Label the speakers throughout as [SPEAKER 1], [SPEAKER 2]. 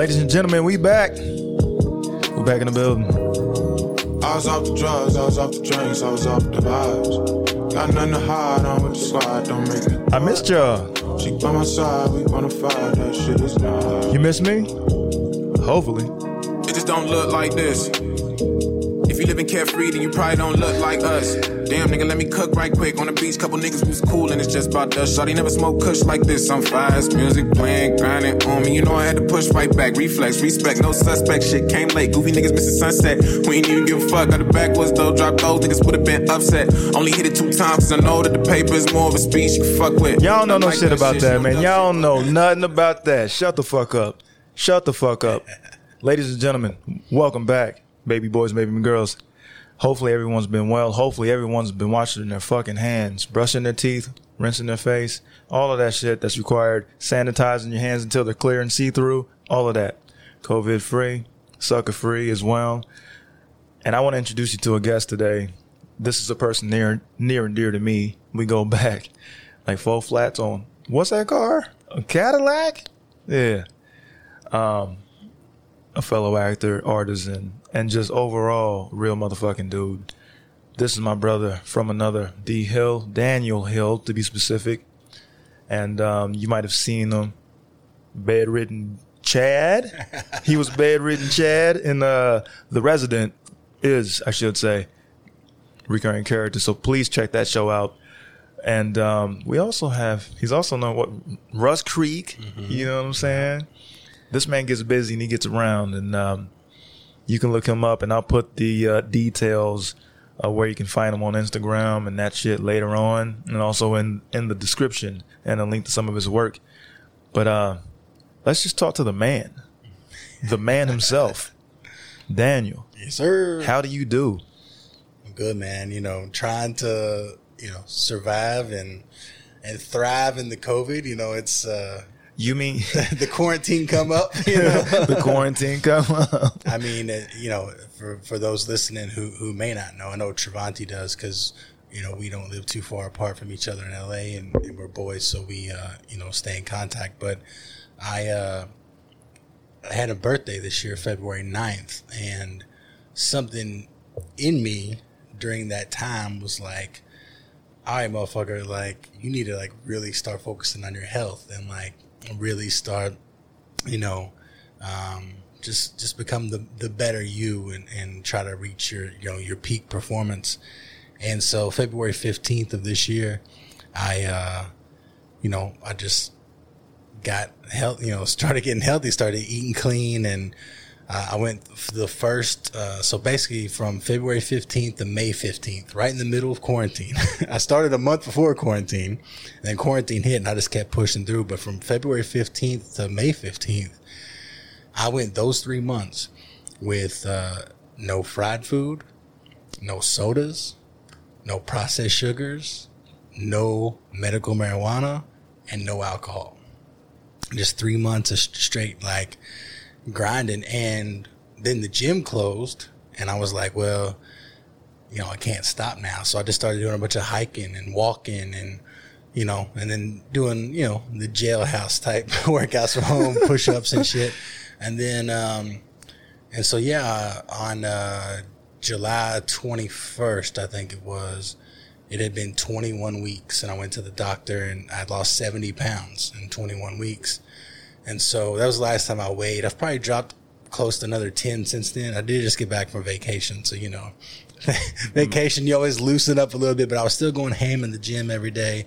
[SPEAKER 1] Ladies and gentlemen, we back. We're back in the building.
[SPEAKER 2] I was off the drugs, I was off the drinks, I was off the vibes. Got nothing to hide, I'm with the squad, don't make me.
[SPEAKER 1] I missed y'all.
[SPEAKER 2] She by my side, we wanna fight, that shit is nice.
[SPEAKER 1] You miss me? Hopefully.
[SPEAKER 2] It just don't look like this. If you living carefree, then you probably don't look like us. Damn, nigga, let me cook right quick. On the beach, couple niggas was cool, and it's just about us. Shawty never smoke kush like this. I'm fast, music playing, grinding on me. You know I had to push right back. Reflex, respect, no suspect. Shit came late. Goofy niggas missing sunset. We ain't even give a fuck. Got the backwards though. Drop those niggas would have been upset. Only hit it two times, cause I know that the paper is more of a speech you fuck with.
[SPEAKER 1] Y'all don't know no
[SPEAKER 2] Like
[SPEAKER 1] shit about
[SPEAKER 2] shit,
[SPEAKER 1] that, man. Y'all don't know nothing about that. Shut the fuck up. Shut the fuck up. Ladies and gentlemen, welcome back, baby boys, baby girls. Hopefully everyone's been well. Hopefully everyone's been washing their fucking hands, brushing their teeth, rinsing their face, all of that shit that's required, sanitizing your hands until they're clear and see through, all of that. COVID free, sucker free as well. And I want to introduce you to a guest today. This is a person near near and dear to me. We go back like four flats on what's that car? A Cadillac? Yeah. Um a fellow actor, artisan, just overall real motherfucking dude. This is my brother from another D Hill, Daniel Hill to be specific. And um, you might have seen him bedridden Chad. he was bedridden Chad in uh, The Resident is, I should say, recurring character. So please check that show out. And um, we also have, he's also known what, Russ Creek. You know what I'm saying? This man gets busy and he gets around. And um, you can look him up and I'll put the uh, details uh, where you can find him on Instagram and that shit later on. And also in, in the description and a link to some of his work. But uh, let's just talk to the man, the man himself, Daniel.
[SPEAKER 3] Yes, sir.
[SPEAKER 1] How do you do?
[SPEAKER 3] I'm good, man. You know, trying to you know survive and and thrive in the COVID. You know, it's uh,
[SPEAKER 1] You mean
[SPEAKER 3] the quarantine come up. You know,
[SPEAKER 1] the quarantine come up?
[SPEAKER 3] I mean, uh, you know, for for those listening who who may not know, I know Travanti does because you know we don't live too far apart from each other in LA, and, and we're boys, so we uh, you know stay in contact. But I uh, I had a birthday this year, February 9th, and something in me during that time was like, all right, motherfucker, like you need to like really start focusing on your health and like really start, you know, um, just just become the the better you and, and try to reach your you know your peak performance. And so February 15th of this year, I uh, you know, I just got health, you know, started getting healthy, started eating clean, and uh, I went the first. Uh, so basically, from February fifteenth to May fifteenth, right in the middle of quarantine. I started a month before quarantine, then quarantine hit, and I just kept pushing through. But from February fifteenth to May fifteenth, I went those three months with uh, no fried food, no sodas, no processed sugars, no medical marijuana, and no alcohol just three months of straight like grinding and then the gym closed and i was like well you know i can't stop now so i just started doing a bunch of hiking and walking and you know and then doing you know the jailhouse type workouts from home push-ups and shit and then um and so yeah on uh july 21st i think it was it had been 21 weeks and I went to the doctor and I'd lost 70 pounds in 21 weeks. And so that was the last time I weighed. I've probably dropped close to another 10 since then. I did just get back from vacation. So, you know, vacation, you always loosen up a little bit, but I was still going ham in the gym every day.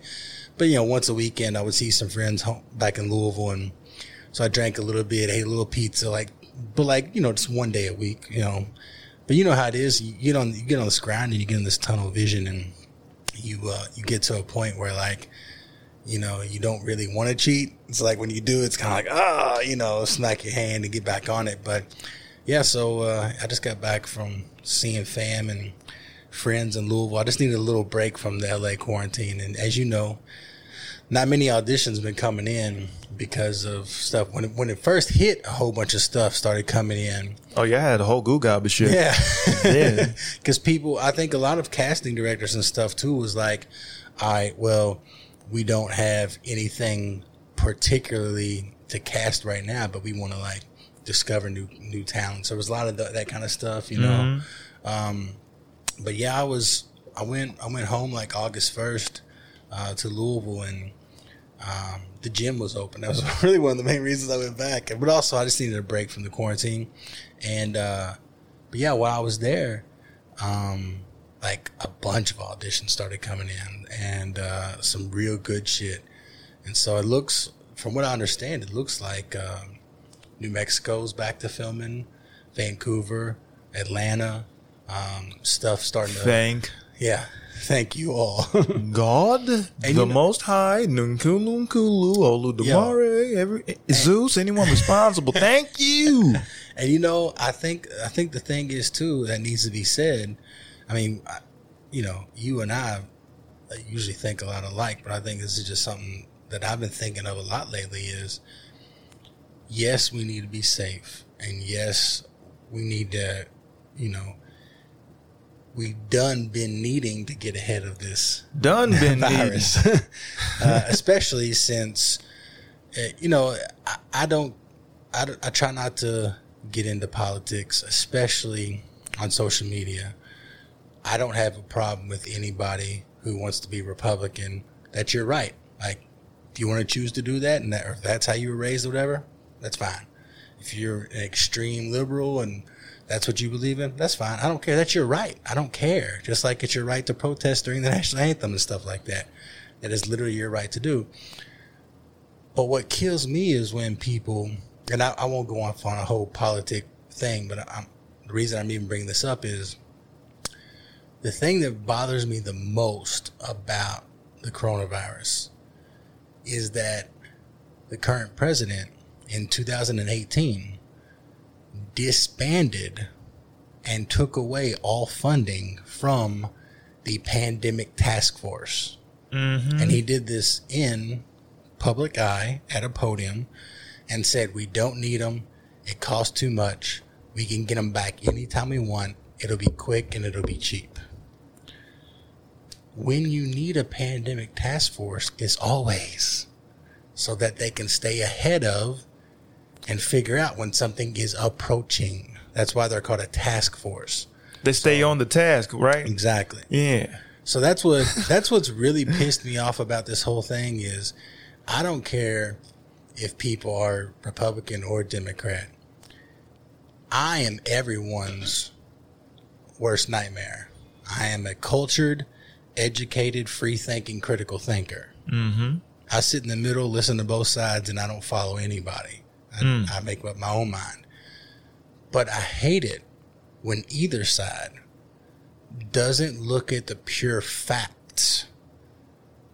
[SPEAKER 3] But, you know, once a weekend, I would see some friends home, back in Louisville. And so I drank a little bit, ate a little pizza, like, but like, you know, just one day a week, you know. But you know how it is. You get on, you get on this grind and you get in this tunnel vision and, you uh, you get to a point where like you know you don't really want to cheat it's like when you do it's kind of like ah you know smack your hand and get back on it but yeah so uh, i just got back from seeing fam and friends in louisville i just needed a little break from the la quarantine and as you know not many auditions been coming in because of stuff when it, when it first hit a whole bunch of stuff started coming in
[SPEAKER 1] Oh yeah, I had a whole goo gob of shit.
[SPEAKER 3] yeah.
[SPEAKER 1] Yeah.
[SPEAKER 3] Because people, I think a lot of casting directors and stuff too was like, all right, well, we don't have anything particularly to cast right now, but we want to like discover new new talents. There was a lot of that kind of stuff, you know. Um, but yeah, I was I went I went home like August first uh, to Louisville, and um, the gym was open. That was really one of the main reasons I went back. But also, I just needed a break from the quarantine, and uh, but yeah, while I was there, um, like a bunch of auditions started coming in, and uh, some real good shit. And so it looks, from what I understand, it looks like um, New Mexico's back to filming, Vancouver, Atlanta, um, stuff starting to.
[SPEAKER 1] Thank
[SPEAKER 3] yeah, thank you all.
[SPEAKER 1] God, and the
[SPEAKER 3] you know-
[SPEAKER 1] Most High, Nunkulu, Nkulu, Olodumare, every Zeus, anyone responsible. Thank you.
[SPEAKER 3] And you know, I think I think the thing is too that needs to be said. I mean, I, you know, you and I uh, usually think a lot alike, but I think this is just something that I've been thinking of a lot lately. Is yes, we need to be safe, and yes, we need to, you know, we done been needing to get ahead of this
[SPEAKER 1] Done been
[SPEAKER 3] virus, uh, especially since uh, you know I, I don't I, don't- I try not to get into politics, especially on social media. I don't have a problem with anybody who wants to be Republican. That you're right. Like, if you want to choose to do that, and that, or that's how you were raised, or whatever, that's fine. If you're an extreme liberal and that's what you believe in, that's fine. I don't care. That's your right. I don't care. Just like it's your right to protest during the national anthem and stuff like that. That is literally your right to do. But what kills me is when people, and I, I won't go off on a whole politic thing, but I'm, the reason I'm even bringing this up is the thing that bothers me the most about the coronavirus is that the current president in 2018 disbanded and took away all funding from the pandemic task force. Mm-hmm. And he did this in public eye at a podium and said, We don't need them. It costs too much. We can get them back anytime we want. It'll be quick and it'll be cheap. When you need a pandemic task force, it's always so that they can stay ahead of and figure out when something is approaching. That's why they're called a task force.
[SPEAKER 1] They stay on the task, right?
[SPEAKER 3] Exactly.
[SPEAKER 1] Yeah.
[SPEAKER 3] So that's what that's what's really pissed me off about this whole thing is I don't care if people are Republican or Democrat. I am everyone's worst nightmare. I am a cultured, educated, free thinking, critical thinker. Mm-hmm. I sit in the middle, listen to both sides, and I don't follow anybody. I, I make up my own mind. But I hate it when either side doesn't look at the pure facts.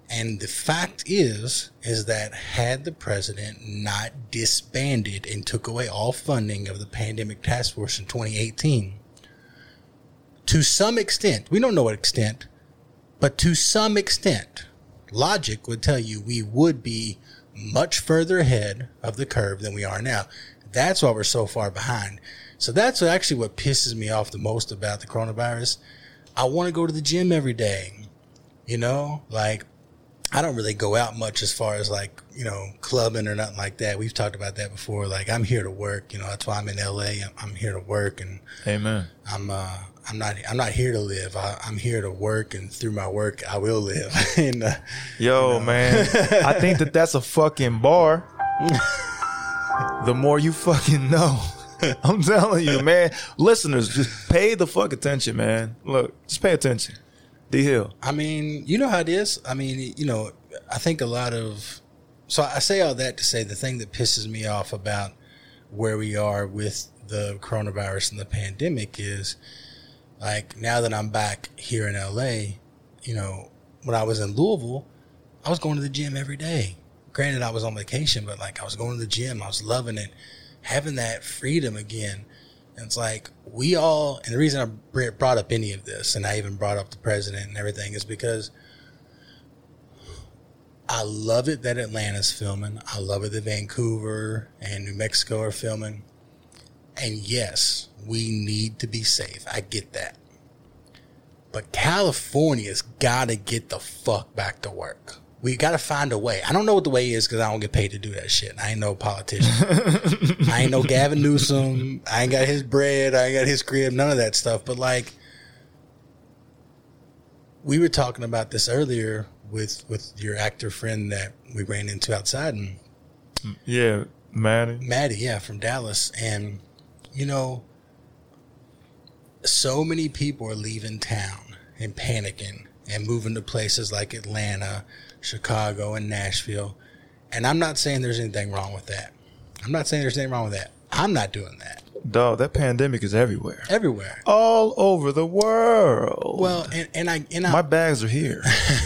[SPEAKER 3] And the fact is, is that had the president not disbanded and took away all funding of the pandemic task force in 2018, to some extent, we don't know what extent, but to some extent, logic would tell you we would be much further ahead of the curve than we are now. That's why we're so far behind. So that's actually what pisses me off the most about the coronavirus. I want to go to the gym every day. You know, like I don't really go out much as far as like, you know, clubbing or nothing like that. We've talked about that before. Like I'm here to work, you know, that's why I'm in LA. I'm, I'm here to work and
[SPEAKER 1] Amen.
[SPEAKER 3] I'm uh I'm not I'm not here to live. I, I'm here to work and through my work I will live. and uh,
[SPEAKER 1] Yo, man, I think that that's a fucking bar. the more you fucking know. I'm telling you, man. Listeners, just pay the fuck attention, man. Look, just pay attention. D Hill.
[SPEAKER 3] I mean, you know how it is. I mean, you know, I think a lot of. So I say all that to say the thing that pisses me off about where we are with the coronavirus and the pandemic is like now that I'm back here in LA, you know, when I was in Louisville, I was going to the gym every day. Granted, I was on vacation, but like I was going to the gym, I was loving it, having that freedom again. And it's like we all, and the reason I brought up any of this, and I even brought up the president and everything, is because I love it that Atlanta's filming. I love it that Vancouver and New Mexico are filming. And yes, we need to be safe. I get that. But California's got to get the fuck back to work. we got to find a way. I don't know what the way is because I don't get paid to do that shit. I ain't no politician. I ain't no Gavin Newsom. I ain't got his bread. I ain't got his crib. None of that stuff. But like, we were talking about this earlier with with your actor friend that we ran into outside and
[SPEAKER 1] Yeah, man.
[SPEAKER 3] Maddie, yeah, from Dallas. And, you know, so many people are leaving town and panicking and moving to places like Atlanta, Chicago, and Nashville. And I'm not saying there's anything wrong with that. I'm not saying there's anything wrong with that. I'm not doing that.
[SPEAKER 1] Dog, that pandemic is everywhere.
[SPEAKER 3] Everywhere.
[SPEAKER 1] All over the world.
[SPEAKER 3] Well, and, and I and I,
[SPEAKER 1] my bags are here.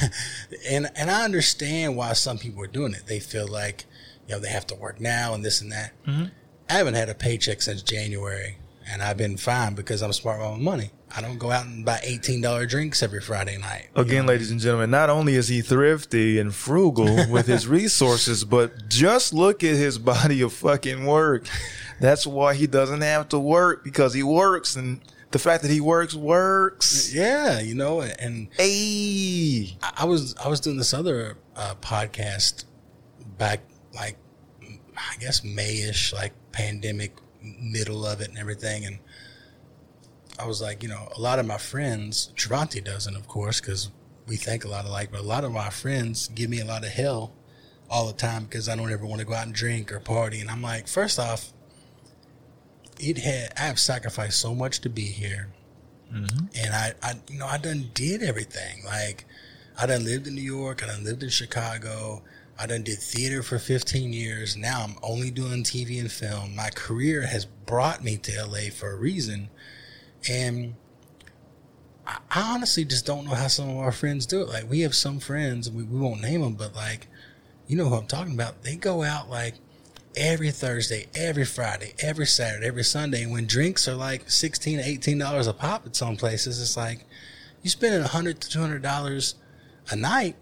[SPEAKER 3] and and I understand why some people are doing it. They feel like, you know, they have to work now and this and that.
[SPEAKER 1] Mm-hmm.
[SPEAKER 3] I haven't had a paycheck since January, and I've been fine because I'm smart with my money. I don't go out and buy eighteen dollar drinks every Friday night.
[SPEAKER 1] Again, ladies and gentlemen, not only is he thrifty and frugal with his resources, but just look at his body of fucking work. That's why he doesn't have to work because he works, and the fact that he works works.
[SPEAKER 3] Yeah, you know, and
[SPEAKER 1] Hey,
[SPEAKER 3] I I was I was doing this other uh, podcast back like I guess Mayish, like pandemic middle of it and everything, and I was like, you know, a lot of my friends, Travanti doesn't, of course, because we think a lot alike, but a lot of my friends give me a lot of hell all the time because I don't ever want to go out and drink or party, and I'm like, first off, it had I have sacrificed so much to be here mm-hmm. and I, I, you know, I done did everything. Like, I done lived in New York. I done lived in Chicago. I done did theater for 15 years. Now I'm only doing TV and film. My career has brought me to LA for a reason. And I, honestly just don't know how some of our friends do it. Like, we have some friends, we, we won't name them, but like, you know who I'm talking about. They go out like every Thursday, every Friday, every Saturday, every Sunday. And when drinks are like sixteen to eighteen dollars a pop at some places, it's like you're spending a hundred to two hundred dollars a night.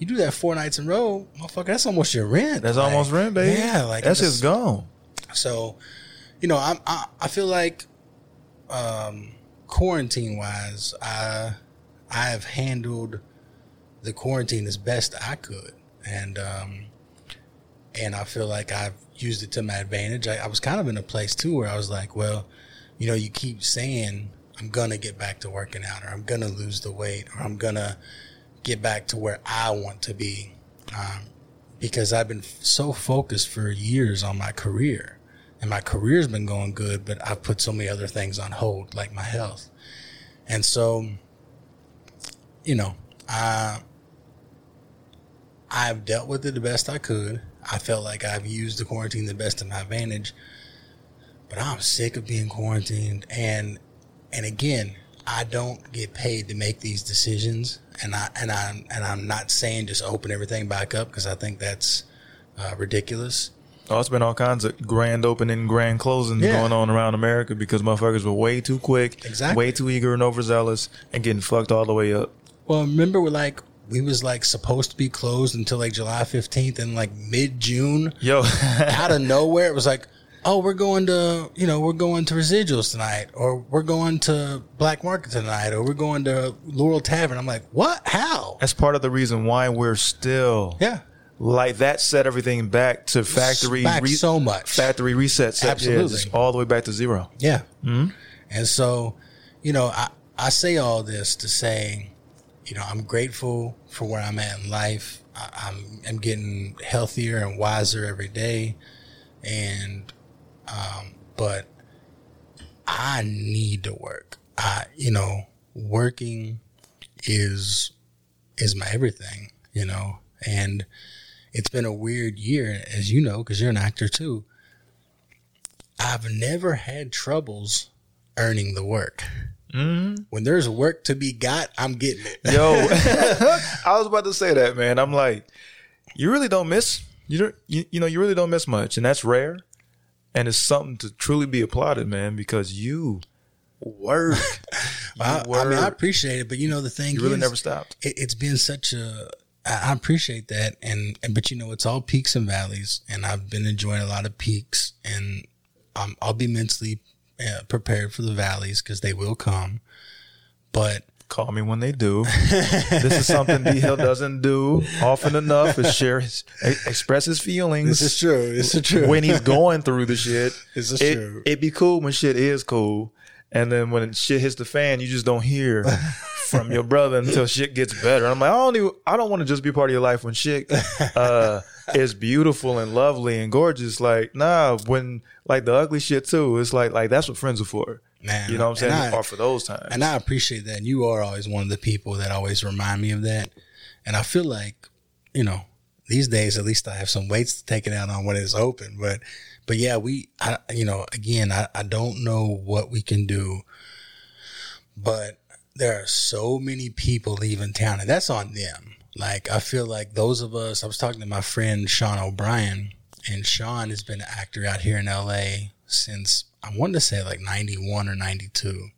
[SPEAKER 3] You do that four nights in a row, motherfucker. That's almost your rent.
[SPEAKER 1] that's
[SPEAKER 3] Like,
[SPEAKER 1] almost rent, baby.
[SPEAKER 3] Yeah, like
[SPEAKER 1] that's just gone.
[SPEAKER 3] so, you know, I'm, I I feel like, um, quarantine wise, I I have handled the quarantine as best I could, and um, and I feel like I've used it to my advantage. I, I was kind of in a place too where I was like, well, you know, you keep saying I'm gonna get back to working out, or I'm gonna lose the weight, or I'm gonna get back to where I want to be, um, because I've been so focused for years on my career, and my career's been going good, but I've put so many other things on hold, like my health, and so, you know, I I've dealt with it the best I could. I felt like I've used the quarantine the best to my advantage. But I'm sick of being quarantined and and again, I don't get paid to make these decisions and I and I and I'm not saying just open everything back up because I think that's uh, ridiculous.
[SPEAKER 1] Oh, it's been all kinds of grand opening, grand closings
[SPEAKER 3] Yeah.
[SPEAKER 1] going on around America because motherfuckers were way too quick,
[SPEAKER 3] Exactly.
[SPEAKER 1] way too eager and overzealous, and getting fucked all the way up.
[SPEAKER 3] Well, remember we're like we was like supposed to be closed until like July 15th and like mid June
[SPEAKER 1] Yo,
[SPEAKER 3] out of nowhere it was like oh we're going to you know we're going to residuals tonight or we're going to black market tonight or we're going to laurel tavern i'm like what how
[SPEAKER 1] that's part of the reason why we're still
[SPEAKER 3] yeah
[SPEAKER 1] like that. Set everything back to factory
[SPEAKER 3] back
[SPEAKER 1] re-
[SPEAKER 3] so much
[SPEAKER 1] factory reset. Set, yeah,
[SPEAKER 3] Absolutely.
[SPEAKER 1] all the way back to zero.
[SPEAKER 3] yeah mm-hmm. and so you know i i say all this to say you know i'm grateful for where i'm at in life I, i'm i'm getting healthier and wiser every day and um but I need to work. I, you know, working is is my everything, you know. And it's been a weird year, as you know, because you're an actor too. I've never had troubles earning the work. When there's work to be got, I'm getting it.
[SPEAKER 1] Yo, I was about to say that, man. I'm like, you really don't miss. You don't. You, you know, you really don't miss much, and that's rare. And it's something to truly be applauded, man, because you work. You
[SPEAKER 3] I, I mean, I appreciate it, but you know, the thing
[SPEAKER 1] you really
[SPEAKER 3] is,
[SPEAKER 1] never stopped.
[SPEAKER 3] it, it's been such a. I appreciate that and, and but you know it's all peaks and valleys and I've been enjoying a lot of peaks and um, I'll be mentally uh, prepared for the valleys because they will come but
[SPEAKER 1] Call me when they do. this is something D Hill doesn't do often enough. Is share his, express his feelings.
[SPEAKER 3] This is true. This is true.
[SPEAKER 1] when he's going through the shit.
[SPEAKER 3] This is
[SPEAKER 1] it,
[SPEAKER 3] true.
[SPEAKER 1] It'd be cool when shit is cool, and then when shit hits the fan, you just don't hear from your brother until shit gets better. I'm like, I don't even, I don't want to just be part of your life when shit uh, is beautiful and lovely and gorgeous. Like, nah, when like the ugly shit too, it's like like that's what friends are for.
[SPEAKER 3] Man,
[SPEAKER 1] you know what I'm saying?
[SPEAKER 3] I-
[SPEAKER 1] or for those times.
[SPEAKER 3] And I appreciate that. And you are always one of the people that always remind me of that. And I feel like, you know, these days at least I have some weights to take it out on when it's open. But but yeah, we I you know, again, I, I don't know what we can do, but there are so many people leaving town and that's on them. Like I feel like those of us I was talking to my friend Sean O'Brien and Sean has been an actor out here in LA since I wanted to say like ninety one or ninety two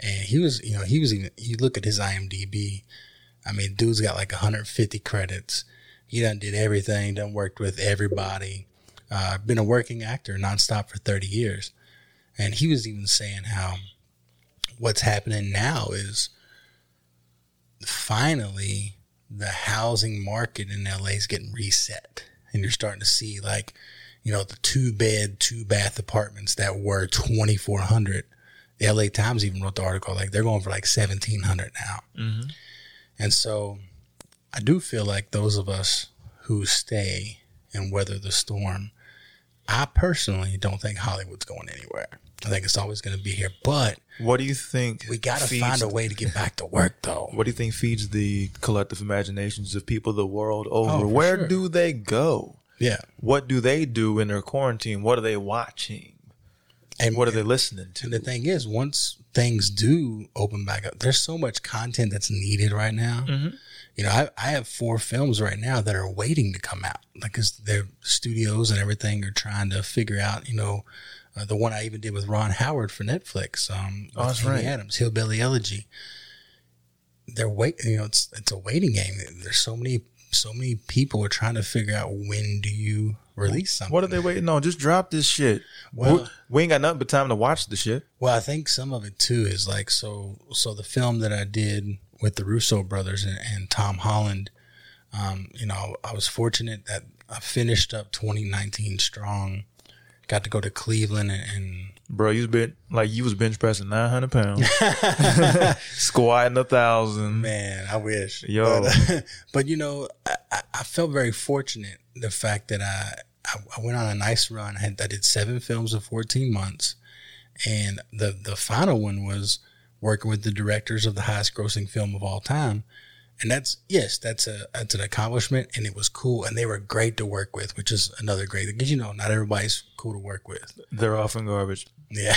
[SPEAKER 3] and he was you know he was even you look at his IMDb I mean dude's got like 150 credits. He done did everything done worked with everybody. Uh, been a working actor nonstop for 30 years. And he was even saying how what's happening now is finally the housing market in LA is getting reset. And you're starting to see like you know the two bed two bath apartments that were 2400 the LA Times even wrote the article like they're going for like 1700 now. Mm-hmm. And so I do feel like those of us who stay and weather the storm, I personally don't think Hollywood's going anywhere. I think it's always going to be here, but
[SPEAKER 1] what do you think?
[SPEAKER 3] we got to find a way to get back to work though.
[SPEAKER 1] What do you think feeds the collective imaginations of people the world over?
[SPEAKER 3] Oh,
[SPEAKER 1] Where
[SPEAKER 3] sure.
[SPEAKER 1] do they go?
[SPEAKER 3] Yeah.
[SPEAKER 1] What do they do in their quarantine? What are they watching?
[SPEAKER 3] And
[SPEAKER 1] What are they listening to?
[SPEAKER 3] And the thing is, once things do open back up, there's so much content that's needed right now. You know, I, I have four films right now that are waiting to come out. Like, cause their studios and everything are trying to figure out, you know, uh, the one I even did with Ron Howard for Netflix. Um,
[SPEAKER 1] Oh, that's
[SPEAKER 3] Amy
[SPEAKER 1] right.
[SPEAKER 3] Adams, Hillbilly Elegy. They're wait, you know, it's it's a waiting game. There's so many so many people are trying to figure out when do you release something.
[SPEAKER 1] What are they waiting on? Just drop this shit.
[SPEAKER 3] Well-
[SPEAKER 1] we, ain't got nothing but time to watch the shit.
[SPEAKER 3] Well, I think some of it too is like so. So the film that I did with the Russo brothers and, and Tom Holland, um, you know, I was fortunate that I finished up 2019 strong. Got to go to Cleveland and, and
[SPEAKER 1] Bro, you was been like you was bench pressing nine hundred pounds, squatting a thousand.
[SPEAKER 3] man, I wish.
[SPEAKER 1] Yo.
[SPEAKER 3] but, but, you know, I, I- felt very fortunate the fact that I I, I went on a nice run. I had I did seven films in 14 months, and the the final one was working with the directors of the highest grossing film of all time. And that's yes, that's a that's an accomplishment, and it was cool, and they were great to work with, which is another great thing. because you know not everybody's cool to work with.
[SPEAKER 1] They're often garbage.
[SPEAKER 3] Yeah,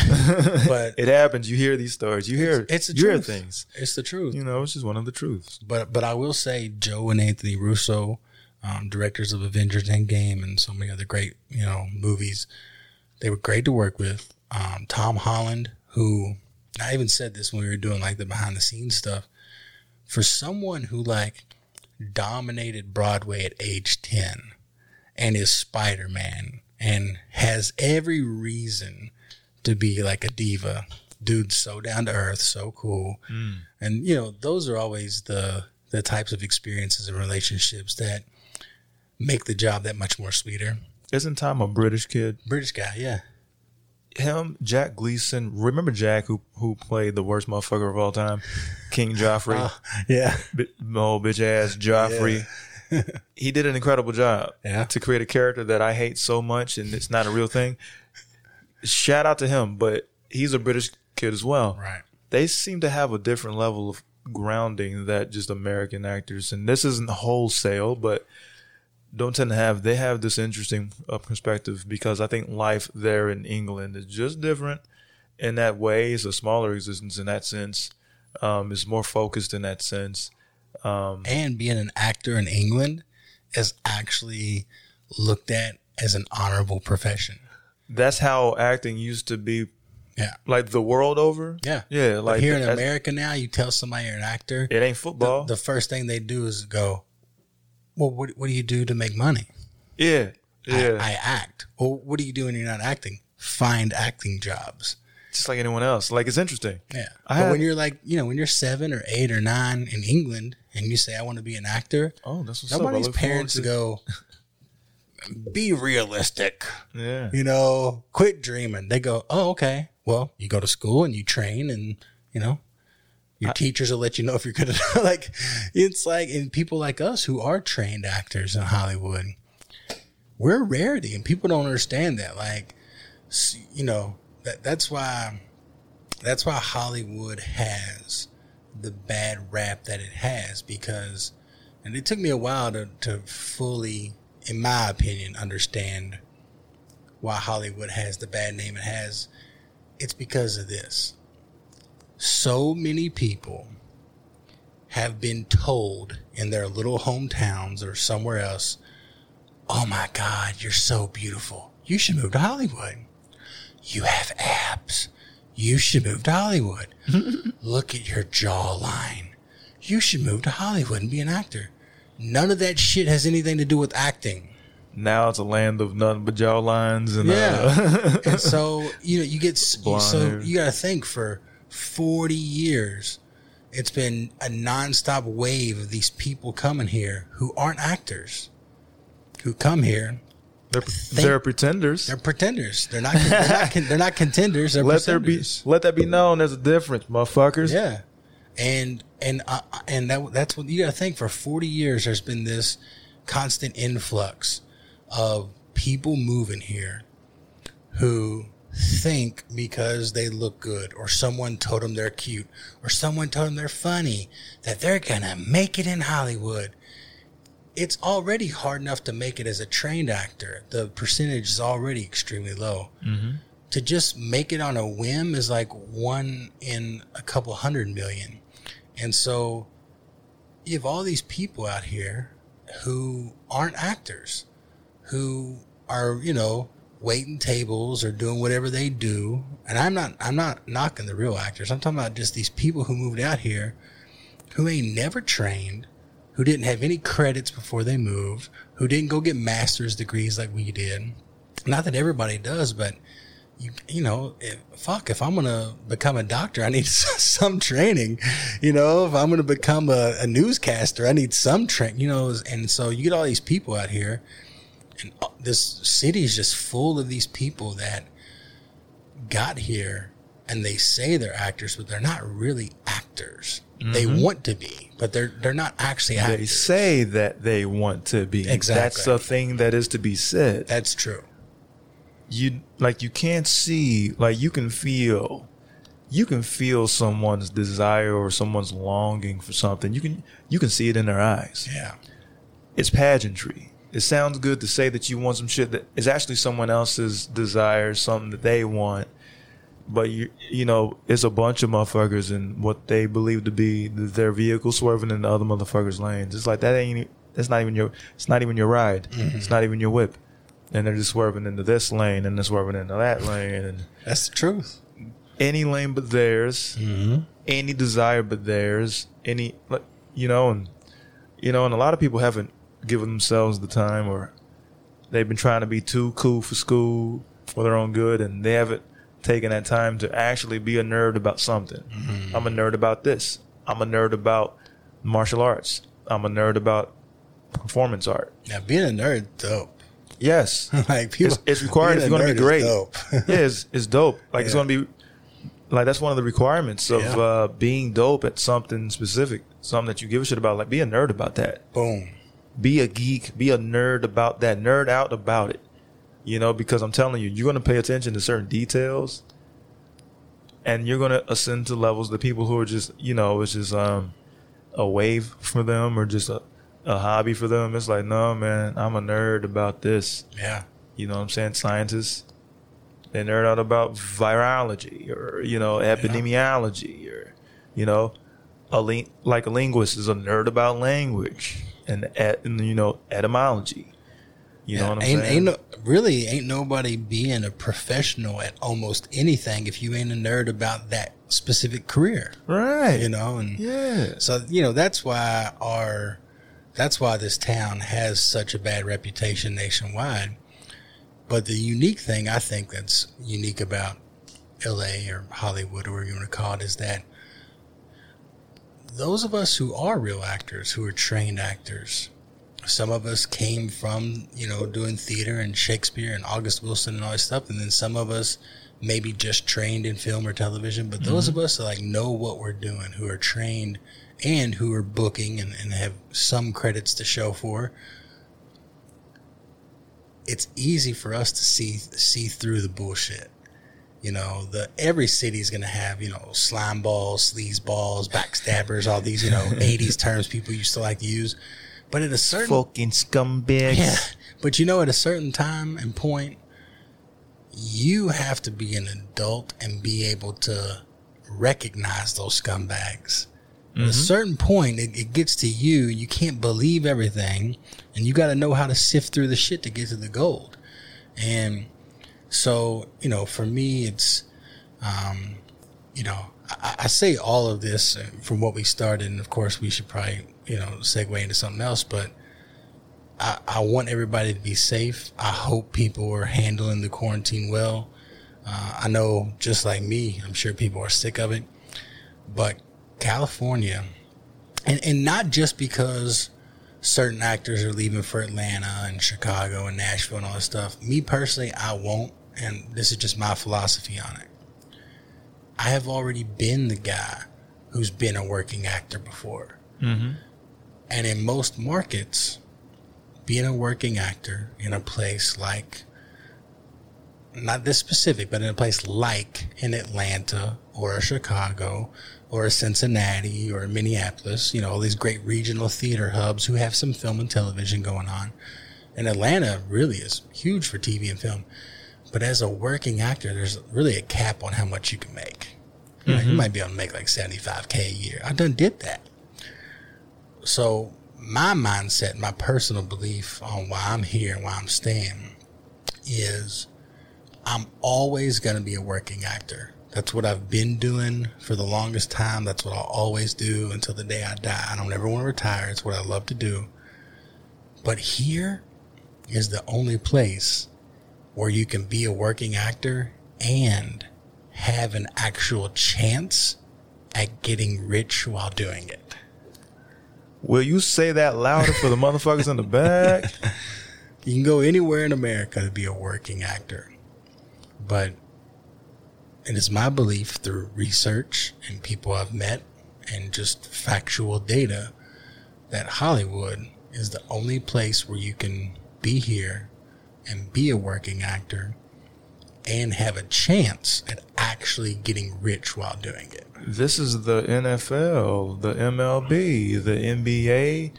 [SPEAKER 3] but
[SPEAKER 1] It happens. You hear these stories. You hear
[SPEAKER 3] it's the
[SPEAKER 1] you hear
[SPEAKER 3] truth.
[SPEAKER 1] things.
[SPEAKER 3] it's the truth.
[SPEAKER 1] You know, it's just one of the truths.
[SPEAKER 3] But but I will say Joe and Anthony Russo, um, directors of Avengers Endgame and so many other great you know movies, they were great to work with. Um, Tom Holland, who I even said this when we were doing like the behind the scenes stuff, for someone who like dominated Broadway at age ten and is Spider Man and has every reason to be like a diva. Dude's so down to earth, so cool. Mm. And you know, those are always the the types of experiences and relationships that make the job that much more sweeter.
[SPEAKER 1] Isn't Tom a British kid?
[SPEAKER 3] British guy, yeah.
[SPEAKER 1] Him, Jack Gleeson. Remember Jack, who who played the worst motherfucker of all time, King Joffrey, uh,
[SPEAKER 3] Yeah.
[SPEAKER 1] Bi- old bitch ass Joffrey. he did an incredible job
[SPEAKER 3] Yeah.
[SPEAKER 1] to create a character that I hate so much, and it's not a real thing. Shout out to him, but he's a British kid as well.
[SPEAKER 3] Right.
[SPEAKER 1] They seem to have a different level of grounding that just American actors, and this isn't wholesale, but don't tend to have. They have this interesting uh, perspective because I think life there in England is just different in that way. It's a smaller existence in that sense. Um, it's more focused in that sense.
[SPEAKER 3] And being an actor in England is actually looked at as an honorable profession.
[SPEAKER 1] That's how acting used to be,
[SPEAKER 3] Yeah.
[SPEAKER 1] like the world over.
[SPEAKER 3] Yeah.
[SPEAKER 1] yeah.
[SPEAKER 3] Like
[SPEAKER 1] Like
[SPEAKER 3] here in America now, you tell somebody you're an actor,
[SPEAKER 1] it ain't football.
[SPEAKER 3] the first thing they do is go, Well, what, what do you do to make money?
[SPEAKER 1] yeah, yeah.
[SPEAKER 3] I, I act. Well, what do you do when you're not acting? Find acting jobs.
[SPEAKER 1] just like anyone else. Like it's interesting.
[SPEAKER 3] Yeah.
[SPEAKER 1] I
[SPEAKER 3] but
[SPEAKER 1] had-
[SPEAKER 3] when you're like, you know, when you're seven or eight or nine in England and you say, I want to be an actor,
[SPEAKER 1] Oh, that's what's.
[SPEAKER 3] Nobody's
[SPEAKER 1] forward
[SPEAKER 3] parents
[SPEAKER 1] to-
[SPEAKER 3] go, be realistic.
[SPEAKER 1] Yeah.
[SPEAKER 3] You know, quit dreaming. They go, oh, okay. Well, you go to school and you train and, you know, your teachers will let you know if you're good at like it's like and people like us who are trained actors in Hollywood, we're a rarity and people don't understand that. Like you know, that that's why that's why Hollywood has the bad rap that it has because and it took me a while to, to fully, in my opinion, understand why Hollywood has the bad name it has. It's because of this. So many people have been told in their little hometowns or somewhere else, oh my God, you're so beautiful. You should move to Hollywood. You have abs. You should move to Hollywood. Look at your jawline. You should move to Hollywood and be an actor. None of that shit has anything to do with acting.
[SPEAKER 1] Now it's a land of nothing but jaw lines and
[SPEAKER 3] Yeah.
[SPEAKER 1] uh,
[SPEAKER 3] and so you know you get
[SPEAKER 1] Blonde
[SPEAKER 3] so
[SPEAKER 1] hair.
[SPEAKER 3] you got to think for 40 years it's been a nonstop wave of these people coming here who aren't actors who come here
[SPEAKER 1] they're, they're pretenders.
[SPEAKER 3] they're pretenders they're not they're not, they're not contenders they're
[SPEAKER 1] let there be let that be known. There's a difference, motherfuckers.
[SPEAKER 3] yeah and and uh, and that that's what you got to think for 40 years there's been this constant influx of people moving here who think because they look good or someone told them they're cute or someone told them they're funny that they're gonna make it in Hollywood. It's already hard enough to make it as a trained actor. The percentage is already extremely low. To just make it on a whim is like one in a couple hundred million. And so you have all these people out here who aren't actors who are you know waiting tables or doing whatever they do. And i'm not i'm not knocking the real actors. I'm talking about just these people who moved out here who ain't never trained who didn't have any credits before they moved who didn't go get master's degrees like we did. Not that everybody does but you you know if, fuck if i'm gonna become a doctor i need some training you know if i'm gonna become a, a newscaster i need some training, you know and so you get all these people out here and this city is just full of these people that got here and they say they're actors but they're not really actors they mm-hmm. want to be but they're they're not actually actors.
[SPEAKER 1] They say that they want to be.
[SPEAKER 3] Exactly.
[SPEAKER 1] That's a thing that is to be said.
[SPEAKER 3] that's true
[SPEAKER 1] you like you can't see like you can feel you can feel someone's desire or someone's longing for something. You can you can see it in their eyes.
[SPEAKER 3] Yeah.
[SPEAKER 1] It's pageantry. It sounds good to say that you want some shit that is actually someone else's desire something that they want but you you know it's a bunch of motherfuckers and what they believe to be their vehicle swerving in the other motherfuckers lanes. It's like that ain't that's not even your it's not even your ride. Mm-hmm. It's not even your whip and they're just swerving into this lane and they're swerving into that lane and
[SPEAKER 3] that's the truth
[SPEAKER 1] any lane but theirs, mm-hmm. any desire but theirs, any you know, and you know, and a lot of people haven't given themselves the time, or they've been trying to be too cool for school for their own good, and they haven't taken that time to actually be a nerd about something. Mm-hmm. I'm a nerd about this. I'm a nerd about martial arts. I'm a nerd about performance art.
[SPEAKER 3] now being a nerd dope
[SPEAKER 1] Yes,
[SPEAKER 3] like people
[SPEAKER 1] it's, it's required you're going to be great.
[SPEAKER 3] dope.
[SPEAKER 1] yeah, it's, it's dope. Like it's going to be like that's one of the requirements of
[SPEAKER 3] Yeah.
[SPEAKER 1] uh, being dope at something specific, something that you give a shit about. Like be a nerd about that.
[SPEAKER 3] boom
[SPEAKER 1] Be a geek. Be a nerd about that. Nerd out about it. You know, because I'm telling you, you're going to pay attention to certain details, and you're going to ascend to levels. The people who are just, you know, it's just um, a wave for them or just a, a hobby for them. It's like, no, man, I'm a nerd about this.
[SPEAKER 3] yeah
[SPEAKER 1] You know what I'm saying? Scientists, they nerd out about virology or, you know, epidemiology or, you know, a ling- like a linguist is a nerd about language and, et- and you know, etymology. You know what I'm
[SPEAKER 3] ain't,
[SPEAKER 1] saying?
[SPEAKER 3] ain't no, really ain't nobody being a professional at almost anything if you ain't a nerd about that specific career,
[SPEAKER 1] right.
[SPEAKER 3] you know. And
[SPEAKER 1] Yeah.
[SPEAKER 3] so you know that's why our that's why this town has such a bad reputation nationwide. But the unique thing I think that's unique about LA or Hollywood or whatever you want to call it is that those of us who are real actors, who are trained actors, some of us came from, you know, doing theater and Shakespeare and August Wilson and all that stuff. And then some of us maybe just trained in film or television. But those mm-hmm. of us that like know what we're doing, who are trained and who are booking and, and have some credits to show for, it's easy for us to see see through the bullshit. You know, the every city's gonna have, you know, slime balls, sleaze balls, backstabbers, all these, you know, eighties terms people used to like to use. But at a certain
[SPEAKER 1] Fucking scumbags.
[SPEAKER 3] yeah. But you know, at a certain time and point, you have to be an adult and be able to recognize those scumbags. At a certain point, it, it gets to you. You can't believe everything, and you got to know how to sift through the shit to get to the gold. And so, you know, for me, it's, um, you know, I, I say all of this uh, from what we started, and of course, we should probably, you know, segue into something else, but I, I want everybody to be safe. I hope people are handling the quarantine well. Uh, I know, just like me, I'm sure people are sick of it. But California, and, and not just because certain actors are leaving for Atlanta and Chicago and Nashville and all this stuff. Me personally, I won't. And this is just my philosophy on it. I have already been the guy who's been a working actor before.
[SPEAKER 1] Mm-hmm.
[SPEAKER 3] And in most markets, being a working actor in a place like, not this specific, but in a place like in Atlanta or Chicago or a Cincinnati or Minneapolis, you know, all these great regional theater hubs who have some film and television going on. And Atlanta really is huge for TV and film. But as a working actor, there's really a cap on how much you can make. You, know, you mm-hmm. might be able to make like 75K a year. I done did that. So my mindset, my personal belief on why I'm here and why I'm staying is I'm always going to be a working actor. That's what I've been doing for the longest time. That's what I'll always do until the day I die. I don't ever want to retire. It's what I love to do. But here is the only place where you can be a working actor and have an actual chance at getting rich while doing it.
[SPEAKER 1] Will you say that louder for the motherfuckers in the back?
[SPEAKER 3] You can go anywhere in America to be a working actor. But it is my belief through research and people I've met and just factual data that Hollywood is the only place where you can be here and be a working actor and have a chance at actually getting rich while doing it.
[SPEAKER 1] This is the NFL, the MLB, the NBA.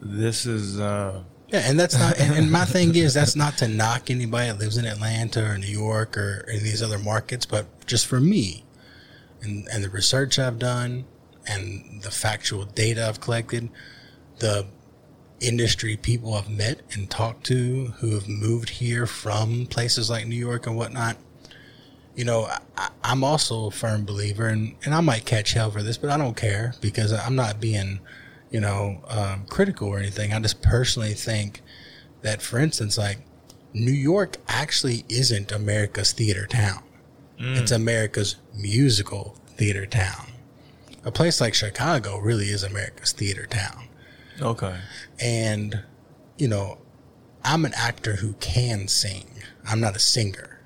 [SPEAKER 1] This is uh
[SPEAKER 3] Yeah, and that's not. And, and my thing is, that's not to knock anybody that lives in Atlanta or New York or of these other markets, but just for me, and and the research I've done, and the factual data I've collected, the industry people I've met and talked to who have moved here from places like New York and whatnot. You know, I, I'm also a firm believer, and, and I might catch hell for this, but I don't care because I'm not being, you know, um, critical or anything. I just personally think that, for instance, like New York actually isn't America's theater town. It's America's musical theater town. A place like Chicago really is America's theater town.
[SPEAKER 1] okay.
[SPEAKER 3] And, you know, I'm an actor who can sing. I'm not a singer.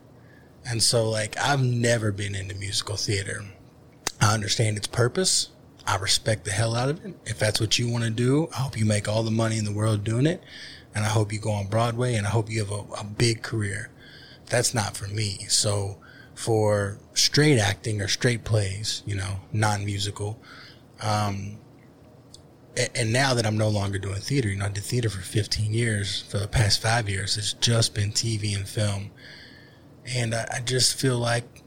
[SPEAKER 3] And so, like, I've never been into musical theater. I understand its purpose. I respect the hell out of it. If that's what you want to do, I hope you make all the money in the world doing it. And I hope you go on Broadway and I hope you have a, a big career. That's not for me. So, for straight acting or straight plays, you know, non musical, um, and now that I'm no longer doing theater, you know, I did theater for 15 years. For the past five years, it's just been TV and film. And I, I just feel like,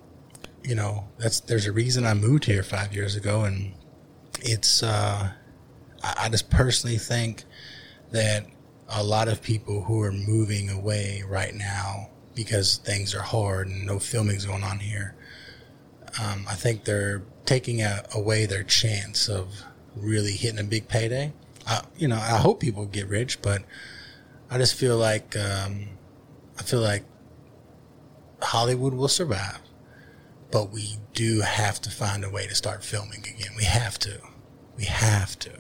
[SPEAKER 3] you know, that's there's a reason I moved here five years ago, and it's uh, I, just personally think that a lot of people who are moving away right now because things are hard and no filming's going on here, um, I think they're taking a, away their chance of really hitting a big payday. You know, I hope people get rich, but I just feel like um, I feel like Hollywood will survive, but we do have to find a way to start filming again. We have to. We have to.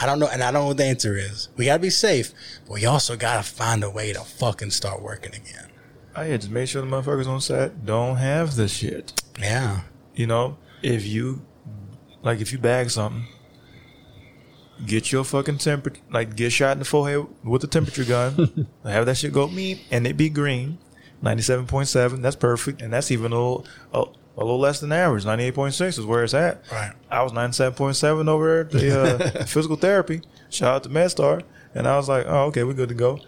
[SPEAKER 3] I don't know, and I don't know what the answer is. We gotta be safe, but we also gotta find a way to fucking start working again.
[SPEAKER 1] Oh yeah, just make sure the motherfuckers on set don't have the shit.
[SPEAKER 3] Yeah.
[SPEAKER 1] You know, if you like, if you bag something, get your fucking temperature, like get shot in the forehead with a temperature gun, have that shit go me, and it be green, ninety-seven point seven. That's perfect, and that's even a little, a, little less than average. Ninety-eight point six is where it's at.
[SPEAKER 3] Right.
[SPEAKER 1] I was ninety-seven point seven over there at the uh, physical therapy. Shout out to MedStar, and I was like, oh, okay, we're good to go.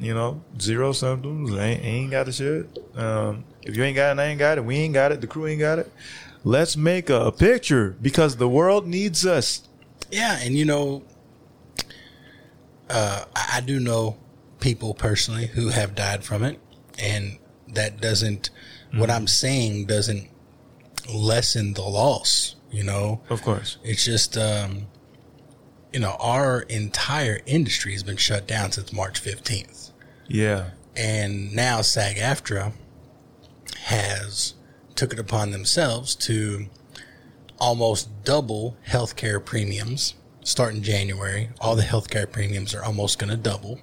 [SPEAKER 1] You know, zero symptoms. Ain't, ain't got the shit. Um, if you ain't got it, I ain't got it. We ain't got it. The crew ain't got it. Let's make a picture because the world needs us.
[SPEAKER 3] Yeah, and you know, uh, I I do know people personally who have died from it, and that doesn't. What I'm saying doesn't lessen the loss. You know,
[SPEAKER 1] Of course.
[SPEAKER 3] it's just um, you know our entire industry has been shut down since March 15th,
[SPEAKER 1] Yeah.
[SPEAKER 3] and now SAG-AFTRA has took it upon themselves to almost double healthcare premiums starting January. All the healthcare premiums are almost going to double.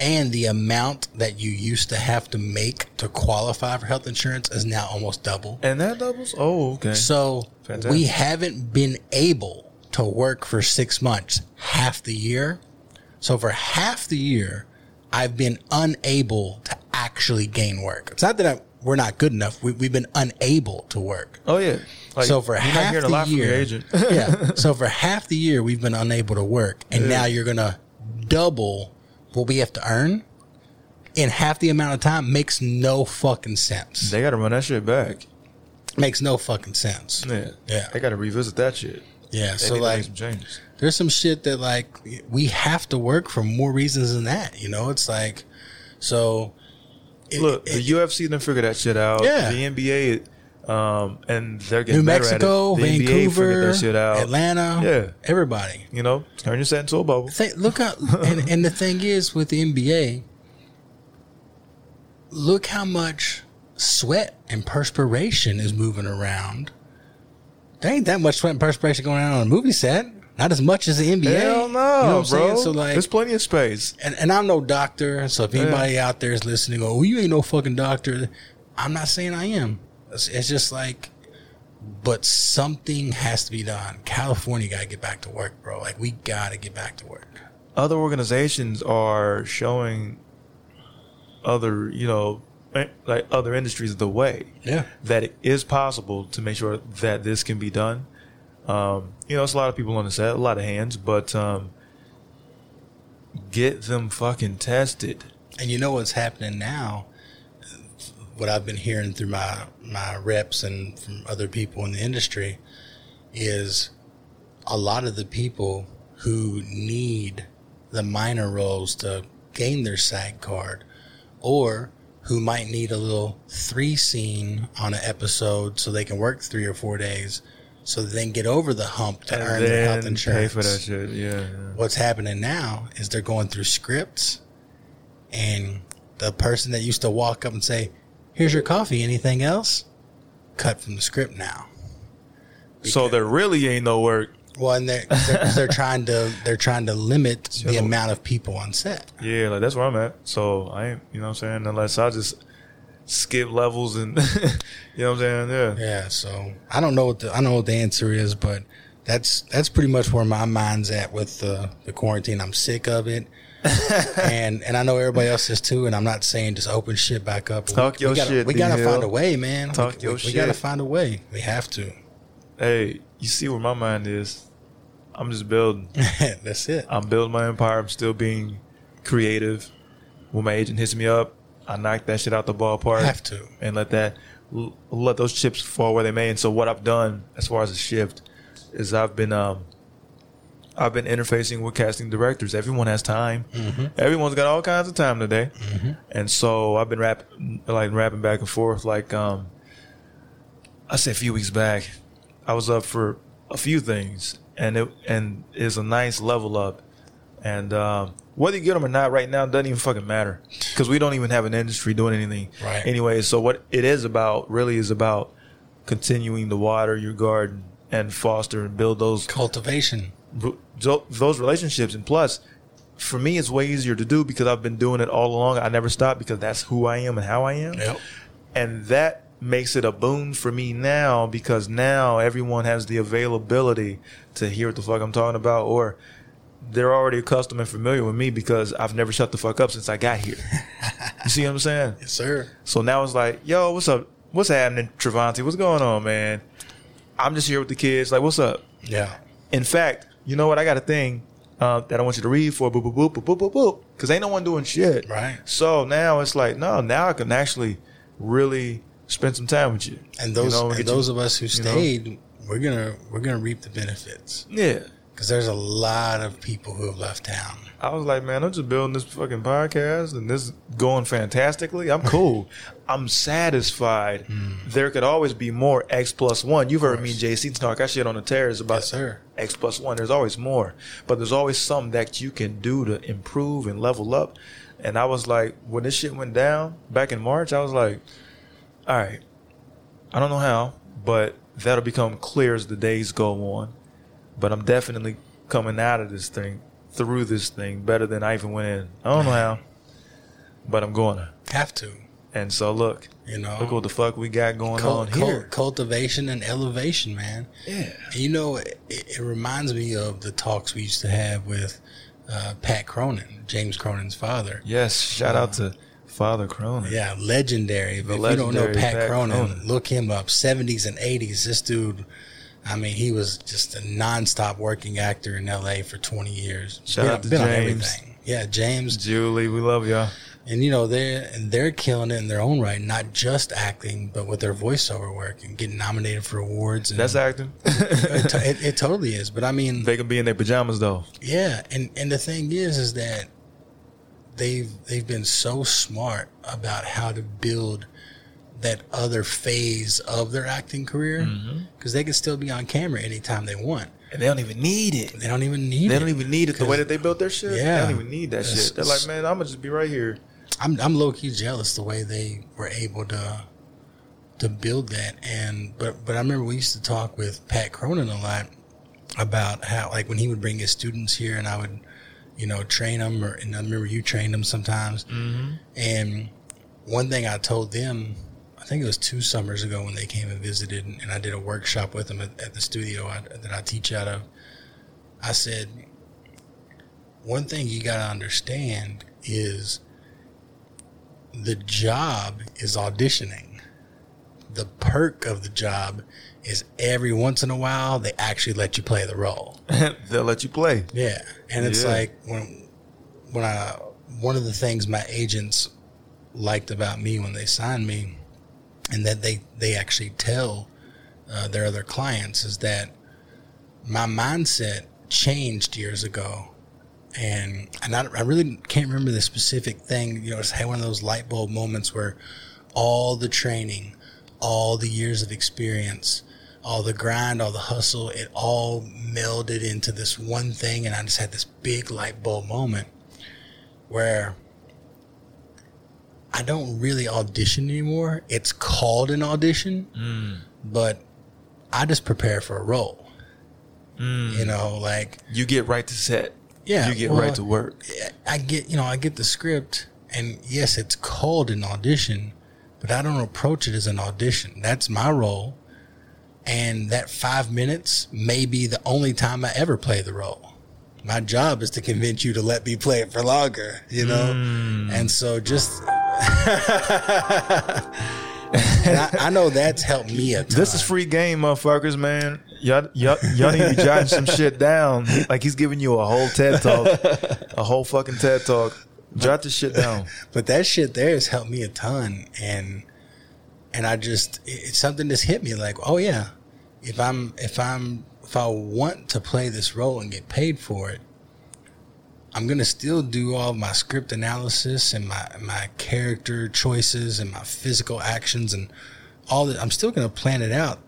[SPEAKER 3] And the amount that you used to have to make to qualify for health insurance is now almost double.
[SPEAKER 1] And that doubles? Oh, okay.
[SPEAKER 3] So
[SPEAKER 1] Fantastic.
[SPEAKER 3] we haven't been able to work for six months, half the year. So for half the year, I've been unable to actually gain work. It's not that I, we're not good enough. We, we've been unable to work.
[SPEAKER 1] oh, yeah. Like,
[SPEAKER 3] so for half the
[SPEAKER 1] a lot from
[SPEAKER 3] year,
[SPEAKER 1] your agent.
[SPEAKER 3] yeah. So for half the year, we've been unable to work, and now you're gonna double what we have to earn in half the amount of time. Makes no fucking sense.
[SPEAKER 1] they got to run that shit back.
[SPEAKER 3] Makes no fucking sense.
[SPEAKER 1] Yeah.
[SPEAKER 3] Yeah.
[SPEAKER 1] They got to revisit that shit.
[SPEAKER 3] Yeah.
[SPEAKER 1] They
[SPEAKER 3] So
[SPEAKER 1] need to make
[SPEAKER 3] like,
[SPEAKER 1] some changes.
[SPEAKER 3] there's some shit that like we have to work for more reasons than that. You know, it's like so. it-
[SPEAKER 1] Look,
[SPEAKER 3] it-
[SPEAKER 1] the UFC didn't figure that shit out.
[SPEAKER 3] Yeah.
[SPEAKER 1] The NBA, um, and they're getting
[SPEAKER 3] New
[SPEAKER 1] better at it.
[SPEAKER 3] Mexico,
[SPEAKER 1] The NBA figured
[SPEAKER 3] Vancouver. Atlanta,
[SPEAKER 1] Yeah.
[SPEAKER 3] everybody.
[SPEAKER 1] You know, turn your set into a bubble.
[SPEAKER 3] Think, look out, and, and the thing is with the NBA, look how much sweat and perspiration is moving around. There ain't that much sweat and perspiration going on on a movie set. Not as much as the NBA.
[SPEAKER 1] Hell no,
[SPEAKER 3] you know
[SPEAKER 1] bro.
[SPEAKER 3] saying? So like,
[SPEAKER 1] There's plenty of space.
[SPEAKER 3] and, and I'm no doctor, so if anybody out there is listening, oh, you ain't no fucking doctor. I'm not saying I am. It's, it's just like, but something has to be done. California got to get back to work, bro. Like we got to get back to work.
[SPEAKER 1] Other organizations are showing other, you know, eh, like other industries the way.
[SPEAKER 3] Yeah.
[SPEAKER 1] that it is possible to make sure that this can be done. Um, you know, it's a lot of people on the set, a lot of hands, but um, get them fucking tested.
[SPEAKER 3] And you know what's happening now? What I've been hearing through my my reps and from other people in the industry is a lot of the people who need the minor roles to gain their SAG card, or who might need a little three scene on an episode so they can work three or four days, so they can get over the hump to earn their health
[SPEAKER 1] pay
[SPEAKER 3] insurance
[SPEAKER 1] for that shit. Yeah, yeah.
[SPEAKER 3] what's happening now is they're going through scripts and the person that used to walk up and say here's your coffee anything else cut from the script now
[SPEAKER 1] So there really ain't no work.
[SPEAKER 3] well and they're, they're, they're trying to they're trying to limit the amount of people on set
[SPEAKER 1] Yeah, like that's where I'm at. So I ain't, you know what I'm saying? Unless I just skip levels and, you know what I'm saying? Yeah.
[SPEAKER 3] yeah so i don't know what the i don't know what the answer is but that's that's pretty much where my mind's at with the, the quarantine i'm sick of it and and I know everybody else is too. And I'm not saying just open shit back up.
[SPEAKER 1] Talk
[SPEAKER 3] we,
[SPEAKER 1] your
[SPEAKER 3] we gotta,
[SPEAKER 1] shit,
[SPEAKER 3] We gotta find a way, man.
[SPEAKER 1] Talk
[SPEAKER 3] we,
[SPEAKER 1] your
[SPEAKER 3] we, we gotta find a way. We have to.
[SPEAKER 1] Hey, you see where my mind is? I'm just building.
[SPEAKER 3] That's it.
[SPEAKER 1] I'm building my empire. I'm still being creative. When my agent hits me up, I knock that shit out the ballpark.
[SPEAKER 3] Have to.
[SPEAKER 1] and let that let those chips fall where they may. And so what I've done as far as a shift is I've been um I've been interfacing with casting directors. Everyone has time. Everyone's got all kinds of time today, and so I've been rap like rapping back and forth. Like um, I said a few weeks back, I was up for a few things, and it and it's a nice level up. And um, whether you get them or not right now doesn't even fucking matter because we don't even have an industry doing anything.
[SPEAKER 3] Right.
[SPEAKER 1] Anyway, so what it is about really is about continuing to water your garden and foster and build those
[SPEAKER 3] Cultivation.
[SPEAKER 1] Those relationships. And plus, for me, it's way easier to do because I've been doing it all along. I never stop because that's who I am and how I am.
[SPEAKER 3] Yep.
[SPEAKER 1] And that makes it a boon for me now because now everyone has the availability to hear what the fuck I'm talking about or they're already accustomed and familiar with me because I've never shut the fuck up since I got here. you see what I'm saying?
[SPEAKER 3] Yes, sir.
[SPEAKER 1] So now it's like, yo, what's up? What's happening, Travanti? What's going on, man? I'm just here with the kids. Like, what's up?
[SPEAKER 3] Yeah.
[SPEAKER 1] In fact, you know what? I got a thing uh, that I want you to read for boop boop boop boop boop boop boop because ain't no one doing shit.
[SPEAKER 3] Right.
[SPEAKER 1] So now it's like, no, now I can actually really spend some time with you.
[SPEAKER 3] And those
[SPEAKER 1] You know,
[SPEAKER 3] and those
[SPEAKER 1] you-
[SPEAKER 3] of us who
[SPEAKER 1] you know?
[SPEAKER 3] stayed, we're gonna we're gonna reap the benefits
[SPEAKER 1] yeah.
[SPEAKER 3] Because there's a lot of people who have left town.
[SPEAKER 1] I was like, man, I'm just building this fucking podcast and this is going fantastically. I'm cool. I'm satisfied.
[SPEAKER 3] Hmm.
[SPEAKER 1] There could always be more X plus one. You've heard me, JC, talk. I shit on the terrace about
[SPEAKER 3] Yes, sir.
[SPEAKER 1] X plus one. There's always more, but there's always something that you can do to improve and level up. And I was like, when this shit went down back in March, I was like, all right, I don't know how, but that'll become clear as the days go on. But I'm definitely coming out of this thing, through this thing, better than I even went in. I don't know how, but I'm going to.
[SPEAKER 3] Have to,
[SPEAKER 1] And so look,
[SPEAKER 3] you know.
[SPEAKER 1] look what the fuck we got going
[SPEAKER 3] Cul-
[SPEAKER 1] on here.
[SPEAKER 3] cultivation and elevation, man.
[SPEAKER 1] Yeah.
[SPEAKER 3] And you know, it, it reminds me of the talks we used to have with uh, Pat Cronin, James Cronin's father.
[SPEAKER 1] Yes, shout out to Father Cronin.
[SPEAKER 3] Yeah, legendary.
[SPEAKER 1] But
[SPEAKER 3] if you don't know Pat,
[SPEAKER 1] Pat
[SPEAKER 3] Cronin,
[SPEAKER 1] Cronin.
[SPEAKER 3] look him up. 70s and 80s. This dude, I mean, he was just a nonstop working actor in LA for 20 years.
[SPEAKER 1] Shout
[SPEAKER 3] been,
[SPEAKER 1] out to
[SPEAKER 3] been on
[SPEAKER 1] James.
[SPEAKER 3] everything. Yeah, James.
[SPEAKER 1] Julie, we love y'all.
[SPEAKER 3] And you know, they're and they're killing it in their own right, not just acting, but with their voiceover work and getting nominated for awards. And
[SPEAKER 1] That's acting.
[SPEAKER 3] it, it, it totally is. But I mean,
[SPEAKER 1] they can be in their pajamas though.
[SPEAKER 3] yeah, and and the thing is, is that they've they've been so smart about how to build that other phase of their acting career because they can still be on camera anytime they want.
[SPEAKER 1] And they don't even need it.
[SPEAKER 3] They don't even need
[SPEAKER 1] They
[SPEAKER 3] it.
[SPEAKER 1] don't even need it the way that they built their shit.
[SPEAKER 3] Yeah.
[SPEAKER 1] They don't even need that shit. They're like, man, I'm gonna just be right here.
[SPEAKER 3] I'm I'm low key jealous the way they were able to to build that. And but but I remember we used to talk with Pat Cronin a lot about how like when he would bring his students here and I would you know train them or and I remember you trained them sometimes. Mm-hmm. And one thing I told them. I think it was two summers ago when they came and visited, and I did a workshop with them at, at the studio I, that I teach out of. I said, one thing you got to understand is the job is auditioning. The perk of the job is every once in a while they actually let you play the role.
[SPEAKER 1] They'll let you play.
[SPEAKER 3] Yeah, and it's
[SPEAKER 1] Yeah.
[SPEAKER 3] like when when I one of the things my agents liked about me when they signed me, and that they they actually tell uh, their other clients is that my mindset changed years ago, and and I, I really can't remember the specific thing. You know, it's had one of those light bulb moments where all the training, all the years of experience, all the grind, all the hustle, it all melded into this one thing, and I just had this big light bulb moment where I don't really audition anymore. It's called an audition, mm. but I just prepare for a role. Mm. You know, like
[SPEAKER 1] You get right to set.
[SPEAKER 3] Yeah,
[SPEAKER 1] You get
[SPEAKER 3] well,
[SPEAKER 1] right to work.
[SPEAKER 3] I get, you know, I get the script, and yes, it's called an audition, but I don't approach it as an audition. That's my role, and that five minutes may be the only time I ever play the role. My job is to convince you to let me play it for longer, you know, mm. and so just. I, I know that's helped me a ton.
[SPEAKER 1] This is free game, motherfuckers, man. Y'all, y'all, y'all need to be jotting some shit down. Like he's giving you a whole TED talk, a whole fucking TED talk. Jot this shit down.
[SPEAKER 3] but that shit there has helped me a ton and and i just it's something that's hit me like oh yeah if i'm if i'm if i want to play this role and get paid for it i'm gonna still do all my script analysis and my my character choices and my physical actions and all that i'm still gonna plan it out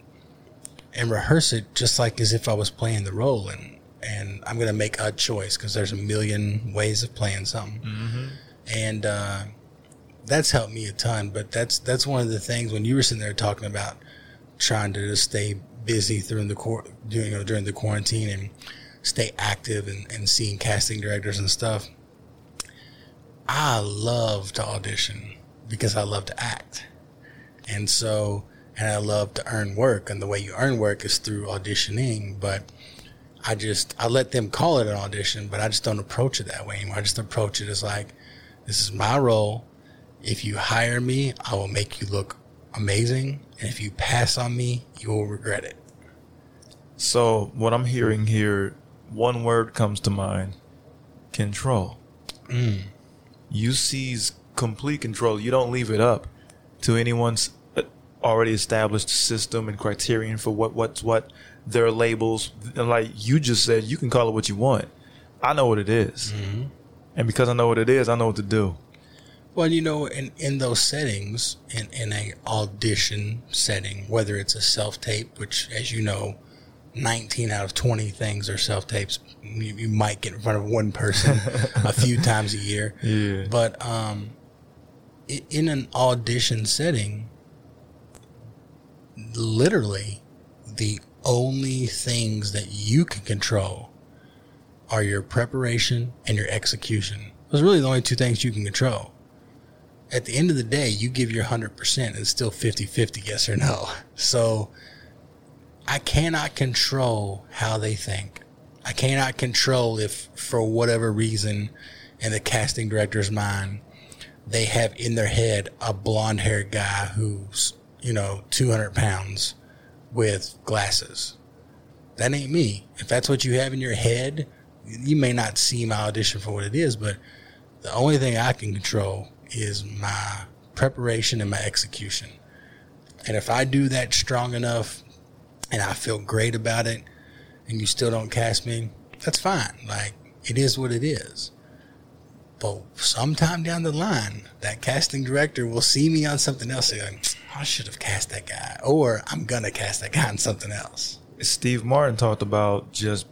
[SPEAKER 3] and rehearse it just like as if i was playing the role and and i'm gonna make a choice because there's a million ways of playing something and uh, that's helped me a ton. But that's that's one of the things when you were sitting there talking about trying to just stay busy during the quar- during you know, during the quarantine and stay active and, and seeing casting directors and stuff. I love to audition because I love to act. And so, and I love to earn work. And the way you earn work is through auditioning. But I just, I let them call it an audition, but I just don't approach it that way anymore. I just approach it as like, this is my role. If you hire me, I will make you look amazing. And if you pass on me, you will regret it.
[SPEAKER 1] So what I'm hearing here, one word comes to mind: control. You seize complete control. You don't leave it up to anyone's uh, already established system and criterion for what what's what. Their labels, and like you just said, you can call it what you want. I know what it is. and because I know what it is, I know what to do.
[SPEAKER 3] Well, you know, in, in those settings, in, in a audition setting, whether it's a self tape, which, as you know, 19 out of 20 things are self tapes. You, you might get in front of one person a few times a year.
[SPEAKER 1] Yeah.
[SPEAKER 3] But um, in an audition setting, literally the only things that you can control are your preparation and your execution. Those are really the only two things you can control. At the end of the day, you give your 100%, it's still 50 50, yes or no. So I cannot control how they think. I cannot control if, for whatever reason, in the casting director's mind, they have in their head a blonde haired guy who's, you know, 200 pounds with glasses. That ain't me. If that's what you have in your head, you may not see my audition for what it is, but the only thing I can control is my preparation and my execution. And if I do that strong enough and I feel great about it and you still don't cast me, that's fine. Like, it is what it is. But sometime down the line, that casting director will see me on something else and go, I should have cast that guy. Or I'm going to cast that guy on something else.
[SPEAKER 1] Steve Martin talked about just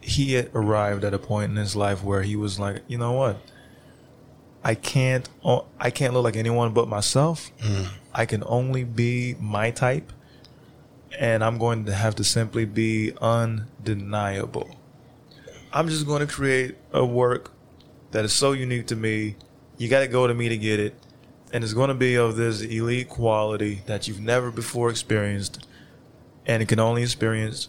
[SPEAKER 1] he had arrived at a point in his life where he was like, you know what? I can't I can't look like anyone but myself. Mm. I can only be my type and I'm going to have to simply be undeniable. I'm just going to create a work that is so unique to me. You got to go to me to get it. And it's going to be of this elite quality that you've never before experienced and it can only experience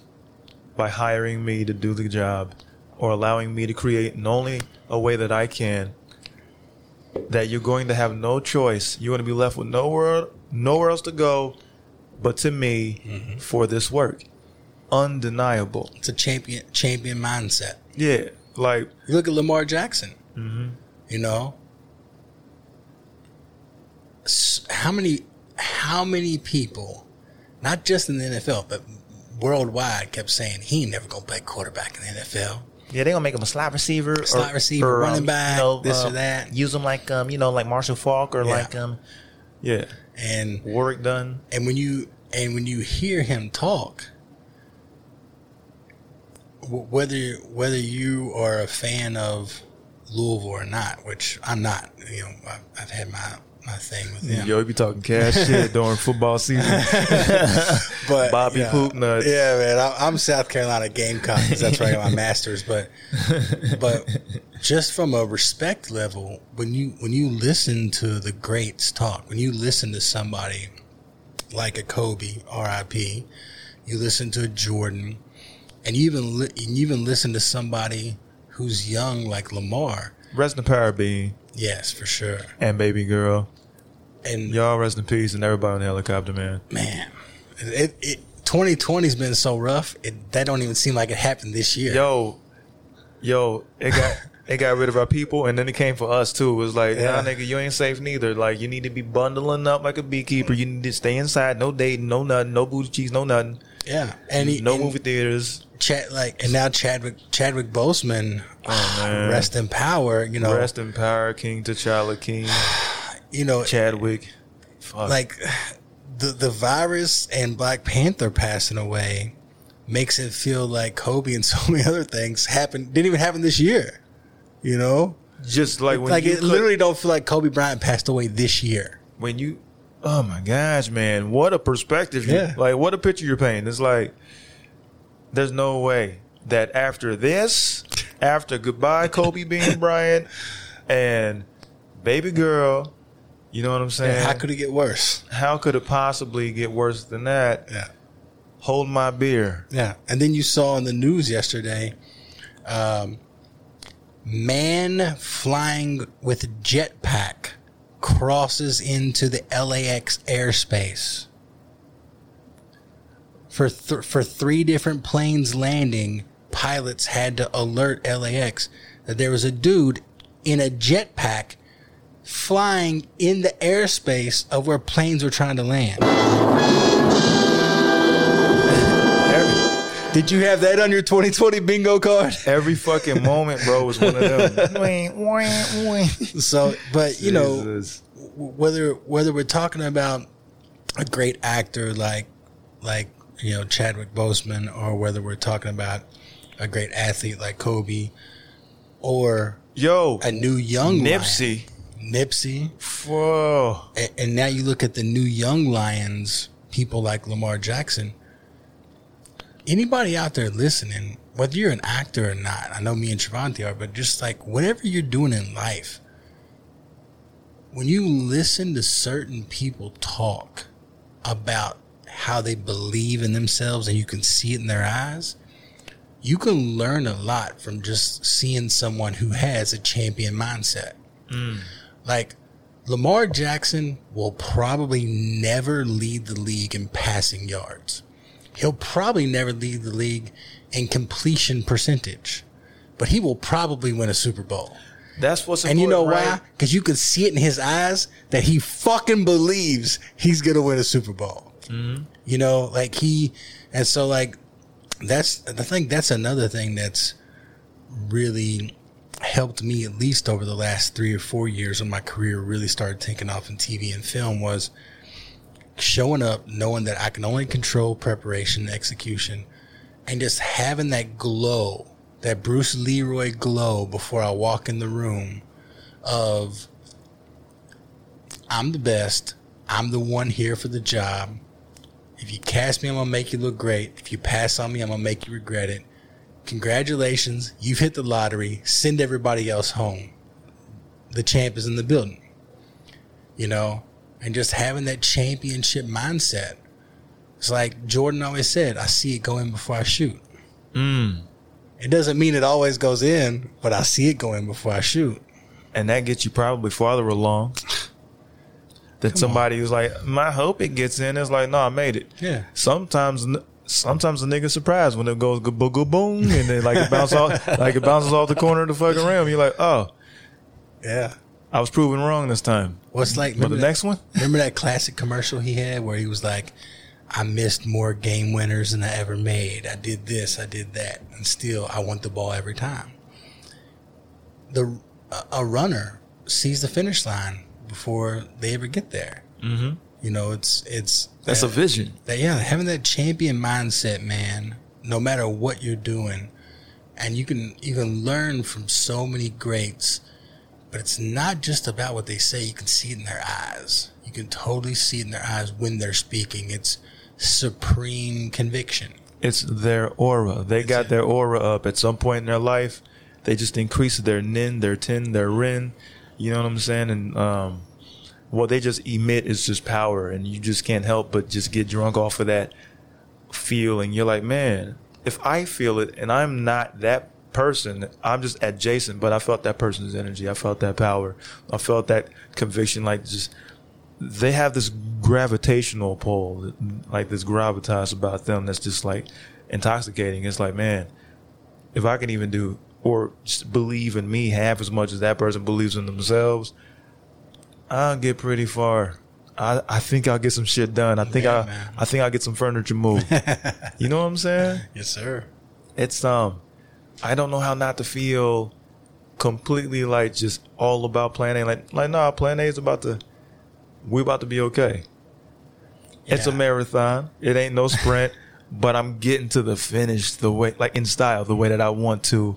[SPEAKER 1] by hiring me to do the job or allowing me to create in only a way that I can that you're going to have no choice you're going to be left with nowhere nowhere else to go but to me for this work undeniable
[SPEAKER 3] It's a champion champion mindset.
[SPEAKER 1] yeah like
[SPEAKER 3] You look at Lamar Jackson. You know, how many how many people, not just in the NFL but worldwide, kept saying he ain't never gonna play quarterback in the NFL.
[SPEAKER 1] yeah they're gonna make him a slot receiver
[SPEAKER 3] Slot receiver, running back, this or that.
[SPEAKER 1] use him like um you know like Marshall Faulk or
[SPEAKER 3] Yeah.
[SPEAKER 1] like um yeah
[SPEAKER 3] And
[SPEAKER 1] Warrick Dunn
[SPEAKER 3] and when you and when you hear him talk, wh- whether whether you are a fan of Louisville or not, which I'm not, you know, I've, I've had my my thing with them.
[SPEAKER 1] Yo, you be talking cash shit during football season.
[SPEAKER 3] but
[SPEAKER 1] Bobby
[SPEAKER 3] yeah,
[SPEAKER 1] Poop Nuts.
[SPEAKER 3] Yeah, man, I, I'm South Carolina Gamecock that's got my masters. But but just from a respect level, when you when you listen to the greats talk, when you listen to somebody like a Kobe, R.I.P., you listen to a Jordan, and you even li- you even listen to somebody who's young like Lamar.
[SPEAKER 1] Rest in power, Bean
[SPEAKER 3] Yes, for sure.
[SPEAKER 1] and baby girl.
[SPEAKER 3] And
[SPEAKER 1] Y'all rest in peace and everybody on the helicopter, man.
[SPEAKER 3] man, it, it 2020's been so rough. It, that don't even seem like it happened this year.
[SPEAKER 1] Yo, yo, it got it got rid of our people and then it came for us too. It was like,
[SPEAKER 3] Yeah.
[SPEAKER 1] nah, nigga, you ain't safe neither. Like, you need to be bundling up like a beekeeper. You need to stay inside. No dating, no nothing, no booty cheeks, no nothing.
[SPEAKER 3] Yeah, and he,
[SPEAKER 1] no
[SPEAKER 3] and
[SPEAKER 1] movie theaters.
[SPEAKER 3] Chad, like, and now Chadwick Chadwick Boseman, oh,
[SPEAKER 1] man.
[SPEAKER 3] rest in power. You know,
[SPEAKER 1] Rest in power, King T'Challa, King
[SPEAKER 3] you know,
[SPEAKER 1] Chadwick. Fuck.
[SPEAKER 3] like the the virus and Black Panther passing away makes it feel like Kobe and so many other things happened didn't even happen this year. You know,
[SPEAKER 1] just like when
[SPEAKER 3] like
[SPEAKER 1] you
[SPEAKER 3] it literally don't feel like Kobe Bryant passed away this year.
[SPEAKER 1] when you Oh my gosh, man! What a perspective! you-
[SPEAKER 3] Yeah.
[SPEAKER 1] like what a picture you're painting. It's like there's no way that after this, after goodbye, Kobe Bean Bryant and baby girl, you know what I'm saying?
[SPEAKER 3] How could it get worse?
[SPEAKER 1] How could it possibly get worse than that?
[SPEAKER 3] Yeah.
[SPEAKER 1] Hold my beer.
[SPEAKER 3] Yeah. And then you saw in the news yesterday, um, man flying with jetpack crosses into the LAX airspace. For th- for three different planes landing, pilots had to alert LAX that there was a dude in a jetpack flying in the airspace of where planes were trying to land.
[SPEAKER 1] Every,
[SPEAKER 3] Did you have that on your 2020 bingo card?
[SPEAKER 1] every fucking moment, bro, was one of them.
[SPEAKER 3] So, but you know,
[SPEAKER 1] Jesus.
[SPEAKER 3] w- whether whether we're talking about a great actor like like you know Chadwick Boseman, or whether we're talking about a great athlete like Kobe, or
[SPEAKER 1] yo,
[SPEAKER 3] a new young
[SPEAKER 1] Nipsey.
[SPEAKER 3] lion, Nipsey,
[SPEAKER 1] Whoa.
[SPEAKER 3] and, and now you look at the new young lions, people like Lamar Jackson. Anybody out there listening, whether you're an actor or not, I know me and Travanti are, but just like whatever you're doing in life, when you listen to certain people talk about how they believe in themselves and you can see it in their eyes, you can learn a lot from just seeing someone who has a champion mindset. Hmm. Like Lamar Jackson will probably never lead the league in passing yards. He'll probably never lead the league in completion percentage, but he will probably win a Super Bowl.
[SPEAKER 1] That's what's
[SPEAKER 3] And you know
[SPEAKER 1] important,
[SPEAKER 3] why? Because you can see it in his eyes that he fucking believes he's gonna win a Super Bowl. Mm-hmm. You know, like he, and so like that's I think that's another thing that's really helped me at least over the last three or four years when my career really started taking off in TV and film was showing up, knowing that I can only control preparation and execution, and just having that glow, that Bruce Leroy glow before I walk in the room of I'm the best. I'm the one here for the job. If you cast me, I'm gonna make you look great. If you pass on me, I'm gonna make you regret it. Congratulations, you've hit the lottery. Send everybody else home. The champ is in the building. You know, and just having that championship mindset. It's like Jordan always said, I see it go in before I shoot. Mm. It doesn't mean it always goes in, but I see it go in before I shoot.
[SPEAKER 1] and that gets you probably farther along. That somebody who's like, I hope it gets in. It's like, no, I made it.
[SPEAKER 3] Yeah.
[SPEAKER 1] Sometimes, sometimes the nigga surprised when it goes go boom, boom, and then like it bounces off, like it bounces off the corner of the fucking rim. You're like, oh,
[SPEAKER 3] Yeah.
[SPEAKER 1] I was proven wrong this time.
[SPEAKER 3] What's like
[SPEAKER 1] But the
[SPEAKER 3] that-
[SPEAKER 1] next one,
[SPEAKER 3] Remember that classic commercial he had where he was like, I missed more game winners than I ever made. I did this, I did that, and still I want the ball every time. The a- a runner sees the finish line before they ever get there. Mm-hmm. You know, it's it's
[SPEAKER 1] that's a vision.
[SPEAKER 3] that yeah, having that champion mindset, man. No matter what you're doing, and you can you can learn from so many greats. But it's not just about what they say. You can see it in their eyes. You can totally see it in their eyes when they're speaking. It's supreme conviction.
[SPEAKER 1] It's their aura. They got their aura up at some point in their life. They just increased their nin, their tin, their rin. You know what I'm saying? And um, what they just emit is just power, and you just can't help but just get drunk off of that feeling. You're like, man, if I feel it, and I'm not that person, I'm just adjacent, but I felt that person's energy. I felt that power. I felt that conviction. Like just they have this gravitational pull, like this gravitas about them that's just like intoxicating. It's like, man, if I can even do or believe in me half as much as that person believes in themselves, I'll get pretty far. I, I think I'll get some shit done. I think
[SPEAKER 3] Yeah,
[SPEAKER 1] I
[SPEAKER 3] man.
[SPEAKER 1] I think I'll get some furniture moved. you know what I'm saying?
[SPEAKER 3] Yes, sir.
[SPEAKER 1] It's um I don't know how not to feel completely like just all about plan A. Like like nah, plan A is about to we about to be okay. It's a marathon. It ain't no sprint, but I'm getting to the finish the way like in style, the way that I want to.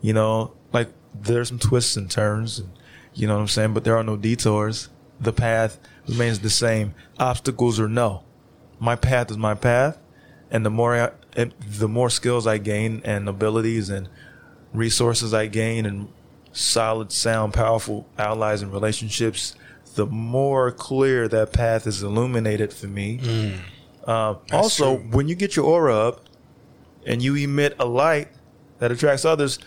[SPEAKER 1] You know, like there's some twists and turns and you know what I'm saying, but there are no detours. the path remains the same. Obstacles or no, my path is my path, and the more I, and the more skills I gain and abilities and resources I gain and solid, sound, powerful allies and relationships, the more clear that path is illuminated for me. Uh, also,
[SPEAKER 3] true.
[SPEAKER 1] when you get your aura up and you emit a light that attracts others,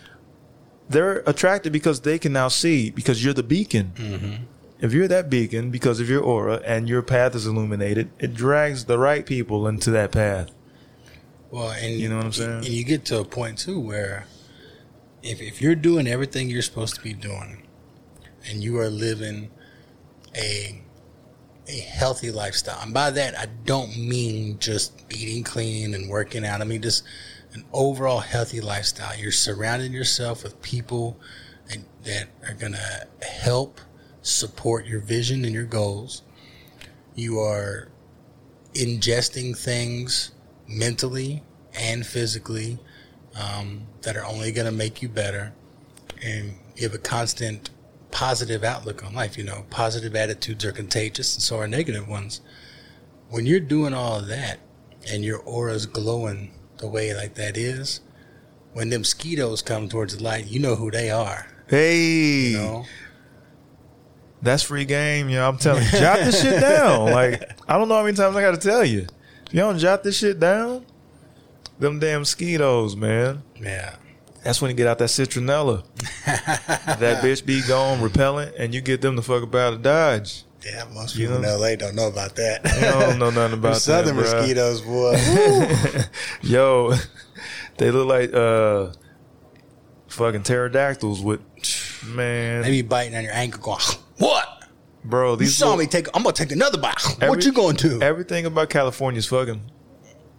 [SPEAKER 1] they're attracted because they can now see because you're the beacon. Mm-hmm. If you're that beacon because of your aura and your path is illuminated, it drags the right people into that path.
[SPEAKER 3] Well, and
[SPEAKER 1] You know what I'm saying?
[SPEAKER 3] And you get to a point too where if if you're doing everything you're supposed to be doing, and you are living a a healthy lifestyle, and by that I don't mean just eating clean and working out. I mean just an overall healthy lifestyle. You're surrounding yourself with people and, that are gonna help support your vision and your goals. You are ingesting things mentally and physically um, that are only going to make you better and you have a constant positive outlook on life you know positive attitudes are contagious and so are negative ones when you're doing all of that and your aura's glowing the way like that is when them mosquitoes come towards the light you know who they are
[SPEAKER 1] Hey,
[SPEAKER 3] you know
[SPEAKER 1] that's free game, yo. I'm telling you, jot this shit down. Like, I don't know how many times I got to tell you. If you don't jot this shit down, them damn mosquitoes, man.
[SPEAKER 3] yeah
[SPEAKER 1] That's when you get out that citronella. that bitch be gone repellent, and you get them the fuck about to Dodge.
[SPEAKER 3] Yeah most
[SPEAKER 1] You
[SPEAKER 3] people
[SPEAKER 1] know-
[SPEAKER 3] in la don't know about that
[SPEAKER 1] You don't know nothing about
[SPEAKER 3] Them southern
[SPEAKER 1] that,
[SPEAKER 3] mosquitoes boy
[SPEAKER 1] Yo, they look like uh, fucking pterodactyls with man,
[SPEAKER 3] They be biting on your ankle, going, "What?
[SPEAKER 1] bro.
[SPEAKER 3] You saw me take? I'm gonna take another bite.
[SPEAKER 1] Every-
[SPEAKER 3] what you going to?"
[SPEAKER 1] Everything about California is fucking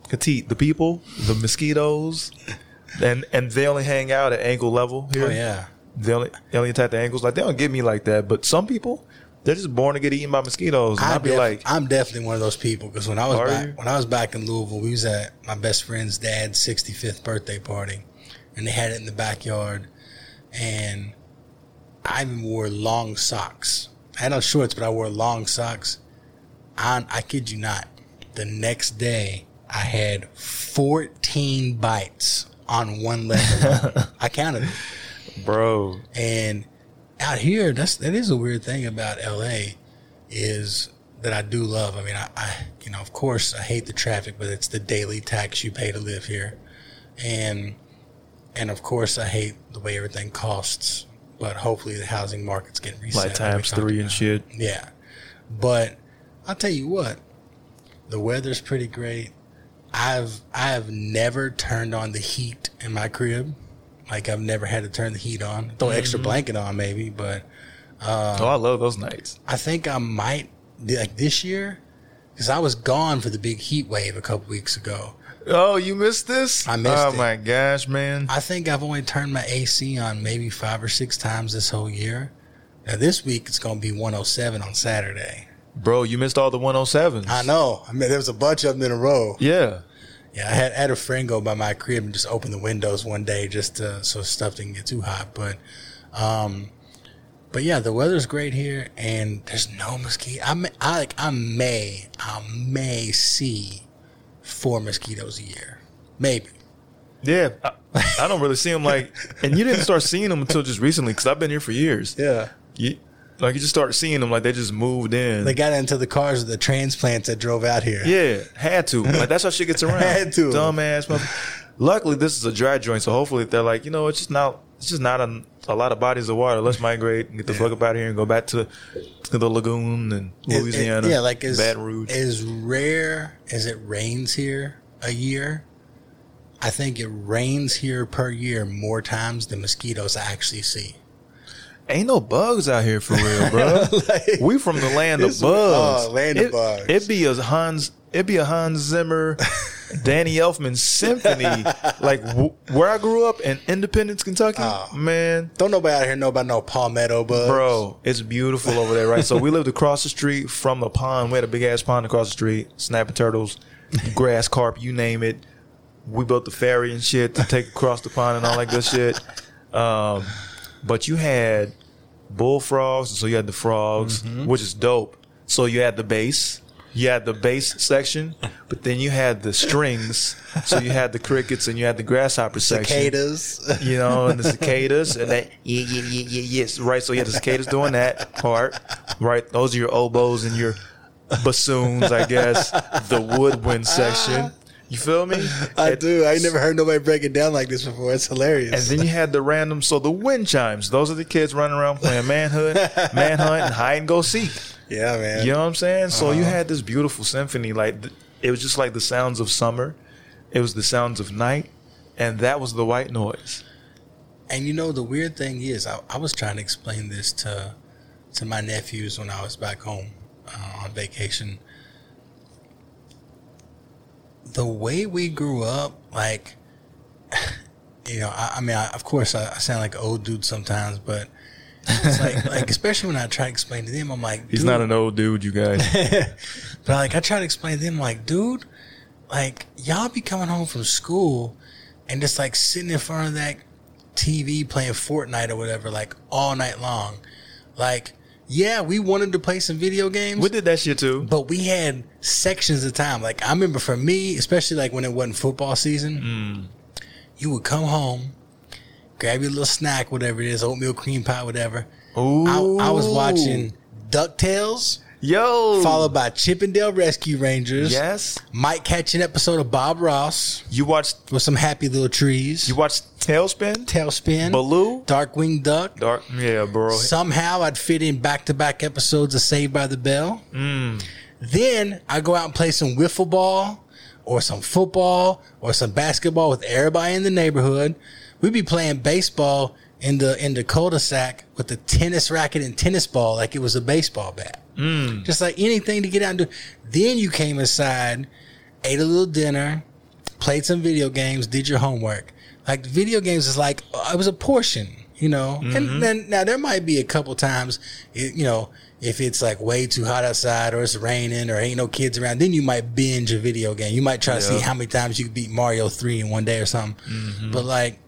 [SPEAKER 1] petite. The people, the mosquitoes, and and they only hang out at ankle level here.
[SPEAKER 3] oh yeah,
[SPEAKER 1] They only they only attack the ankles. Like they don't get me like that. But some people, they're just born to get eaten by mosquitoes. And
[SPEAKER 3] I
[SPEAKER 1] I'd be
[SPEAKER 3] def-
[SPEAKER 1] like,
[SPEAKER 3] I'm definitely one of those people because when I was
[SPEAKER 1] Are
[SPEAKER 3] back
[SPEAKER 1] you?
[SPEAKER 3] when I was back in Louisville, we was at my best friend's dad's 65th birthday party, and they had it in the backyard, and I even wore long socks. I had on shorts, but I wore long socks. I I kid you not. The next day, I had 14 bites on one leg. I counted. them.
[SPEAKER 1] bro,
[SPEAKER 3] And out here, that's that is a weird thing about LA, is that I do love. I mean, I, I you know, of course, I hate the traffic, but it's the daily tax you pay to live here, and and of course, I hate the way everything costs. But hopefully, the housing market's getting reset.
[SPEAKER 1] like times three and shit.
[SPEAKER 3] Yeah, but I'll tell you what, the weather's pretty great. I've I've never turned on the heat in my crib. Like I've never had to turn the heat on. Throw an extra mm-hmm. blanket on maybe, but um,
[SPEAKER 1] oh, I love those nights.
[SPEAKER 3] I think I might like this year because I was gone for the big heat wave a couple weeks ago.
[SPEAKER 1] Oh, you missed this?
[SPEAKER 3] I missed
[SPEAKER 1] Oh
[SPEAKER 3] it.
[SPEAKER 1] my gosh, man.
[SPEAKER 3] I think I've only turned my AC on maybe five or six times this whole year. Now this week it's gonna be 107 on Saturday.
[SPEAKER 1] Bro, you missed all the 107s.
[SPEAKER 3] I know. I mean, there was a bunch of them in a row.
[SPEAKER 1] Yeah.
[SPEAKER 3] Yeah, I had, I had a friend go by my crib and just open the windows one day just to, so stuff didn't get too hot. But, um, but yeah, the weather's great here, and there's no mosquito. I may, I like I may I may see four mosquitoes a year, maybe.
[SPEAKER 1] Yeah. I, I don't really see them like, and you didn't start seeing them until just recently because I've been here for years.
[SPEAKER 3] Yeah,
[SPEAKER 1] You, like you just started seeing them like they just moved in.
[SPEAKER 3] they got into the cars of the transplants that drove out here.
[SPEAKER 1] yeah, had to. Like that's how shit gets around.
[SPEAKER 3] Had to.
[SPEAKER 1] Dumbass. mother- Luckily, this is a dry joint, so hopefully they're like, you know, it's just not, it's just not a, a lot of bodies of water. Let's migrate and get the fuck up out of here and go back to, to the lagoon and
[SPEAKER 3] It- it-
[SPEAKER 1] Louisiana.
[SPEAKER 3] yeah, like as
[SPEAKER 1] Baton Rouge.
[SPEAKER 3] as rare as it rains here a year, I think it rains here per year more times than mosquitoes I actually see.
[SPEAKER 1] Ain't no bugs out here for real, bro.
[SPEAKER 3] Like-
[SPEAKER 1] we from the land of bugs.
[SPEAKER 3] oh, land of
[SPEAKER 1] it,
[SPEAKER 3] bugs.
[SPEAKER 1] It be a Hans. It'd be a Hans Zimmer, Danny Elfman symphony. like w- where I grew up in Independence, Kentucky.
[SPEAKER 3] Oh.
[SPEAKER 1] Man,
[SPEAKER 3] Don't nobody out here know about no palmetto bugs.
[SPEAKER 1] bro, it's beautiful over there, right? So we lived across the street from the pond. We had a big ass pond across the street. Snapping turtles, grass carp, you name it. We built the ferry and shit to take across the pond and all that good shit. Um, but you had bullfrogs. So you had the frogs,
[SPEAKER 3] Mm-hmm.
[SPEAKER 1] which is dope. So you had the bass. You had the bass section, but then you had the strings. So you had the crickets and you had the grasshopper section.
[SPEAKER 3] Cicadas.
[SPEAKER 1] You know, and the cicadas and that yeah yeah yeah yeah yes right. So you had the cicadas doing that part, right? Those are your oboes and your bassoons, I guess. The woodwind section. You feel me?
[SPEAKER 3] I
[SPEAKER 1] And-
[SPEAKER 3] do. I never heard nobody break it down like this before. It's hilarious.
[SPEAKER 1] and then you had the random, so the wind chimes. Those are the kids running around playing manhood, manhunt, and hide and go seek.
[SPEAKER 3] yeah, man.
[SPEAKER 1] You know what I'm saying? So you
[SPEAKER 3] Uh-huh.
[SPEAKER 1] had this beautiful symphony. Like it was just like the sounds of summer. It was the sounds of night, and that was the white noise.
[SPEAKER 3] And you know the weird thing is, I, I was trying to explain this to to my nephews when I was back home uh, on vacation. The way we grew up, like, you know, I, I mean, I, of course, I, I sound like an old dude sometimes, but it's like, like especially when I try to explain to them, I'm like,
[SPEAKER 1] He's not an old dude, you guys.
[SPEAKER 3] but like I try to explain to them, like, dude, like y'all be coming home from school and just like sitting in front of that TV playing Fortnite or whatever, like all night long. Like, yeah, we wanted to play some video games,
[SPEAKER 1] we did that shit too.
[SPEAKER 3] but we had sections of time. Like I remember for me, especially like when it wasn't football season, mm. you would come home, grab your little snack, whatever it is, oatmeal cream pie, whatever.
[SPEAKER 1] Ooh,
[SPEAKER 3] I, I was watching DuckTales,
[SPEAKER 1] Yo,
[SPEAKER 3] followed by Chip 'n Dale Rescue Rangers.
[SPEAKER 1] Yes,
[SPEAKER 3] Might catch an episode of Bob Ross
[SPEAKER 1] you watched.
[SPEAKER 3] with some happy little trees.
[SPEAKER 1] You watched TaleSpin,
[SPEAKER 3] TaleSpin,
[SPEAKER 1] Baloo,
[SPEAKER 3] Darkwing Duck.
[SPEAKER 1] Dark. Yeah, bro.
[SPEAKER 3] Somehow I'd fit in back to back episodes of Saved by the Bell.
[SPEAKER 1] Mm.
[SPEAKER 3] Then I go out and play some wiffle ball or some football or some basketball with everybody in the neighborhood. We'd be playing baseball in the in the cul-de-sac with the tennis racket and tennis ball like it was a baseball bat.
[SPEAKER 1] Mm.
[SPEAKER 3] Just like anything to get out and do. Then you came inside, ate a little dinner, played some video games, did your homework. Like video games is like uh, it was a portion, you know.
[SPEAKER 1] Mm-hmm.
[SPEAKER 3] And then now there might be a couple times, it, you know, if it's like way too hot outside or it's raining or ain't no kids around, then you might binge a video game. You might try to see how many times you could beat Mario three in one day or something.
[SPEAKER 1] Mm-hmm.
[SPEAKER 3] But like.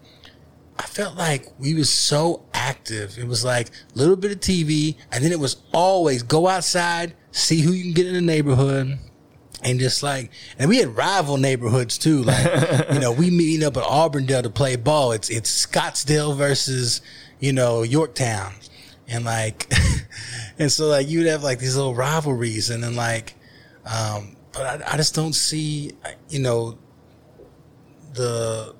[SPEAKER 3] I felt like we was so active. It was like a little bit of TV, and then it was always go outside, see who you can get in the neighborhood, and just like, and we had rival neighborhoods too. Like, you know, we meeting up at Auburndale to play ball. It's it's Scottsdale versus you know Yorktown, and like, and so like you'd have like these little rivalries, and then like, um, but I, I just don't see, you know, the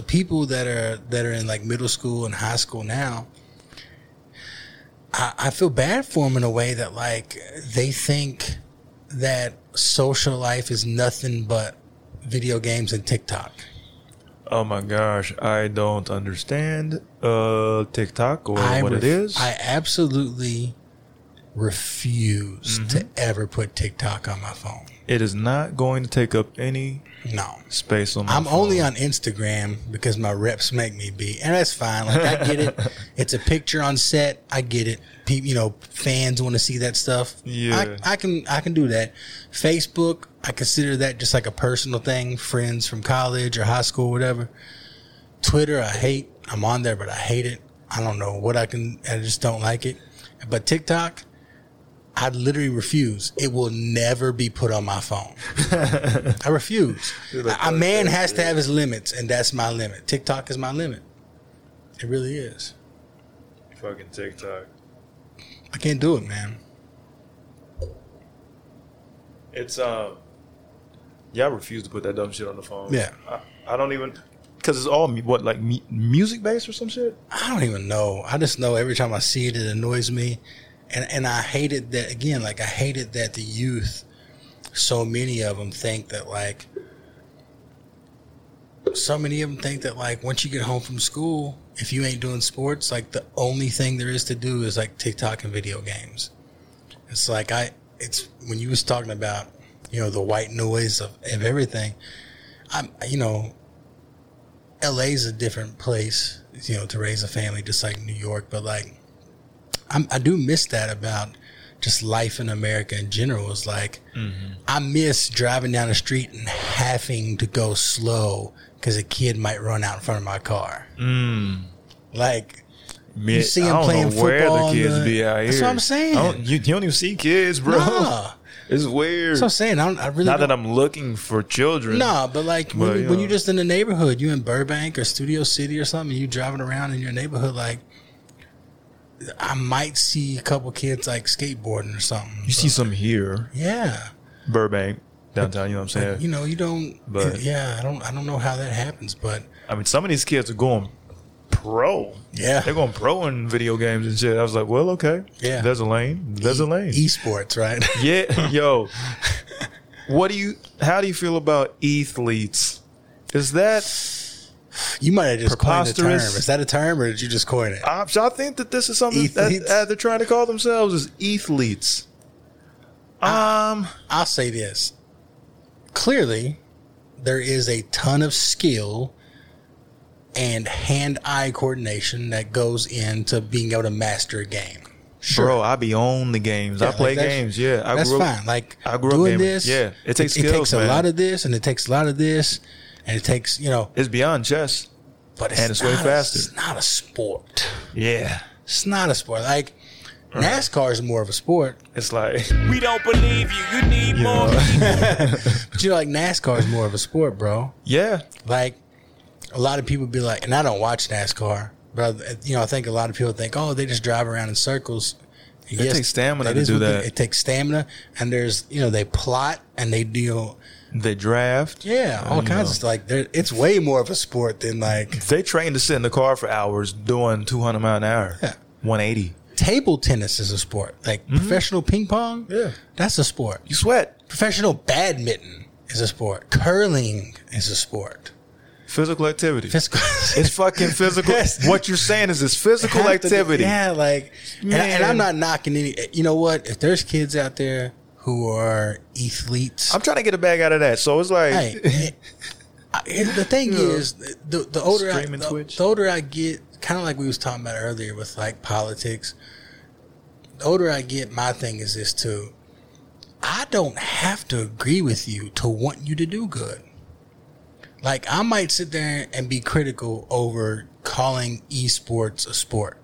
[SPEAKER 3] the people that are that are in like middle school and high school now. I, I feel bad for them in a way that like they think that social life is nothing but video games and TikTok.
[SPEAKER 1] Oh my gosh, I don't understand uh TikTok or
[SPEAKER 3] I
[SPEAKER 1] what
[SPEAKER 3] ref-
[SPEAKER 1] it is.
[SPEAKER 3] I absolutely refuse
[SPEAKER 1] Mm-hmm.
[SPEAKER 3] to ever put TikTok on my phone.
[SPEAKER 1] it is not going to take up any
[SPEAKER 3] No.
[SPEAKER 1] space on my
[SPEAKER 3] I'm
[SPEAKER 1] phone.
[SPEAKER 3] only on Instagram because my reps make me be, and that's fine. Like I get it. it's a picture on set. I get it. People, you know, fans want to see that stuff.
[SPEAKER 1] Yeah.
[SPEAKER 3] I, I can I can do that. Facebook, I consider that just like a personal thing. Friends from college or high school, whatever. Twitter, I hate. I'm on there, but I hate it. I don't know what I can. I just don't like it. But TikTok, I literally refuse. It will never be put on my phone. I refuse. A a man has to have his limits, and that's my limit. TikTok is my limit. It really is.
[SPEAKER 1] fucking TikTok.
[SPEAKER 3] I can't do it, man.
[SPEAKER 1] It's um, yeah, I refuse to put that dumb shit on the phone.
[SPEAKER 3] Yeah.
[SPEAKER 1] I, I don't even because it's all what like mu- music based or some shit.
[SPEAKER 3] I don't even know. I just know every time I see it, it annoys me, and and I hated that again. Like I hated that the youth, so many of them think that like, so many of them think that like once you get home from school, if you ain't doing sports, like the only thing there is to do is like TikTok and video games. It's like I, it's when you was talking about, you know, the white noise of, of everything. I'm, you know, LA's a different place, you know, to raise a family, just like New York. But like, I'm, I do miss that about just life in America in general. Is like, I miss driving down the street and having to go slow because a kid might run out in front of my car.
[SPEAKER 1] Mm.
[SPEAKER 3] Like,
[SPEAKER 1] Man,
[SPEAKER 3] you see
[SPEAKER 1] don't
[SPEAKER 3] playing
[SPEAKER 1] know where
[SPEAKER 3] football.
[SPEAKER 1] the kids
[SPEAKER 3] the-
[SPEAKER 1] be out here.
[SPEAKER 3] That's what I'm saying.
[SPEAKER 1] Don't- you, you don't even see kids, bro.
[SPEAKER 3] Nah.
[SPEAKER 1] It's weird.
[SPEAKER 3] That's what I'm saying. I, don't, I really
[SPEAKER 1] Not that I'm looking for children.
[SPEAKER 3] Nah, but like when,
[SPEAKER 1] But,
[SPEAKER 3] you
[SPEAKER 1] you
[SPEAKER 3] when
[SPEAKER 1] know.
[SPEAKER 3] you're just in the neighborhood, you in Burbank or Studio City or something, and you driving around in your neighborhood, like I might see a couple kids like skateboarding or something.
[SPEAKER 1] You see some here,
[SPEAKER 3] yeah,
[SPEAKER 1] Burbank, downtown. You know what I'm saying?
[SPEAKER 3] you know, you don't.
[SPEAKER 1] But-
[SPEAKER 3] yeah, I don't. I don't know how that happens, but
[SPEAKER 1] I mean, some of these kids are going pro.
[SPEAKER 3] yeah,
[SPEAKER 1] They're going pro in video games and shit. I was like, well, okay.
[SPEAKER 3] Yeah.
[SPEAKER 1] There's a lane. There's a lane.
[SPEAKER 3] esports, right?
[SPEAKER 1] Yeah, yo. What do you? How do you feel about athletes? Is that?
[SPEAKER 3] You might have just coined the term.
[SPEAKER 1] Preposterous.
[SPEAKER 3] Is that a term, or did you just coin it?
[SPEAKER 1] I, I think that this is something that
[SPEAKER 3] Athletes?
[SPEAKER 1] uh, they're trying to call themselves as athletes. Um,
[SPEAKER 3] I'll say this. Clearly, there is a ton of skill and hand-eye coordination that goes into being able to master a game.
[SPEAKER 1] bro, I be on the games. I play
[SPEAKER 3] like,
[SPEAKER 1] games. Yeah, I
[SPEAKER 3] That's
[SPEAKER 1] grew up.
[SPEAKER 3] fine. Like
[SPEAKER 1] I grew up
[SPEAKER 3] doing
[SPEAKER 1] gaming.
[SPEAKER 3] this.
[SPEAKER 1] Yeah, it takes
[SPEAKER 3] It,
[SPEAKER 1] skills,
[SPEAKER 3] takes a lot of this, and it takes a lot of this, and it takes you know.
[SPEAKER 1] It's beyond chess.
[SPEAKER 3] But it's,
[SPEAKER 1] And it's way
[SPEAKER 3] not a-
[SPEAKER 1] faster.
[SPEAKER 3] it's not a sport.
[SPEAKER 1] Yeah,
[SPEAKER 3] It's not a sport. Like NASCAR is more of a sport,
[SPEAKER 1] it's like
[SPEAKER 4] We don't believe you. You need
[SPEAKER 1] you
[SPEAKER 4] more.
[SPEAKER 1] know,
[SPEAKER 3] but you know, like NASCAR is more of a sport, bro.
[SPEAKER 1] yeah.
[SPEAKER 3] Like a lot of people be like, and I don't watch NASCAR, but I, you know, I think a lot of people think, oh, they just drive around in circles.
[SPEAKER 1] It takes stamina to do
[SPEAKER 3] what they-
[SPEAKER 1] that.
[SPEAKER 3] It takes stamina, and there's you know they plot and they deal.
[SPEAKER 1] They draft.
[SPEAKER 3] Yeah, all kinds
[SPEAKER 1] know.
[SPEAKER 3] of stuff. Like it's way more of a sport than like
[SPEAKER 1] They train to sit in the car for hours doing 200 mile an hour.
[SPEAKER 3] Yeah.
[SPEAKER 1] 180.
[SPEAKER 3] table tennis is a sport. Like professional ping pong,
[SPEAKER 1] Mm-hmm. Yeah.
[SPEAKER 3] that's a sport.
[SPEAKER 1] You sweat.
[SPEAKER 3] Professional badminton is a sport. Curling is a sport.
[SPEAKER 1] Physical activity.
[SPEAKER 3] Physical.
[SPEAKER 1] It's fucking physical.
[SPEAKER 3] Yes.
[SPEAKER 1] What you're saying is it's physical
[SPEAKER 3] have to do-
[SPEAKER 1] activity.
[SPEAKER 3] yeah, like, and, and. I'm not knocking any. You know what? If there's kids out there who are athletes,
[SPEAKER 1] I'm trying to get a bag out of that. So it's like,
[SPEAKER 3] hey, eh, I- the thing is, the the older I, the,
[SPEAKER 1] Twitch.
[SPEAKER 3] the older I get, kind of like we was talking about earlier with like politics. The older I get, my thing is this too. I don't have to agree with you to want you to do good. Like I might sit there and be critical over calling esports a sport.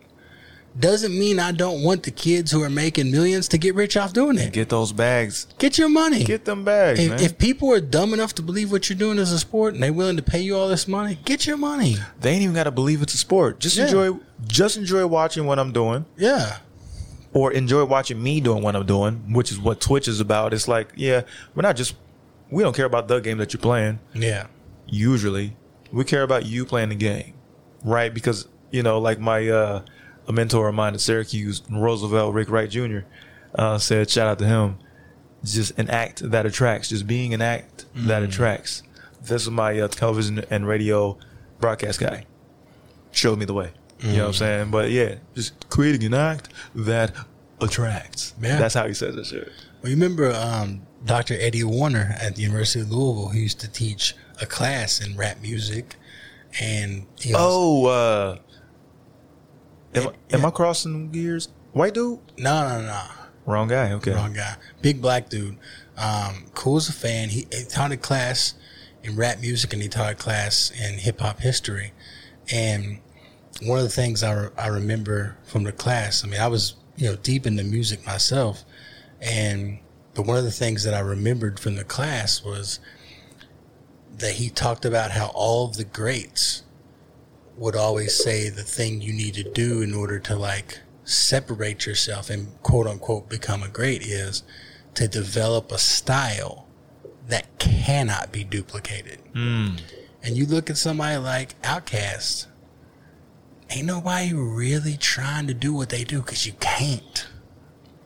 [SPEAKER 3] Doesn't mean I don't want the kids who are making millions to get rich off doing it.
[SPEAKER 1] get those bags.
[SPEAKER 3] Get your money.
[SPEAKER 1] Get them bags, man.
[SPEAKER 3] if, if people are dumb enough to believe what you're doing is a sport and they're willing to pay you all this money, get your money.
[SPEAKER 1] they ain't even got to believe it's a sport. Just
[SPEAKER 3] Yeah.
[SPEAKER 1] enjoy, just enjoy watching what I'm doing,
[SPEAKER 3] Yeah.
[SPEAKER 1] or enjoy watching me doing what I'm doing, which is what Twitch is about. It's like, yeah, we're not just, we don't care about the game that you're playing.
[SPEAKER 3] Yeah.
[SPEAKER 1] usually we care about you playing the game right because you know like my uh a mentor of mine at syracuse roosevelt rick wright jr uh said shout out to him. Just an act that attracts. Just being an act that attracts. This is my uh, television and radio broadcast guy. Showed me the way. You know what i'm saying? But yeah just creating an act that attracts.
[SPEAKER 3] Yeah.
[SPEAKER 1] that's how he says that shit.
[SPEAKER 3] Well, you remember um, Dr. Eddie Warner at the University of Louisville who used to teach a class in rap music and he was,
[SPEAKER 1] oh uh am,
[SPEAKER 3] Yeah.
[SPEAKER 1] am i crossing gears? White dude?
[SPEAKER 3] No no no
[SPEAKER 1] Wrong guy. Okay.
[SPEAKER 3] wrong guy. Big black dude. Um, cool as a fan. He, he taught a class in rap music and he taught a class in hip hop history. And one of the things I, re- I remember from the class I mean I was you know deep into music myself. And but one of the things that I remembered from the class was that he talked about how all of the greats would always say the thing you need to do in order to like separate yourself and quote unquote become a great is to develop a style that cannot be duplicated. And you look at somebody like Outkast, ain't nobody really trying to do what they do because you can't.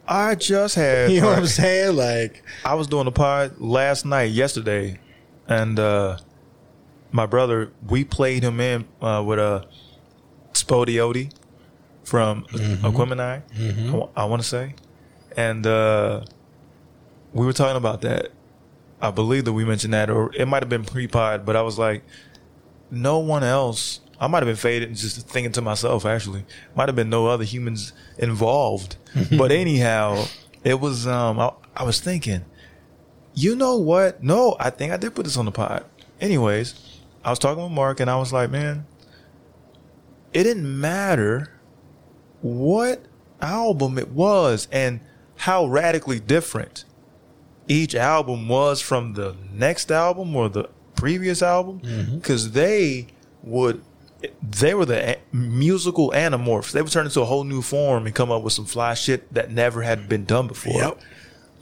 [SPEAKER 1] I just had.
[SPEAKER 3] You know what I'm saying? Like,
[SPEAKER 1] I was doing a pod last night, yesterday, and uh, my brother, we played him in uh, with a uh, SpottieOttie from Aquemini, I, want to say, and uh, we were talking about that. I believe that we mentioned that, or it might have been pre-pod, but I was like, no one else. I might have been faded and just thinking to myself, actually, might have been no other humans involved. but anyhow, it was. Um, I, I was thinking, you know what? No, I think I did put this on the pod. Anyways, I was talking with Mark, and I was like, man, it didn't matter what album it was and how radically different each album was from the next album or the previous album
[SPEAKER 3] Mm-hmm.
[SPEAKER 1] because they would they were the musical anamorphs they would turn into a whole new form and come up with some fly shit that never had been done before
[SPEAKER 3] Yep.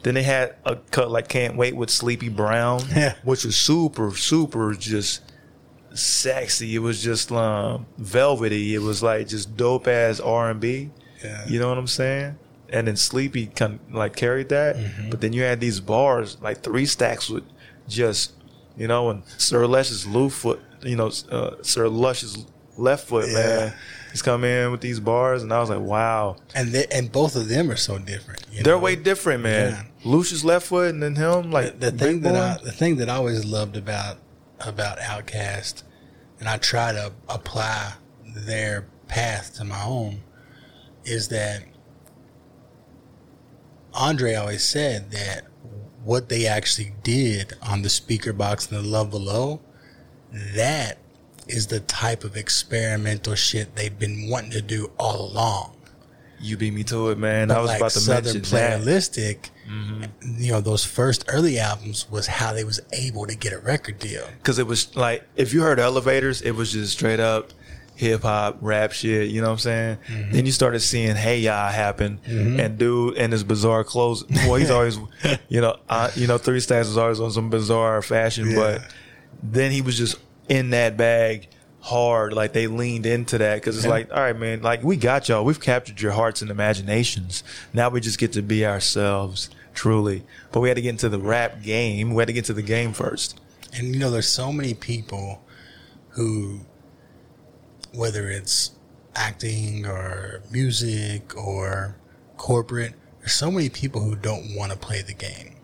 [SPEAKER 1] then they had a cut like can't wait with sleepy brown
[SPEAKER 3] Yeah.
[SPEAKER 1] which was super super just sexy it was just um, velvety it was like just dope ass r&b you know what i'm saying and then sleepy kind of like carried that
[SPEAKER 3] Mm-hmm.
[SPEAKER 1] but then you had these bars like three stacks with just you know and sir Lucious low foot you know uh, sir Lucious left foot
[SPEAKER 3] Yeah.
[SPEAKER 1] man he's come in with these bars and i was like wow
[SPEAKER 3] And they, and both of them are so different.
[SPEAKER 1] they're
[SPEAKER 3] know?
[SPEAKER 1] way different man
[SPEAKER 3] Yeah.
[SPEAKER 1] Lucious left foot and then him like
[SPEAKER 3] the thing that I, the thing that I always loved about about Outkast, and I try to apply their path to my own, is that Andre always said that what they actually did on the Speakerboxxx and the Love Below, that is the type of experimental shit they've been wanting to do all along.
[SPEAKER 1] You beat me to it, man. I was
[SPEAKER 3] like
[SPEAKER 1] about to
[SPEAKER 3] Southern
[SPEAKER 1] mention that.
[SPEAKER 3] Playalistic, you know, those first early albums was how they was able to get a record deal.
[SPEAKER 1] Because it was like, if you heard elevators, it was just straight up hip hop, rap shit, you know what I'm saying?
[SPEAKER 3] Mm-hmm.
[SPEAKER 1] Then you started seeing Hey Ya happen and dude in his bizarre clothes. Well, he's always, you know, uh, you know, Three Stacks was always on some bizarre fashion,
[SPEAKER 3] Yeah.
[SPEAKER 1] but then he was just in that bag hard. Like they leaned into that because it's
[SPEAKER 3] Yeah.
[SPEAKER 1] like, all right, man, like we got y'all. We've captured your hearts and imaginations. Now we just get to be ourselves, truly. But we had to get into the rap game. We had to get to the game first.
[SPEAKER 3] And you know, there's so many people who, whether it's acting or music or corporate, there's so many people who don't want to play the game,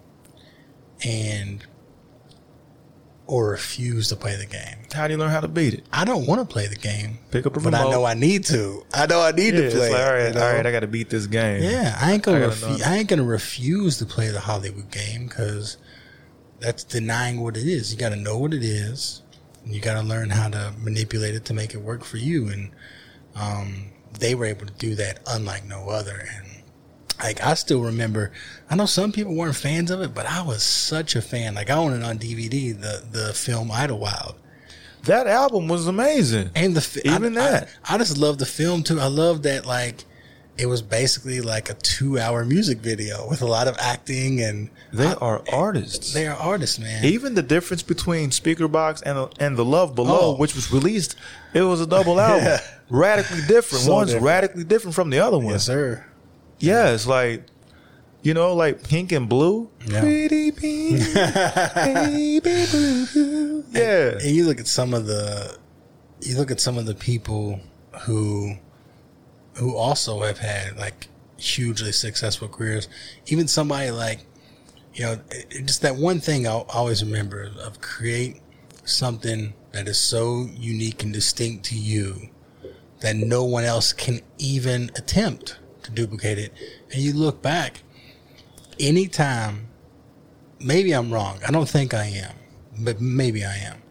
[SPEAKER 3] and or refuse to play the game.
[SPEAKER 1] How do you learn how to beat it?
[SPEAKER 3] I don't want to play the game,
[SPEAKER 1] Pick up a
[SPEAKER 3] but I know I need to. I know I need
[SPEAKER 1] Yeah,
[SPEAKER 3] to
[SPEAKER 1] it's
[SPEAKER 3] play.
[SPEAKER 1] like, all right,
[SPEAKER 3] you know?
[SPEAKER 1] all right, I got to beat this game.
[SPEAKER 3] Yeah, I ain't gonna
[SPEAKER 1] I
[SPEAKER 3] refu- I ain't gonna refuse to play the Hollywood game because that's denying what it is. You got to know what it is. And you got to learn how to manipulate it to make it work for you. And um, they were able to do that unlike no other. And like I still remember, I know some people weren't fans of it, but I was such a fan. Like I own it on DVD, the the film Idlewild.
[SPEAKER 1] That album was amazing.
[SPEAKER 3] And the
[SPEAKER 1] Even
[SPEAKER 3] I,
[SPEAKER 1] that.
[SPEAKER 3] I, I just love the film too. I love that like it was basically like a two hour music video with a lot of acting and
[SPEAKER 1] They
[SPEAKER 3] I-
[SPEAKER 1] are artists.
[SPEAKER 3] they are artists, man.
[SPEAKER 1] Even the difference between Speakerboxxx and and the Love Below,
[SPEAKER 3] Oh.
[SPEAKER 1] which was released, it was a double album,
[SPEAKER 3] Yeah.
[SPEAKER 1] radically different.
[SPEAKER 3] So
[SPEAKER 1] One's
[SPEAKER 3] different.
[SPEAKER 1] radically different from the other one.
[SPEAKER 3] yes, sir.
[SPEAKER 1] Yeah, it's like, you know, like pink and blue.
[SPEAKER 3] Yeah.
[SPEAKER 1] Pretty pink, baby blue. Yeah.
[SPEAKER 3] And you look at some of the, you look at some of the people who, who also have had like hugely successful careers. Even somebody like, you know, just that one thing I'll always remember of create something that is so unique and distinct to you that no one else can even attempt to duplicate it. And you look back, anytime, maybe I'm wrong. I don't think I am, but maybe I am.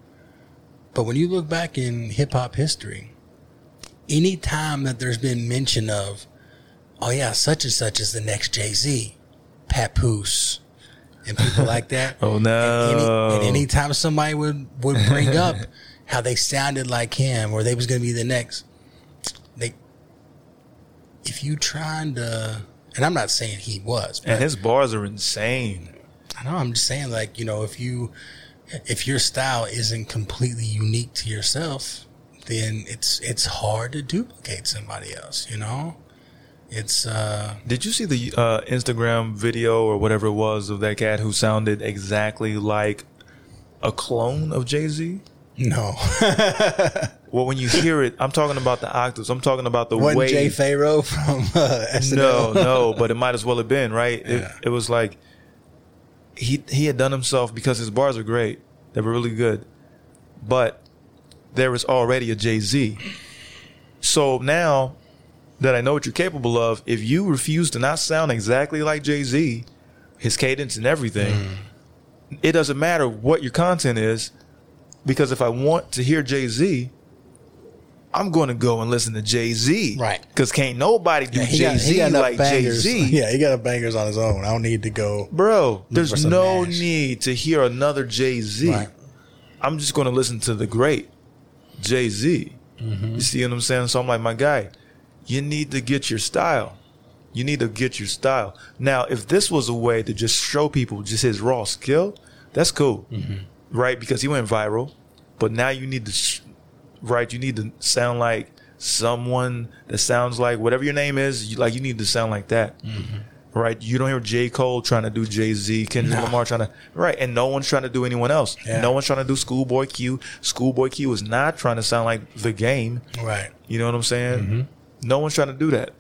[SPEAKER 3] But when you look back in hip hop history, any time that there's been mention of, oh yeah, such and such is the next Jay Z, Papoose, and people like that.
[SPEAKER 1] Oh, no.
[SPEAKER 3] And, any, and anytime somebody would would bring up how they sounded like him or they was gonna be the next. If you trying to, and I'm not saying he was, but
[SPEAKER 1] And his bars are insane.
[SPEAKER 3] I know. I'm just saying, like you know, if you if your style isn't completely unique to yourself, then it's it's hard to duplicate somebody else. You know, it's uh
[SPEAKER 1] Did you see the uh, Instagram video or whatever it was of that cat who sounded exactly like a clone of Jay Z?
[SPEAKER 3] no.
[SPEAKER 1] Well, when you hear it, I'm talking about the octaves. I'm talking about the
[SPEAKER 3] Wasn't
[SPEAKER 1] way.
[SPEAKER 3] Jay Pharoah from uh, SNL?
[SPEAKER 1] no, no, but it might as well have been right. It,
[SPEAKER 3] Yeah.
[SPEAKER 1] it was like he he had done himself because his bars are great. They were really good, but there was already a Jay Z. So now that I know what you're capable of, if you refuse to not sound exactly like Jay Z, his cadence and everything, it doesn't matter what your content is, because if I want to hear Jay Z, I'm going to go and listen to Jay Z.
[SPEAKER 3] Right.
[SPEAKER 1] Because can't nobody do
[SPEAKER 3] He
[SPEAKER 1] Jay Z like Jay. Z.
[SPEAKER 3] Yeah, he got a bangers on his own. I don't need to go.
[SPEAKER 1] Bro, there's no
[SPEAKER 3] mash.
[SPEAKER 1] need to hear another Jay Z.
[SPEAKER 3] Right.
[SPEAKER 1] I'm just going to listen to the great Jay Z.
[SPEAKER 3] Mm-hmm.
[SPEAKER 1] You see what I'm saying? So I'm like, my guy, you need to get your style. You need to get your style. Now, if this was a way to just show people just his raw skill, that's cool,
[SPEAKER 3] Mm-hmm.
[SPEAKER 1] right? Because he went viral. But now you need to, right? You need to sound like someone that sounds like whatever your name is. You, like you need to sound like that right? You don't hear J. Cole trying to do Jay Z, Kendrick
[SPEAKER 3] Nah.
[SPEAKER 1] Lamar trying to, right? And no one's trying to do anyone else.
[SPEAKER 3] Yeah.
[SPEAKER 1] No one's trying to do Schoolboy Q. Schoolboy Q is not trying to sound like the game.
[SPEAKER 3] Right.
[SPEAKER 1] You know what I'm saying?
[SPEAKER 3] Mm-hmm.
[SPEAKER 1] No one's trying to do that.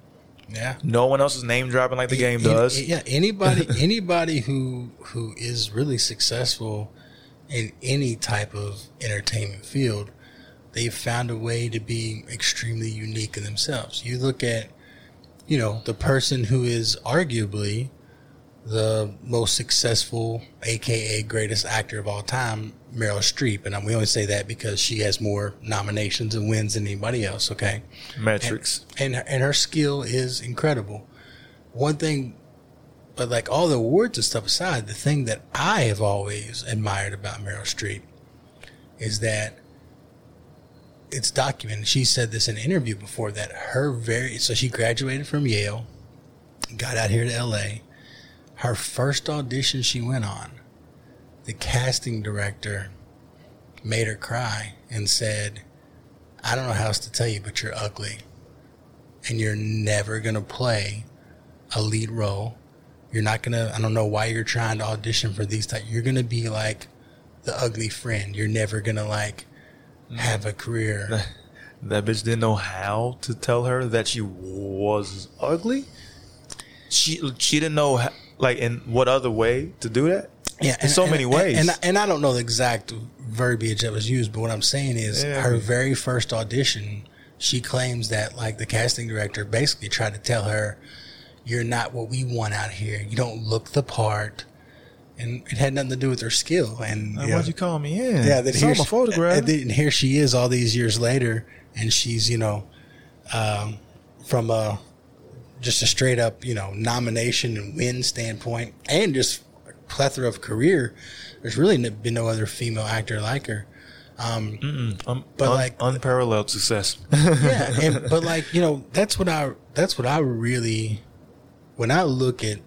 [SPEAKER 3] Yeah.
[SPEAKER 1] No one else is name dropping like the game
[SPEAKER 3] Any-
[SPEAKER 1] does.
[SPEAKER 3] Yeah, anybody anybody who who is really successful in any type of entertainment field, they've found a way to be extremely unique in themselves. You look at, you know, the person who is arguably the most successful, aka greatest actor of all time, Meryl Streep, and we only say that because she has more nominations and wins than anybody else. Okay,
[SPEAKER 1] Metrics.
[SPEAKER 3] and and her skill is incredible. One thing, but like all the awards and stuff aside, the thing that I have always admired about Meryl Streep is that it's documented. She said this in an interview before that her very so she graduated from Yale, got out here to L.A. Her first audition she went on, the casting director made her cry and said, "I don't know how else to tell you, but you're ugly." and you're never gonna play a lead role. You're not gonna. I don't know why you're trying to audition for these type. You're gonna be like the ugly friend. You're never gonna like have a career.
[SPEAKER 1] That bitch didn't know how to tell her that she was ugly. She she didn't know how, like in what other way to do that.
[SPEAKER 3] Yeah,
[SPEAKER 1] in so many ways.
[SPEAKER 3] And, and, and I don't know the exact verbiage that was used, but what I'm saying is
[SPEAKER 1] Yeah.
[SPEAKER 3] her very first audition, she claims that like the casting director basically tried to tell her, "You're not what we want out here. You don't look the part." And it had nothing to do with her skill. And
[SPEAKER 1] Like,
[SPEAKER 3] you know,
[SPEAKER 1] Why'd you call me in?
[SPEAKER 3] yeah, that
[SPEAKER 1] it's
[SPEAKER 3] here
[SPEAKER 1] on my
[SPEAKER 3] she-
[SPEAKER 1] photograph.
[SPEAKER 3] And, and here she is, all these years later, and she's you know, um, from a just a straight up you know nomination and win standpoint, and just a plethora of career. There's really been no other female actor like her.
[SPEAKER 1] Um,
[SPEAKER 3] but
[SPEAKER 1] un-
[SPEAKER 3] like-
[SPEAKER 1] unparalleled success.
[SPEAKER 3] Yeah, and, but like you know, that's what I that's what I really when I look at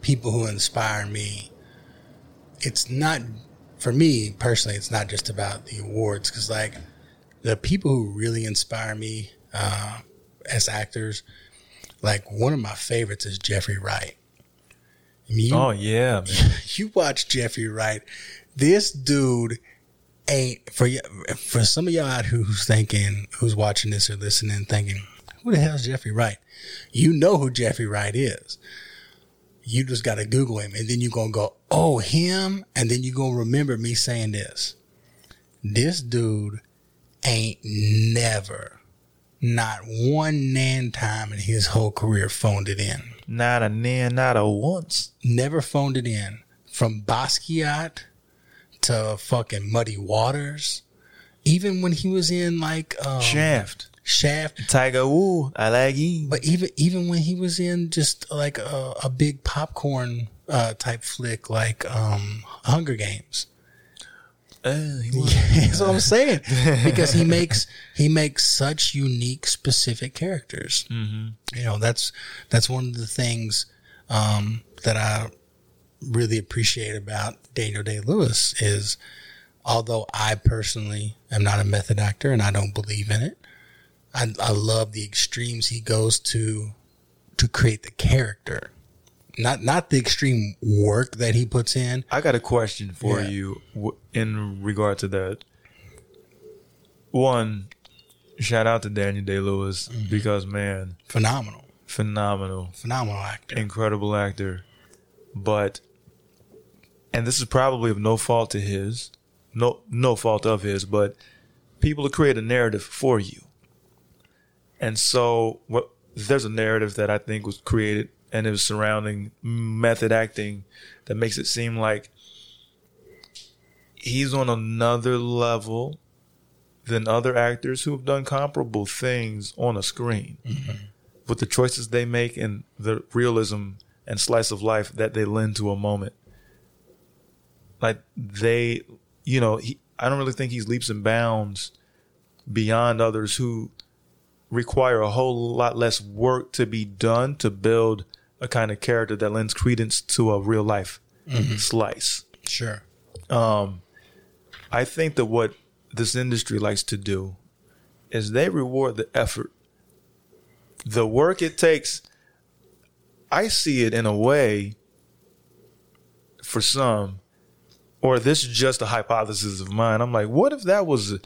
[SPEAKER 3] people who inspire me. It's not for me personally. It's not just about the awards because like the people who really inspire me uh, as actors, like one of my favorites is Jeffrey Wright. I mean, you,
[SPEAKER 1] oh yeah, man.
[SPEAKER 3] you watch Jeffrey Wright. This dude ain't for for some of y'all out who's thinking, who's watching this or listening, thinking, who the hell is Jeffrey Wright? You know who Jeffrey Wright is. You just got to Google him, and then you're gonna go, oh, him, and then you're gonna remember me saying this. This dude ain't never, not one nan time in his whole career phoned it in
[SPEAKER 1] Not a nan, not a once.
[SPEAKER 3] never phoned it in. From Basquiat to fucking Muddy Waters. Even when he was in like um,
[SPEAKER 1] Shaft.
[SPEAKER 3] Shaft.
[SPEAKER 1] Tiger Woo. I like him.
[SPEAKER 3] But even even when he was in just like a, a big popcorn uh, type flick like um, Hunger Games.
[SPEAKER 1] Uh,
[SPEAKER 3] That's what I'm saying. Because he makes he makes such unique, specific characters. Mm-hmm. You know, that's that's one of the things um, that I really appreciate about Daniel Day Lewis is, although I personally am not a method actor and I don't believe in it, I, I love the extremes he goes to to create the character. Not not the extreme work that he puts in.
[SPEAKER 1] I got a question for
[SPEAKER 3] Yeah.
[SPEAKER 1] you in regard to that. One, shout out to Daniel Day Lewis
[SPEAKER 3] Mm-hmm.
[SPEAKER 1] because man,
[SPEAKER 3] Phenomenal,
[SPEAKER 1] phenomenal,
[SPEAKER 3] phenomenal actor.
[SPEAKER 1] incredible actor. But, and this is probably of no fault to his, no no fault of his, but people to create a narrative for you. And so, what there's a narrative that I think was created and it was surrounding method acting that makes it seem like he's on another level than other actors who have done comparable things on a screen mm-hmm. with the choices they make and the realism and slice of life that they lend to a moment. Like they, you know, he, I don't really think he's leaps and bounds beyond others who require a whole lot less work to be done to build a kind of character that lends credence to a real life mm-hmm. slice.
[SPEAKER 3] Sure.
[SPEAKER 1] Um, I think that what this industry likes to do is they reward the effort, the work it takes. I see it in a way for some, or this is just a hypothesis of mine. I'm like, what if that was,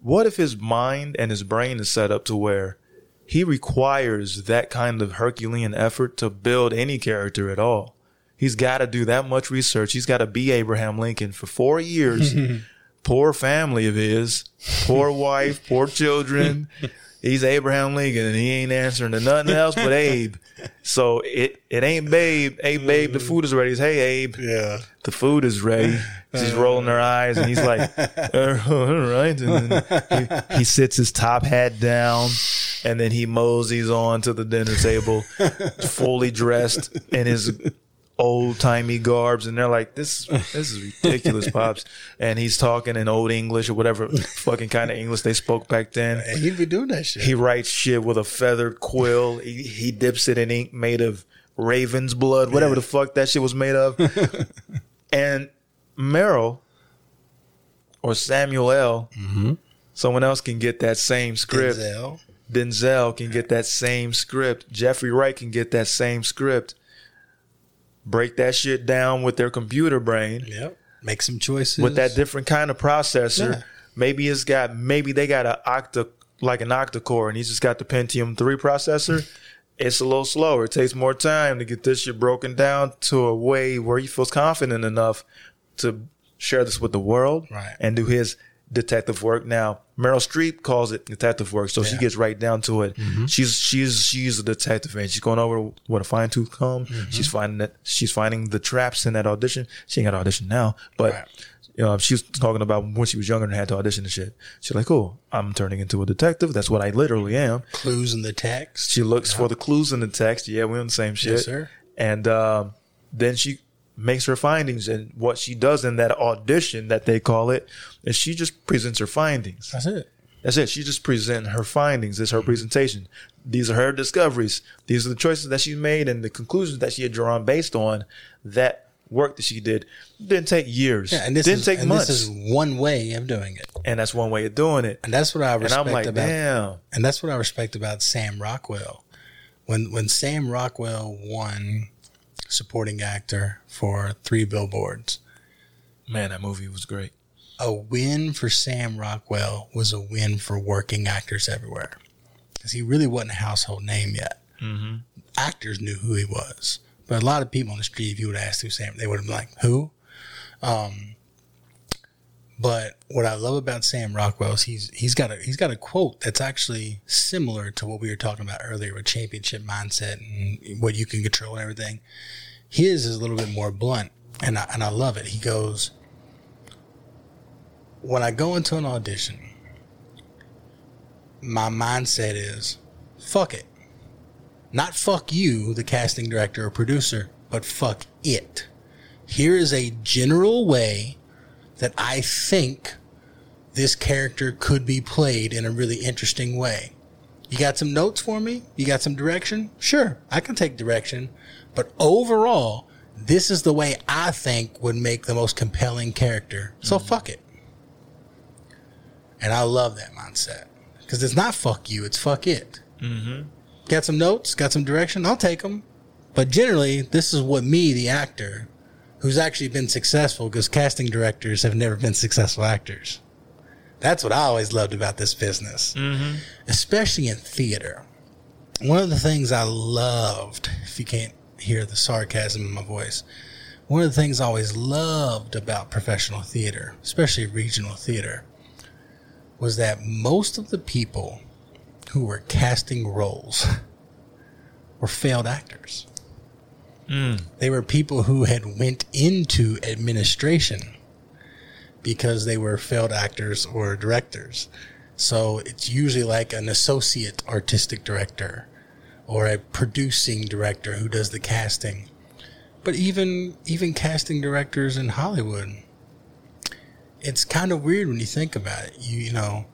[SPEAKER 1] what if his mind and his brain is set up to where he requires that kind of Herculean effort to build any character at all? He's got to do that much research. He's got to be Abraham Lincoln for four years poor family of his, poor wife, poor children. He's Abraham Lincoln and he ain't answering to nothing else but Abe. So it it ain't babe. Hey babe, the food is ready. It's, hey Abe,
[SPEAKER 3] Yeah.
[SPEAKER 1] the food is ready. She's rolling her eyes and he's like, "Uh, all right. And then he, he sits his top hat down and then he moseys on to the dinner table, fully dressed in his old timey garbs. And they're like, this, this is ridiculous, Pops. And he's talking in old English or whatever fucking kind of English they spoke back then.
[SPEAKER 3] And he'd be doing that shit.
[SPEAKER 1] He writes shit with a feathered quill. He, he dips it in ink made of raven's blood, whatever the fuck that shit was made of. and Meryl or Samuel L. Mm-hmm. Someone else can get that same script.
[SPEAKER 3] Denzel.
[SPEAKER 1] Denzel can get that same script. Jeffrey Wright can get that same script. Break that shit down with their computer brain
[SPEAKER 3] Yep. Make some choices.
[SPEAKER 1] with that different kind of processor.
[SPEAKER 3] Yeah.
[SPEAKER 1] Maybe it's got maybe they got an octa like an octa core and he's just got the Pentium 3 processor. It's a little slower. It takes more time to get this shit broken down to a way where he feels confident enough to share this with the world
[SPEAKER 3] Right.
[SPEAKER 1] and do his detective work. Now, Meryl Streep calls it detective work, so she gets right down to it. She's she's she's a detective and she's going over with a fine tooth comb. She's finding that she's finding the traps in that audition. She ain't got to audition now, but
[SPEAKER 3] Right.
[SPEAKER 1] you know, she was talking about when she was younger and had to audition and shit. She's like, "Cool, I'm turning into a detective. That's what I literally am."
[SPEAKER 3] clues in the text.
[SPEAKER 1] She looks for the clues in the text. Yeah, we're on the same shit.
[SPEAKER 3] Yes, sir.
[SPEAKER 1] And um, then she makes her findings, and what she does in that audition that they call it is she just presents her findings.
[SPEAKER 3] That's it.
[SPEAKER 1] That's it. She just presents her findings. It's her mm-hmm. presentation. These are her discoveries. These are the choices that she made and the conclusions that she had drawn based on that work that she did. Didn't take years.
[SPEAKER 3] Yeah, and this
[SPEAKER 1] didn't
[SPEAKER 3] is
[SPEAKER 1] take
[SPEAKER 3] and
[SPEAKER 1] months.
[SPEAKER 3] this is one way of doing it.
[SPEAKER 1] and that's one way of doing it.
[SPEAKER 3] And that's what I
[SPEAKER 1] And
[SPEAKER 3] respect
[SPEAKER 1] I'm like,
[SPEAKER 3] about
[SPEAKER 1] damn.
[SPEAKER 3] and that's what I respect about Sam Rockwell. When when Sam Rockwell won supporting actor for Three Billboards,
[SPEAKER 1] Man, that movie was great.
[SPEAKER 3] a win for Sam Rockwell was a win for working actors everywhere. Because he really wasn't a household name yet.
[SPEAKER 1] Mm-hmm.
[SPEAKER 3] Actors knew who he was. But a lot of people on the street, if you would asked who Sam, they would have been like, who? Um, but what I love about Sam Rockwell is he's he's got a he's got a quote that's actually similar to what we were talking about earlier with championship mindset and what you can control and everything. His is a little bit more blunt, and I, and I love it. He goes, when I go into an audition, my mindset is, fuck it. Not fuck you, the casting director or producer, but fuck it. Here is a general way that I think this character could be played in a really interesting way. You got some notes for me? You got some direction? Sure, I can take direction. But overall, this is the way I think would make the most compelling character. So mm-hmm. fuck it. And I love that mindset. Because it's not fuck you, it's fuck it. Mm-hmm. Got some notes? Got some direction? I'll take them. But generally, this is what me, the actor, who's actually been successful, because casting directors have never been successful actors. That's what I always loved about this business, mm-hmm. especially in theater. One of the things I loved, if you can't hear the sarcasm in my voice, one of the things I always loved about professional theater, especially regional theater, was that most of the people who were casting roles were failed actors. Mm. They were people who had went into administration because they were failed actors or directors. So it's usually like an associate artistic director or a producing director who does the casting. But even even casting directors in Hollywood, it's kind of weird when you think about it. You you know,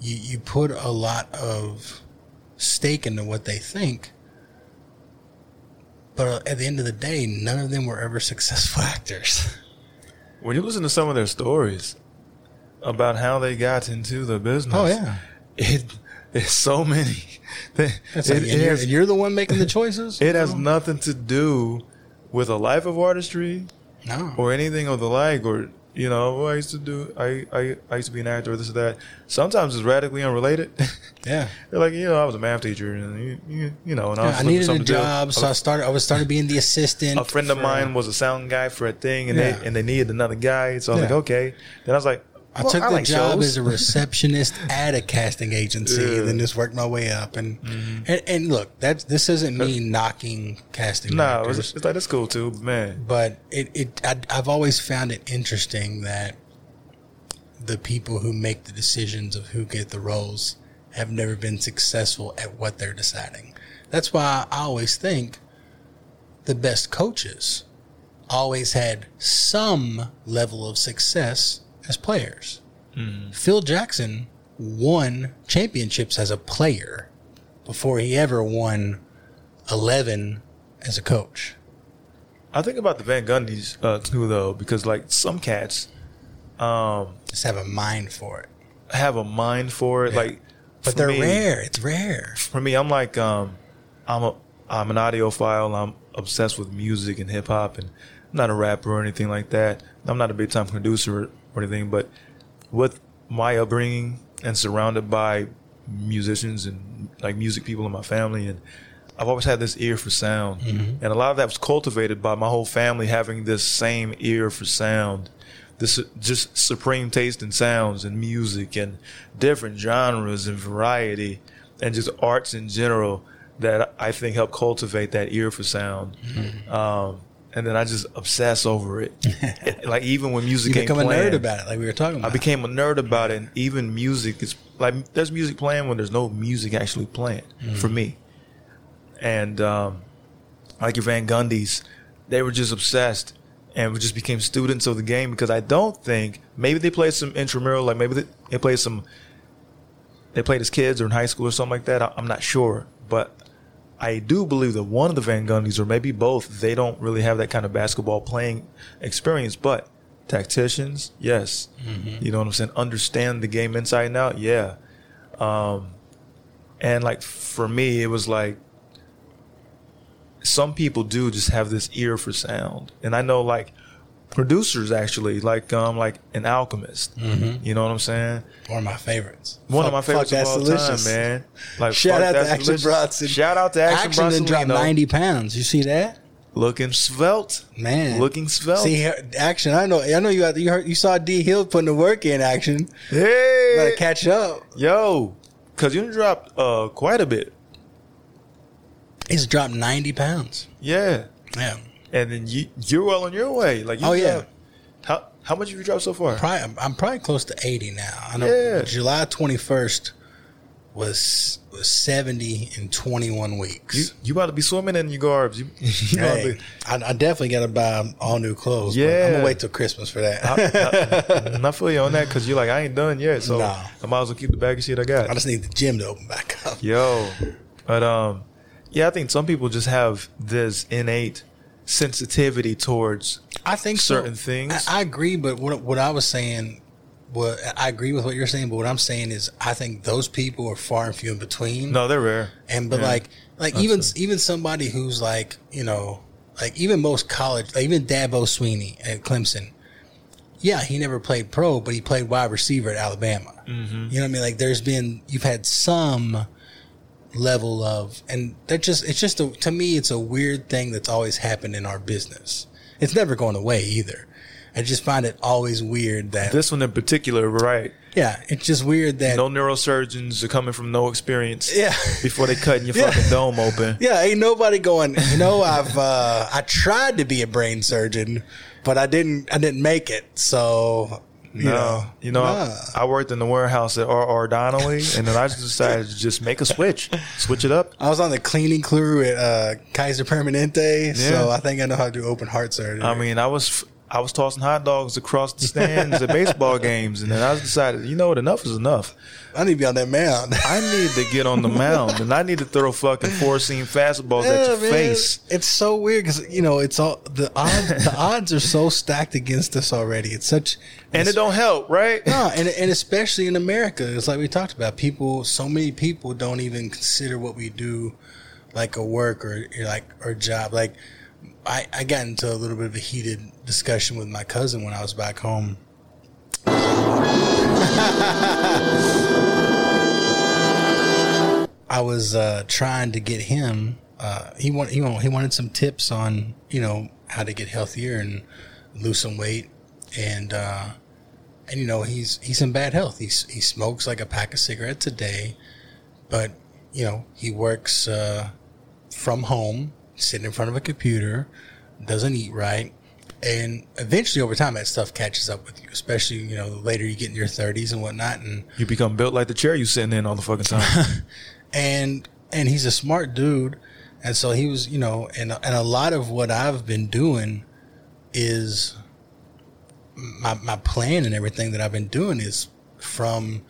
[SPEAKER 3] you you put a lot of stake into what they think, but uh, at the end of the day, none of them were ever successful actors.
[SPEAKER 1] When you listen to some of their stories about how they got into the business,
[SPEAKER 3] Oh yeah,
[SPEAKER 1] it it's so many. It,
[SPEAKER 3] like,
[SPEAKER 1] it
[SPEAKER 3] and you're,
[SPEAKER 1] has,
[SPEAKER 3] you're the one making the choices.
[SPEAKER 1] it has nothing to do with a life of artistry
[SPEAKER 3] no.
[SPEAKER 1] or anything of the like, or you know, I used to do, I, I, I used to be an actor, this or that. Sometimes it's radically unrelated.
[SPEAKER 3] Yeah.
[SPEAKER 1] They're like, you know, I was a math teacher, and you, you, you know, and I,
[SPEAKER 3] Yeah, I needed a
[SPEAKER 1] something to do.
[SPEAKER 3] job, so I started. I was started being the assistant.
[SPEAKER 1] a friend of
[SPEAKER 3] for-
[SPEAKER 1] mine was a sound guy for a thing, and
[SPEAKER 3] Yeah.
[SPEAKER 1] they and they needed another guy. So I was
[SPEAKER 3] Yeah.
[SPEAKER 1] like, okay. Then I was like,
[SPEAKER 3] I
[SPEAKER 1] well,
[SPEAKER 3] took the
[SPEAKER 1] like
[SPEAKER 3] job
[SPEAKER 1] shows.
[SPEAKER 3] as a receptionist at a casting agency,
[SPEAKER 1] Yeah. Mm-hmm.
[SPEAKER 3] and then just worked my way up. And and, and look, that's this isn't me knocking casting
[SPEAKER 1] no, it's, it's like that's cool too, man.
[SPEAKER 3] but it it I, I've always found it interesting that the people who make the decisions of who get the roles have never been successful at what they're deciding. That's why I always think the best coaches always had some level of success as players. Phil Jackson won championships as a player before he ever won 11 as a coach.
[SPEAKER 1] I think about the Van Gundys uh, too, though, because like some cats um,
[SPEAKER 3] Just have a mind for it.
[SPEAKER 1] have a mind for it. Like,
[SPEAKER 3] But they're
[SPEAKER 1] me-
[SPEAKER 3] rare. It's rare.
[SPEAKER 1] For me, I'm like, um, I'm a, I'm an audiophile. I'm obsessed with music and hip hop, and I'm not a rapper or anything like that. I'm not a big time producer or anything, but with my upbringing and surrounded by musicians and like music people in my family, and I've always had this ear for sound, and a lot of that was cultivated by my whole family having this same ear for sound. This just supreme taste in sounds and music and different genres and variety and just arts in general that I think help cultivate that ear for sound. Um, and then I just obsess over it. Like even when music
[SPEAKER 3] You
[SPEAKER 1] ain't
[SPEAKER 3] become a
[SPEAKER 1] playing,
[SPEAKER 3] nerd about it, like we were talking about, I
[SPEAKER 1] became a nerd about it. And even music is like there's music playing when there's no music actually playing for me. And um, like your Van Gundys, they were just obsessed and we just became students of the game because I don't think maybe they played some intramural, like maybe they, they played some. They played as kids or in high school or something like that. I, I'm not sure, but I do believe that one of the Van Gundys or maybe both, they don't really have that kind of basketball playing experience, but tacticians, yes. You know what I'm saying? Understand the game inside and out, yeah. Um, and like for me, it was like some people do just have this ear for sound, and I know like producers actually like um like an alchemist. You know what I'm saying?
[SPEAKER 3] One of my favorites.
[SPEAKER 1] One
[SPEAKER 3] Fuck-
[SPEAKER 1] of my favorites
[SPEAKER 3] fuck,
[SPEAKER 1] of all
[SPEAKER 3] delicious.
[SPEAKER 1] time, man. Like
[SPEAKER 3] Shout out to Action
[SPEAKER 1] delicious.
[SPEAKER 3] Bronson.
[SPEAKER 1] Shout out to Action,
[SPEAKER 3] Action
[SPEAKER 1] Bronson.
[SPEAKER 3] dropped 90 pounds. You see that?
[SPEAKER 1] looking svelte,
[SPEAKER 3] Man.
[SPEAKER 1] looking svelte.
[SPEAKER 3] See, action. I know. I know you. You heard. You saw D Hill putting the work in. Action.
[SPEAKER 1] hey,
[SPEAKER 3] Gotta catch up.
[SPEAKER 1] yo, because you dropped uh quite a bit.
[SPEAKER 3] He's dropped 90 pounds.
[SPEAKER 1] Yeah,
[SPEAKER 3] Yeah.
[SPEAKER 1] And then you you're well on your way. Like, you
[SPEAKER 3] Oh, yeah.
[SPEAKER 1] how how much have you dropped so far?
[SPEAKER 3] Probably, I'm- I'm probably close to 80 now. I know.
[SPEAKER 1] Yeah.
[SPEAKER 3] July 21st was was 70 in 21 weeks.
[SPEAKER 1] You you about to be swimming in your garbs. You, you
[SPEAKER 3] Hey, I, I definitely got to buy all new clothes. but I'm gonna wait till Christmas for that.
[SPEAKER 1] I, I, I feel you on that because you're like I ain't done yet, so
[SPEAKER 3] Nah.
[SPEAKER 1] I might as well keep the bag of shit I got.
[SPEAKER 3] I just need the gym to open back up.
[SPEAKER 1] Yo, but um, yeah, I think some people just have this innate sensitivity towards
[SPEAKER 3] I think so.
[SPEAKER 1] certain things.
[SPEAKER 3] I, I agree, but what what I was saying, what I agree with what you're saying, but what I'm saying is, I think those people are far and few in between.
[SPEAKER 1] no, they're rare.
[SPEAKER 3] and but
[SPEAKER 1] Yeah.
[SPEAKER 3] like like even even somebody who's like you know like even most college, like even Dabo Swinney at Clemson. Yeah, he never played pro, but he played wide receiver at Alabama.
[SPEAKER 1] Mm-hmm.
[SPEAKER 3] You know what I mean? Like there's been you've had some level of, and that just it's just a, to me it's a weird thing that's always happened in our business. It's never going away either. I just find it always weird that
[SPEAKER 1] This one in particular, right?
[SPEAKER 3] yeah, it's just weird that
[SPEAKER 1] No neurosurgeons are coming from no experience.
[SPEAKER 3] Yeah.
[SPEAKER 1] Before they cutting your
[SPEAKER 3] Yeah.
[SPEAKER 1] fucking dome open.
[SPEAKER 3] Yeah, ain't nobody going. You know, I've uh, I tried to be a brain surgeon, but I didn't. I didn't make it. So
[SPEAKER 1] No,
[SPEAKER 3] know,
[SPEAKER 1] you know,
[SPEAKER 3] Nah.
[SPEAKER 1] I, I worked in the warehouse at R.R. Donnelley, and then I just decided to just make a switch, switch it up.
[SPEAKER 3] I was on the cleaning crew at uh, Kaiser Permanente,
[SPEAKER 1] Yeah.
[SPEAKER 3] so I think I know how to do open heart surgery.
[SPEAKER 1] I mean, I was I was tossing hot dogs across the stands at baseball games, and then I decided, you know what, enough is enough.
[SPEAKER 3] I need to be on that mound.
[SPEAKER 1] I need to get on the mound, and I need to throw fucking four seam fastballs at your
[SPEAKER 3] man.
[SPEAKER 1] face.
[SPEAKER 3] It's so weird because you know it's all the odds. the odds are so stacked against us already. It's such
[SPEAKER 1] And it don't help, right?
[SPEAKER 3] No, and and especially in America, it's like we talked about. People, so many people don't even consider what we do like a work or or like or job. Like I, I got into a little bit of a heated discussion with my cousin when I was back home. I was uh, trying to get him. Uh, he want he want, he wanted some tips on you know how to get healthier and lose some weight, and uh, and you know he's he's in bad health. He smokes like a pack of cigarettes a day, but you know he works uh, from home, sitting in front of a computer, doesn't eat right, and eventually over time that stuff catches up with you. Especially you know later you get in your thirties and whatnot, and
[SPEAKER 1] You become built like the chair you sitting in all the fucking time.
[SPEAKER 3] and and he's a smart dude and so he was you know and and a lot of what i've been doing is my my plan and everything that i've been doing is from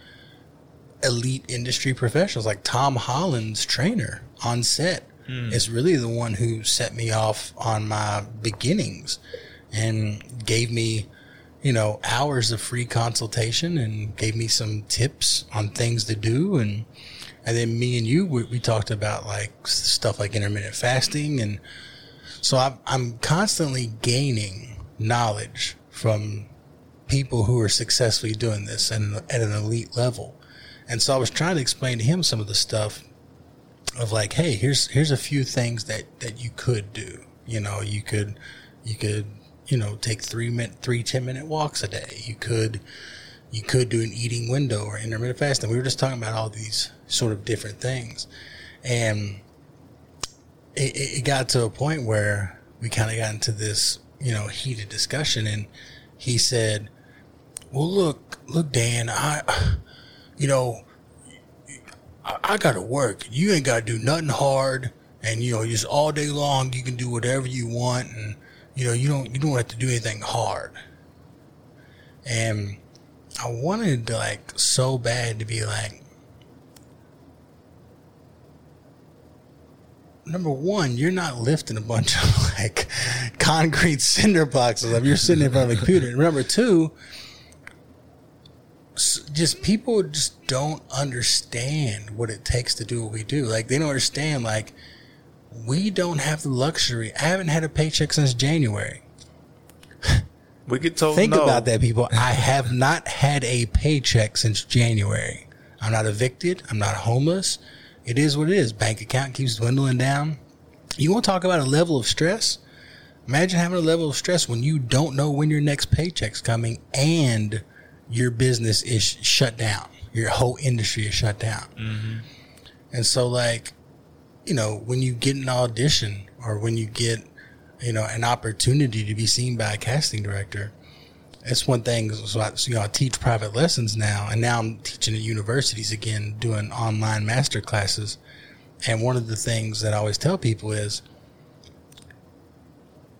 [SPEAKER 3] elite industry professionals like tom holland's trainer on set hmm. is really the one who set me off on my beginnings and gave me you know hours of free consultation and gave me some tips on things to do. And and then me and you we, we talked about like stuff like intermittent fasting. And so I'm, I'm constantly gaining knowledge from people who are successfully doing this and at an elite level. And so i was trying to explain to him some of the stuff of like hey here's here's a few things that that you could do. You know you could you could you know take three minute three ten minute walks a day you could you could do an eating window or intermittent fasting. We were just talking about all these sort of different things. And it, it got to a point where we kind of got into this, you know, heated discussion. And he said, well, look, look, Dan, I, you know, I, I got to work. You ain't got to do nothing hard. And, you know, just all day long, you can do whatever you want. And, you know, you don't, you don't have to do anything hard. And, I wanted to like so bad to be like, number one, you're not lifting a bunch of like concrete cinder boxes if you're sitting in front of a computer. And number two, just people just don't understand what it takes to do what we do. Like they don't understand like we don't have the luxury. I haven't had a paycheck since January.
[SPEAKER 1] We get told
[SPEAKER 3] Think
[SPEAKER 1] no.
[SPEAKER 3] about that, people. I have not had a paycheck since January. I'm not evicted. I'm not homeless. It is what it is. Bank account keeps dwindling down. You want to talk about a level of stress? Imagine having a level of stress when you don't know when your next paycheck's coming and your business is shut down. Your whole industry is shut down. Mm-hmm. And so, like, you know, when you get an audition or when you get, you know, an opportunity to be seen by a casting director, it's one thing. So I, so, you know, I teach private lessons now, and now I'm teaching at universities again, doing online master classes. And one of the things that I always tell people is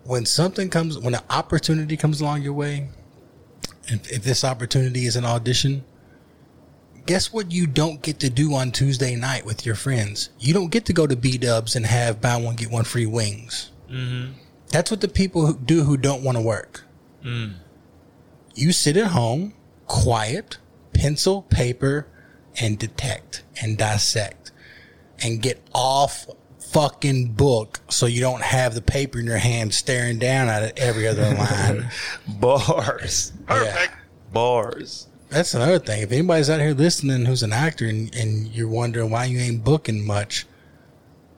[SPEAKER 3] when something comes, when an opportunity comes along your way, and if this opportunity is an audition, guess what you don't get to do on Tuesday night with your friends? You don't get to go to B Dubs and have buy one get one free wings. Mm-hmm. That's what the people who do who don't want to work. You sit at home, quiet, pencil, paper, and detect and dissect, and get off fucking book so you don't have the paper in your hand staring down at it every other line.
[SPEAKER 1] Bars.
[SPEAKER 3] Yeah.
[SPEAKER 1] Bars.
[SPEAKER 3] That's another thing. If anybody's out here listening who's an actor and, and you're wondering why you ain't booking much,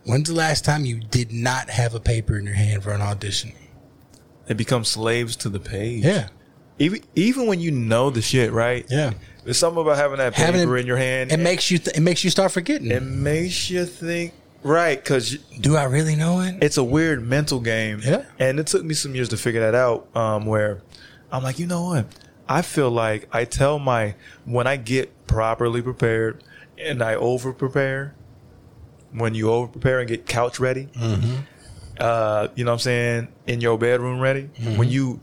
[SPEAKER 3] when's the last time you did not have a paper in your hand for an audition?
[SPEAKER 1] They become slaves to the page.
[SPEAKER 3] Yeah.
[SPEAKER 1] Even even when you know the shit, right?
[SPEAKER 3] Yeah.
[SPEAKER 1] There's something about having that paper
[SPEAKER 3] Having it-
[SPEAKER 1] in your hand.
[SPEAKER 3] It makes you th- it makes you start forgetting.
[SPEAKER 1] it makes you think right because
[SPEAKER 3] Do I really know it?
[SPEAKER 1] it's a weird mental game.
[SPEAKER 3] Yeah.
[SPEAKER 1] And it took me some years to figure that out. Um, where I'm like, you know what? I feel like I tell my when I get properly prepared and I over prepare. When you over prepare and get couch ready, mm-hmm. uh, you know what I'm saying, in your bedroom ready. Mm-hmm. When you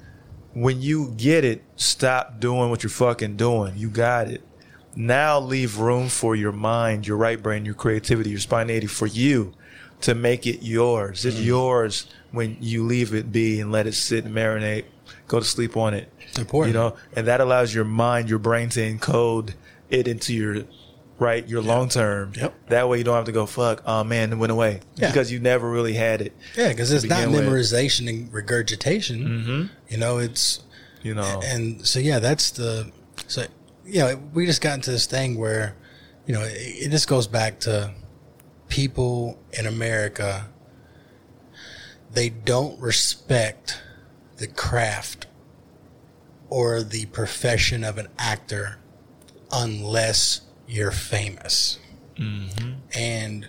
[SPEAKER 1] when you get it, stop doing what you're fucking doing. You got it. Now leave room for your mind, your right brain, your creativity, your spontaneity for you to make it yours. It's mm-hmm. yours when you leave it be and let it sit and marinate. Go to sleep on it.
[SPEAKER 3] Important.
[SPEAKER 1] You know, and that allows your mind, your brain to encode it into your right, your long term.
[SPEAKER 3] Yep.
[SPEAKER 1] That way you don't have to go, fuck, oh man, it went away.
[SPEAKER 3] Yeah.
[SPEAKER 1] Because you never really had it.
[SPEAKER 3] Yeah, because it's not
[SPEAKER 1] begin with.
[SPEAKER 3] memorization and regurgitation.
[SPEAKER 1] Mm-hmm.
[SPEAKER 3] You know, it's
[SPEAKER 1] You know.
[SPEAKER 3] and so yeah, that's the so you know we just got into this thing where you know it, it just goes back to people in America. They don't respect the craft or the profession of an actor unless you're famous. Mm-hmm. And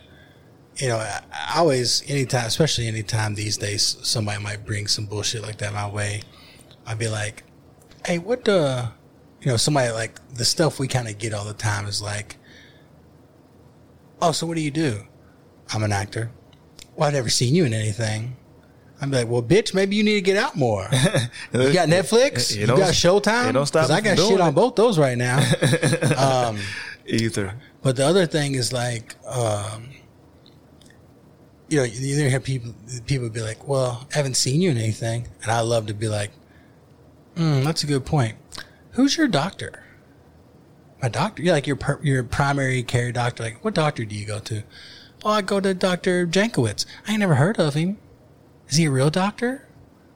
[SPEAKER 3] you know, I, I always, anytime, especially anytime these days, somebody might bring some bullshit like that my way. I'd be like, hey, what the, you know, somebody like the stuff we kind of get all the time is like, oh, so what do you do? I'm an actor. Well, I've never seen you in anything. I'm like, well, bitch, maybe you need to get out more. You got Netflix?
[SPEAKER 1] You
[SPEAKER 3] You, got Showtime?
[SPEAKER 1] don't stop
[SPEAKER 3] 'Cause I got shit
[SPEAKER 1] doing
[SPEAKER 3] on both those right now. um,
[SPEAKER 1] Either.
[SPEAKER 3] but the other thing is like, um, you know, you either hear people people be like, "Well, I haven't seen you in anything," and I love to be like, mm, "That's a good point. Who's your doctor?" My doctor, you're like your per, your primary care doctor. Like, what doctor do you go to? Oh, I go to Doctor Jankowitz. I ain't never heard of him. Is he a real doctor?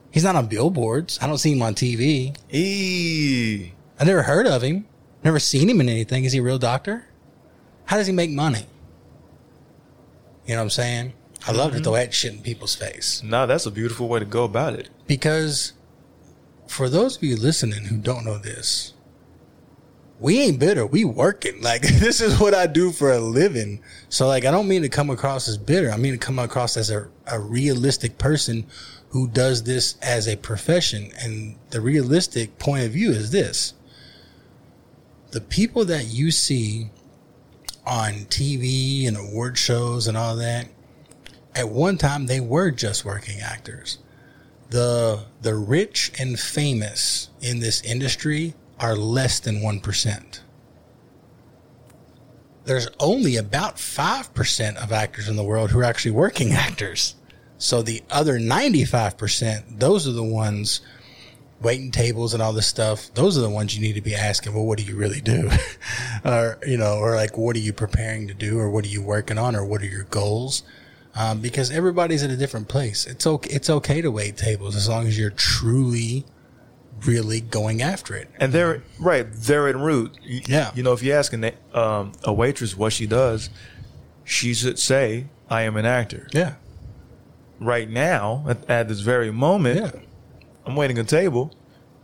[SPEAKER 3] He's not on billboards. I don't see him on TV.
[SPEAKER 1] E.
[SPEAKER 3] I never heard of him. Never seen him in anything. Is he a real doctor? How does he make money? You know what I'm saying? I love to mm-hmm. throw that shit in people's face
[SPEAKER 1] No, that's a beautiful way to go about it.
[SPEAKER 3] because for those of you listening who don't know this, we ain't bitter. We working. Like this is what I do for a living. So like I don't mean to come across as bitter. I mean to come across as a, a realistic person who does this as a profession. And the realistic point of view is this. The people that you see on TV and award shows and all that, at one time they were just working actors the the rich and famous in this industry are less than 1%. There's only about 5% of actors in the world who are actually working actors. So the other 95%, those are the ones waiting tables and all this stuff. Those are the ones you need to be asking, well, what do you really do? or, you know, or like, what are you preparing to do? Or what are you working on? Or what are your goals? um, because everybody's at a different place. It's okay. It's okay to wait tables as long as you're truly, really going after it.
[SPEAKER 1] And they're right. They're en route.
[SPEAKER 3] Yeah.
[SPEAKER 1] You know, if you're asking um, a waitress what she does, she should say, "I am an actor."
[SPEAKER 3] Yeah,
[SPEAKER 1] Right now, at, at this very moment,
[SPEAKER 3] yeah.
[SPEAKER 1] I'm waiting a table,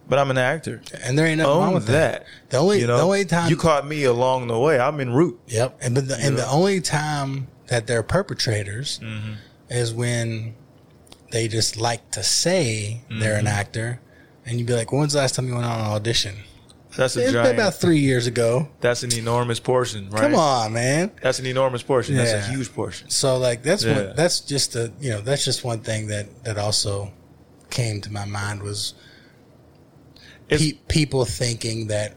[SPEAKER 1] but I'm an actor.
[SPEAKER 3] And there ain't nothing wrong with
[SPEAKER 1] that.
[SPEAKER 3] that. The only,
[SPEAKER 1] You know,
[SPEAKER 3] the only time
[SPEAKER 1] you caught me along the way. I'm en route.
[SPEAKER 3] Yep. And but the, and the only time that they're perpetrators
[SPEAKER 1] Mm-hmm.
[SPEAKER 3] is when they just like to say they're
[SPEAKER 1] Mm-hmm.
[SPEAKER 3] an actor, and you'd be like, "When's the last time you went on an audition?"
[SPEAKER 1] That's a
[SPEAKER 3] It's been about three years ago.
[SPEAKER 1] that's an enormous portion, right?
[SPEAKER 3] Come on, man.
[SPEAKER 1] That's an enormous portion. That's a huge portion.
[SPEAKER 3] So like that's
[SPEAKER 1] Yeah.
[SPEAKER 3] what that's just a you know that's just one thing that that also came to my mind was pe- people thinking that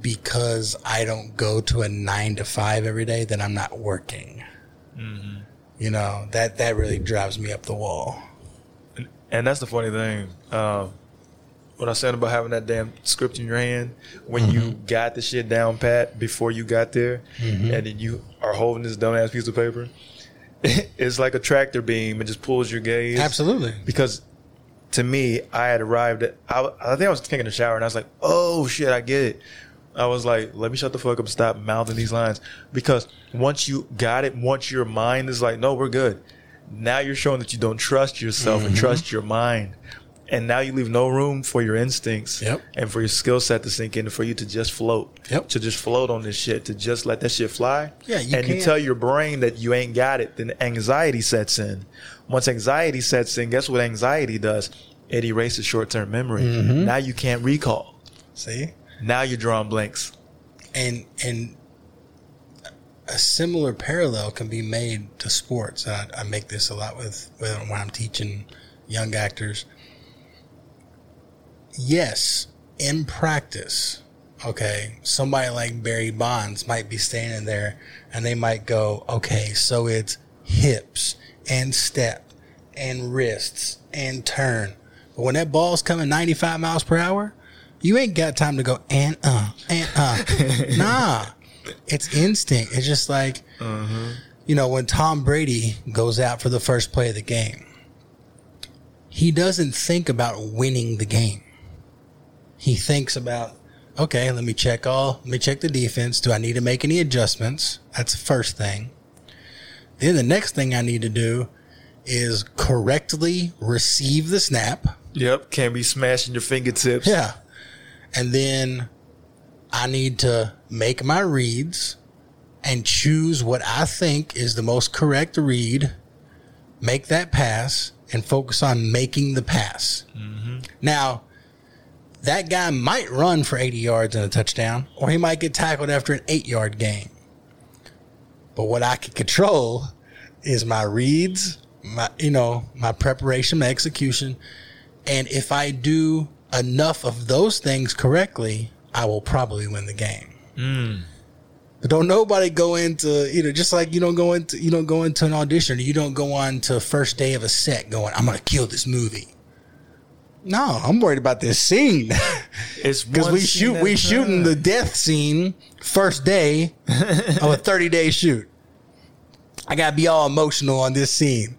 [SPEAKER 3] because I don't go to a nine to five every day that I'm not working.
[SPEAKER 1] Mm-hmm.
[SPEAKER 3] You know that that really drives me up the wall.
[SPEAKER 1] And that's the funny thing. Um, what I said about having that damn script in your hand when you mm-hmm. got the shit down pat before you got there, mm-hmm. and then you are holding this dumbass piece of paper. It's like a tractor beam. It just pulls your gaze.
[SPEAKER 3] Absolutely.
[SPEAKER 1] Because to me, I had arrived at. I, I think I was taking a shower, and I was like, "Oh shit, I get it." I was like, "Let me shut the fuck up, and stop mouthing these lines." Because once you got it, once your mind is like, "No, we're good," now you're showing that you don't trust yourself and mm-hmm. trust your mind, and now you leave no room for your instincts
[SPEAKER 3] Yep.
[SPEAKER 1] and for your skill set to sink in, and for you to just float,
[SPEAKER 3] Yep.
[SPEAKER 1] to just float on this shit, to just let that shit fly.
[SPEAKER 3] Yeah, you
[SPEAKER 1] and you
[SPEAKER 3] can't-
[SPEAKER 1] tell your brain that you ain't got it, then anxiety sets in. Once anxiety sets in, guess what anxiety does? It erases short term memory.
[SPEAKER 3] Mm-hmm.
[SPEAKER 1] Now you can't recall.
[SPEAKER 3] See,
[SPEAKER 1] Now you're drawing blanks.
[SPEAKER 3] and and a similar parallel can be made to sports. I, I make this a lot with, with when I'm teaching young actors. Yes, in practice, okay, somebody like Barry Bonds might be standing there and they might go, okay, so it's hips and step and wrists and turn. But when that ball's coming 95 miles per hour, you ain't got time to go and uh and uh. nah, it's instinct. It's just like, you know, when Tom Brady goes out for the first play of the game, he doesn't think about winning the game. He thinks about, okay, let me check all, let me check the defense. Do I need to make any adjustments? That's the first thing. Then the next thing I need to do is correctly receive the snap.
[SPEAKER 1] Yep. Can't be smashing your fingertips.
[SPEAKER 3] Yeah. And then I need to make my reads and choose what I think is the most correct read, make that pass, and focus on making the pass. Mm-hmm. Now, that guy might run for 80 yards and a touchdown, or he might get tackled after an eight yard gain. But what I can control is my reads, my you know, my preparation, my execution, and if I do enough of those things correctly, I will probably win the game. Hmm. But don't nobody go into you know just like you don't go into you don't go into an audition you don't go on to first day of a set going I'm gonna kill this movie. No, I'm worried about this scene
[SPEAKER 1] It's
[SPEAKER 3] because we shoot we shooting the death scene first day of a 30 day shoot. I gotta be all emotional on this scene.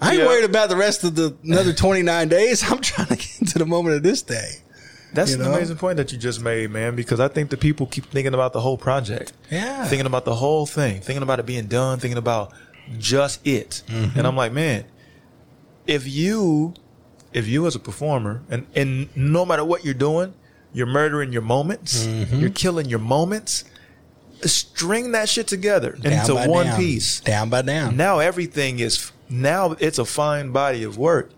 [SPEAKER 3] I ain't
[SPEAKER 1] Yeah.
[SPEAKER 3] worried about the rest of the another 29 days. I'm trying to get into the moment of this day.
[SPEAKER 1] That's
[SPEAKER 3] you
[SPEAKER 1] an amazing point that you just made, man, because I think the people keep thinking about the whole project.
[SPEAKER 3] Yeah.
[SPEAKER 1] Thinking about the whole thing, thinking about it being done, thinking about just it.
[SPEAKER 3] Mm-hmm.
[SPEAKER 1] And I'm like, man, if you if you as a performer and, and no matter what you're doing, you're murdering your moments,
[SPEAKER 3] Mm-hmm.
[SPEAKER 1] you're killing your moments, string that shit together
[SPEAKER 3] Down
[SPEAKER 1] into one
[SPEAKER 3] down.
[SPEAKER 1] piece.
[SPEAKER 3] Down by down.
[SPEAKER 1] Now everything is now it's a fine body of work.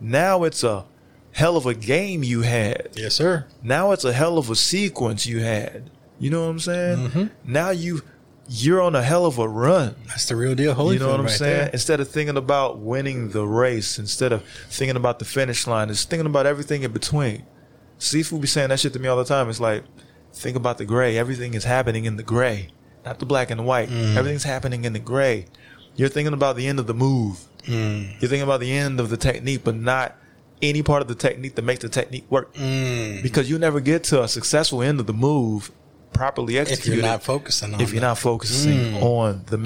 [SPEAKER 1] Now it's a hell of a game you had.
[SPEAKER 3] Yes, sir.
[SPEAKER 1] Now it's a hell of a sequence you had. You know what I'm saying?
[SPEAKER 3] Mm-hmm.
[SPEAKER 1] Now you you're on a hell of a run.
[SPEAKER 3] That's the real deal. Holy
[SPEAKER 1] You know what I'm
[SPEAKER 3] right
[SPEAKER 1] saying?
[SPEAKER 3] there.
[SPEAKER 1] Instead of thinking about winning the race, instead of thinking about the finish line, it's thinking about everything in between. Seafood be saying that shit to me all the time. It's like, think about the gray. Everything is happening in the gray, not the black and the white.
[SPEAKER 3] Mm.
[SPEAKER 1] Everything's happening in the gray. You're thinking about the end of the move.
[SPEAKER 3] Mm.
[SPEAKER 1] You're thinking about the end of the technique, but not any part of the technique that makes the technique work.
[SPEAKER 3] Mm.
[SPEAKER 1] Because you never get to a successful end of the move properly
[SPEAKER 3] If
[SPEAKER 1] executed
[SPEAKER 3] you're not focusing on
[SPEAKER 1] if you're
[SPEAKER 3] that.
[SPEAKER 1] not focusing mm. on the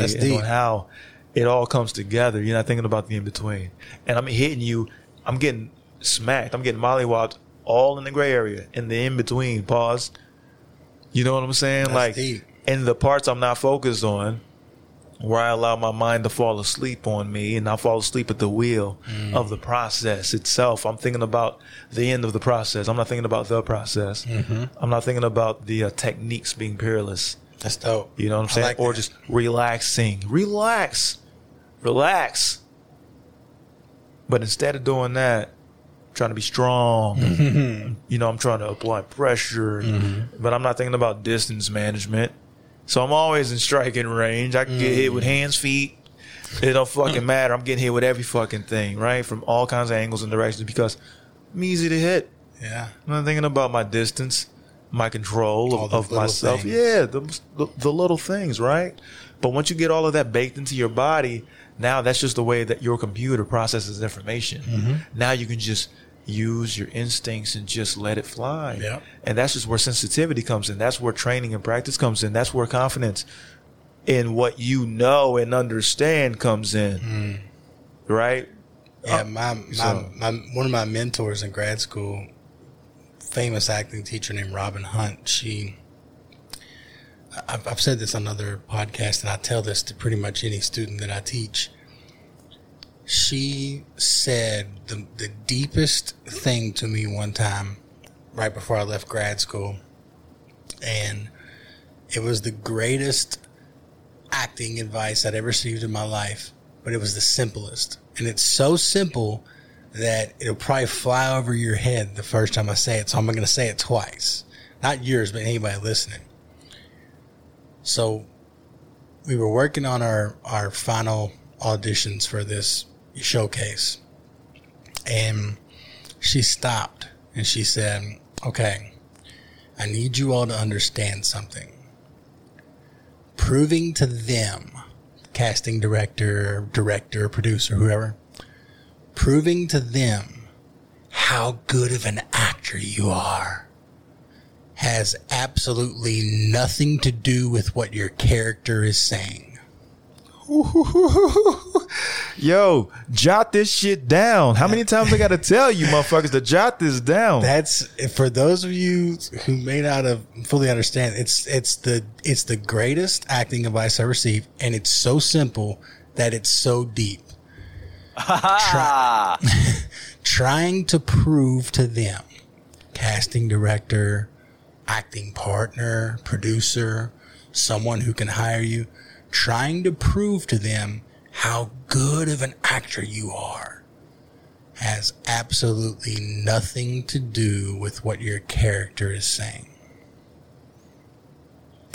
[SPEAKER 3] That's
[SPEAKER 1] and
[SPEAKER 3] deep.
[SPEAKER 1] on how it all comes together, you're not thinking about the in between. And I'm hitting you, I'm getting smacked, I'm getting mollywopped all in the gray area, in the in between. Pause. You know what I'm saying?
[SPEAKER 3] That's
[SPEAKER 1] like,
[SPEAKER 3] deep.
[SPEAKER 1] in the parts I'm not focused on, where I allow my mind to fall asleep on me and I fall asleep at the wheel
[SPEAKER 3] Mm.
[SPEAKER 1] of the process itself. I'm thinking about the end of the process. I'm not thinking about the process.
[SPEAKER 3] Mm-hmm.
[SPEAKER 1] I'm not thinking about the uh, techniques being peerless.
[SPEAKER 3] That's dope.
[SPEAKER 1] You know what I'm saying?
[SPEAKER 3] like
[SPEAKER 1] or
[SPEAKER 3] that.
[SPEAKER 1] just relaxing. Relax. Relax. But instead of doing that, trying to be strong,
[SPEAKER 3] Mm-hmm.
[SPEAKER 1] you know, I'm trying to apply pressure, but I'm not thinking about distance management. So I'm always in striking range. I can get hit
[SPEAKER 3] Mm.
[SPEAKER 1] with hands, feet. It don't fucking matter. I'm getting hit with every fucking thing, right? From all kinds of angles and directions because I'm easy to hit.
[SPEAKER 3] Yeah.
[SPEAKER 1] I'm not thinking about my distance, my control
[SPEAKER 3] All
[SPEAKER 1] of, of myself.
[SPEAKER 3] things.
[SPEAKER 1] Yeah, the, the the little things, right? But once you get all of that baked into your body, now that's just the way that your computer processes information.
[SPEAKER 3] Mm-hmm.
[SPEAKER 1] Now you can just use your instincts and just let it fly.
[SPEAKER 3] Yep.
[SPEAKER 1] And that's just where sensitivity comes in. That's where training and practice comes in. That's where confidence in what you know and understand comes in.
[SPEAKER 3] Mm.
[SPEAKER 1] Right?
[SPEAKER 3] Yeah, my, my,
[SPEAKER 1] so-
[SPEAKER 3] my one of my mentors in grad school, famous acting teacher named Robin Hunt. She, I've, I've said this on other podcasts, and I tell this to pretty much any student that I teach. She said the the deepest thing to me one time, right before I left grad school, and it was the greatest acting advice I'd ever received in my life, but it was the simplest. And it's so simple that it'll probably fly over your head the first time I say it. So I'm going to say it twice. Not yours, but anybody listening. So we were working on our, our final auditions for this showcase. And she stopped and she said, Okay, I need you all to understand something. Proving to them, casting director, director, producer, whoever, proving to them how good of an actor you are has absolutely nothing to do with what your character is saying.
[SPEAKER 1] Yo, jot this shit down. How many times I got to tell you, motherfuckers, to jot this down?
[SPEAKER 3] That's for those of you who may not have fully understand. It's it's the it's the greatest acting advice I received, and it's so simple that it's so deep. Try, trying to prove to them, casting director, acting partner, producer, someone who can hire you, trying to prove to them how good of an actor you are has absolutely nothing to do with what your character is saying.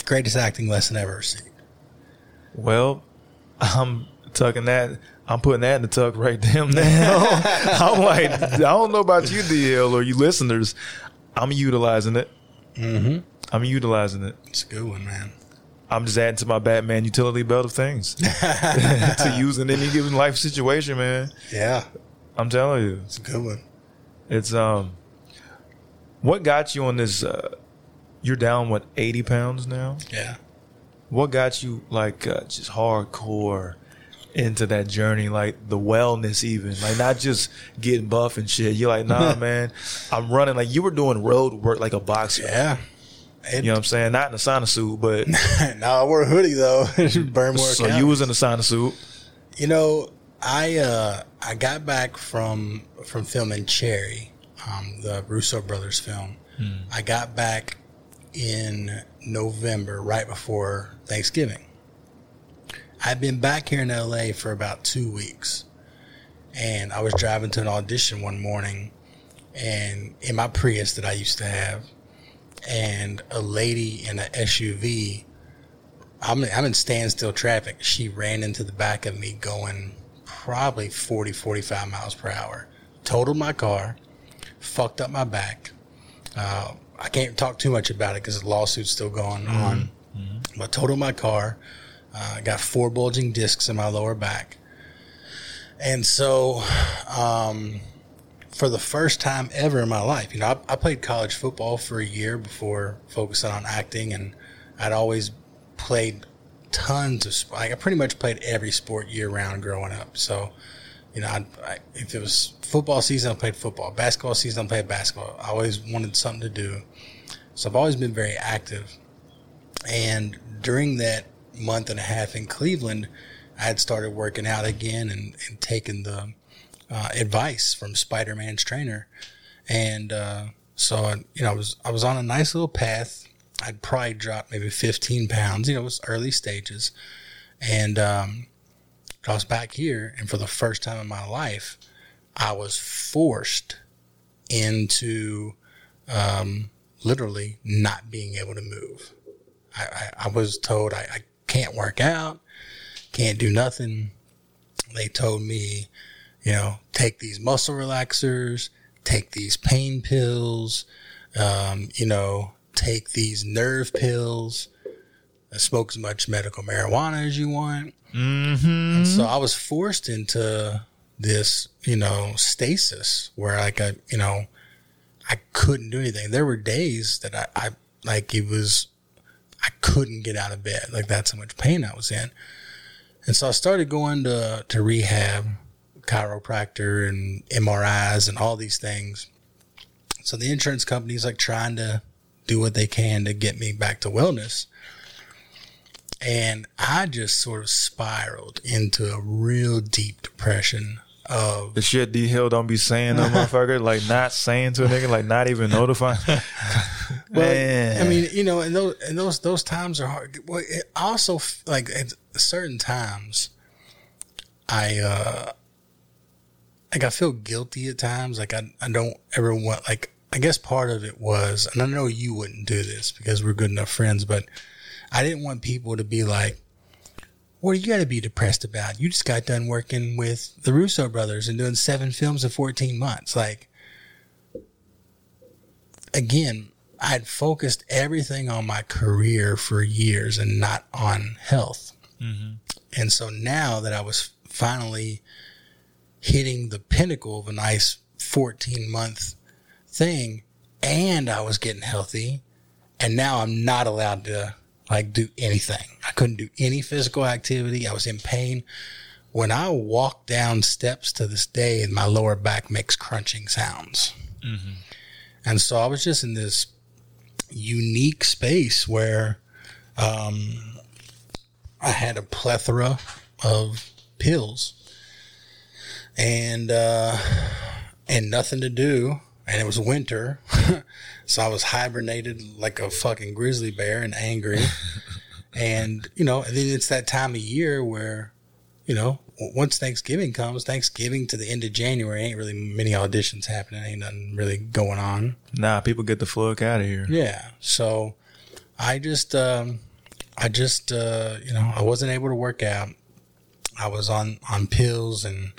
[SPEAKER 3] Greatest acting lesson ever received.
[SPEAKER 1] Well, I'm tucking that. I'm putting that in the tuck right damn now. I'm like, I don't know about you, DL, or you listeners. I'm utilizing it.
[SPEAKER 3] Mm-hmm.
[SPEAKER 1] I'm utilizing it.
[SPEAKER 3] It's a good one, man.
[SPEAKER 1] I'm just adding to my Batman utility belt of things to use in any given life situation, man.
[SPEAKER 3] Yeah,
[SPEAKER 1] I'm telling you,
[SPEAKER 3] it's a good one.
[SPEAKER 1] it's um, what got you on this? Uh, you're down what 80 pounds now.
[SPEAKER 3] Yeah.
[SPEAKER 1] What got you like uh, just hardcore into that journey, like the wellness, even like not just getting buff and shit. You're like, nah, man, I'm running. Like you were doing road work like a boxer.
[SPEAKER 3] Yeah. It,
[SPEAKER 1] You know what I'm saying? Not in a sauna suit, but
[SPEAKER 3] no, I wore a hoodie though. Burn more.
[SPEAKER 1] so you was in a sauna suit.
[SPEAKER 3] You know, I uh, I got back from from filming Cherry, um, the Russo brothers film. I got back in November, right before Thanksgiving. I'd been back here in LA for about two weeks, and I was driving to an audition one morning, and in my Prius that I used to have, and a lady in an SUV I'm I'm in standstill traffic. She ran into the back of me going probably 40, 45 miles per hour. Totaled my car, fucked up my back. Uh, I can't talk too much about it because the lawsuit's still going on. But totaled my car. Uh, got four bulging discs in my lower back. And so, um, for the first time ever in my life, you know, I, I played college football for a year before focusing on acting, and I'd always played tons of like I pretty much played every sport year round growing up. So, you know, I, I, if it was football season, I played football. Basketball season, I played basketball. I always wanted something to do, so I've always been very active. And during that month and a half in Cleveland, I had started working out again and, and taking the uh, advice from Spider Man's trainer, and uh, so you know I was I was on a nice little path. I'd probably dropped maybe 15 pounds. You know, it was early stages, and um, I was back here, and for the first time in my life, I was forced into um, literally not being able to move. I, I, I was told I, I can't work out, can't do nothing. They told me, you know, take these muscle relaxers, take these pain pills, um, you know, take these nerve pills, smoke as much medical marijuana as you want.
[SPEAKER 1] Mm-hmm.
[SPEAKER 3] And so I was forced into this, you know, stasis where like I, you know, I couldn't do anything. There were days that I, I like it was, I couldn't get out of bed. Like that's how much pain I was in. And so I started going to, to rehab, chiropractor and MRIs and all these things. So the insurance company's like trying to do what they can to get me back to wellness. And I just sort of spiraled into a real deep depression of
[SPEAKER 1] The shit D Hill don't be saying no motherfucker, like not saying to a nigga, like not even notifying.
[SPEAKER 3] Well,
[SPEAKER 1] Man.
[SPEAKER 3] I mean, you know, and those and those those times are hard. Well, it also like at certain times, I uh, like I feel guilty at times. Like I I don't ever want like I guess part of it was, and I know you wouldn't do this because we're good enough friends, but I didn't want people to be like, "What do you got to be depressed about? You just got done working with the Russo brothers and doing seven films in fourteen months." Like, again, I'd focused everything on my career for years and not on health. Mm-hmm. And so now that I was finally hitting the pinnacle of a nice 14 month thing and I was getting healthy and now I'm not allowed to like do anything. I couldn't do any physical activity. I was in pain. When I walk down steps to this day and my lower back makes crunching sounds. And so I was just in this unique space where um, I had a plethora of pills and uh, and nothing to do. And it was winter, so I was hibernated like a fucking grizzly bear and angry. and you know, and then it's that time of year where, you know, once Thanksgiving comes, Thanksgiving to the end of January ain't really many auditions happening, ain't nothing really going on.
[SPEAKER 1] Nah, people get the fuck out of here.
[SPEAKER 3] Yeah. So I just, um, I just, uh, you know, I wasn't able to work out. I was on, on pills and,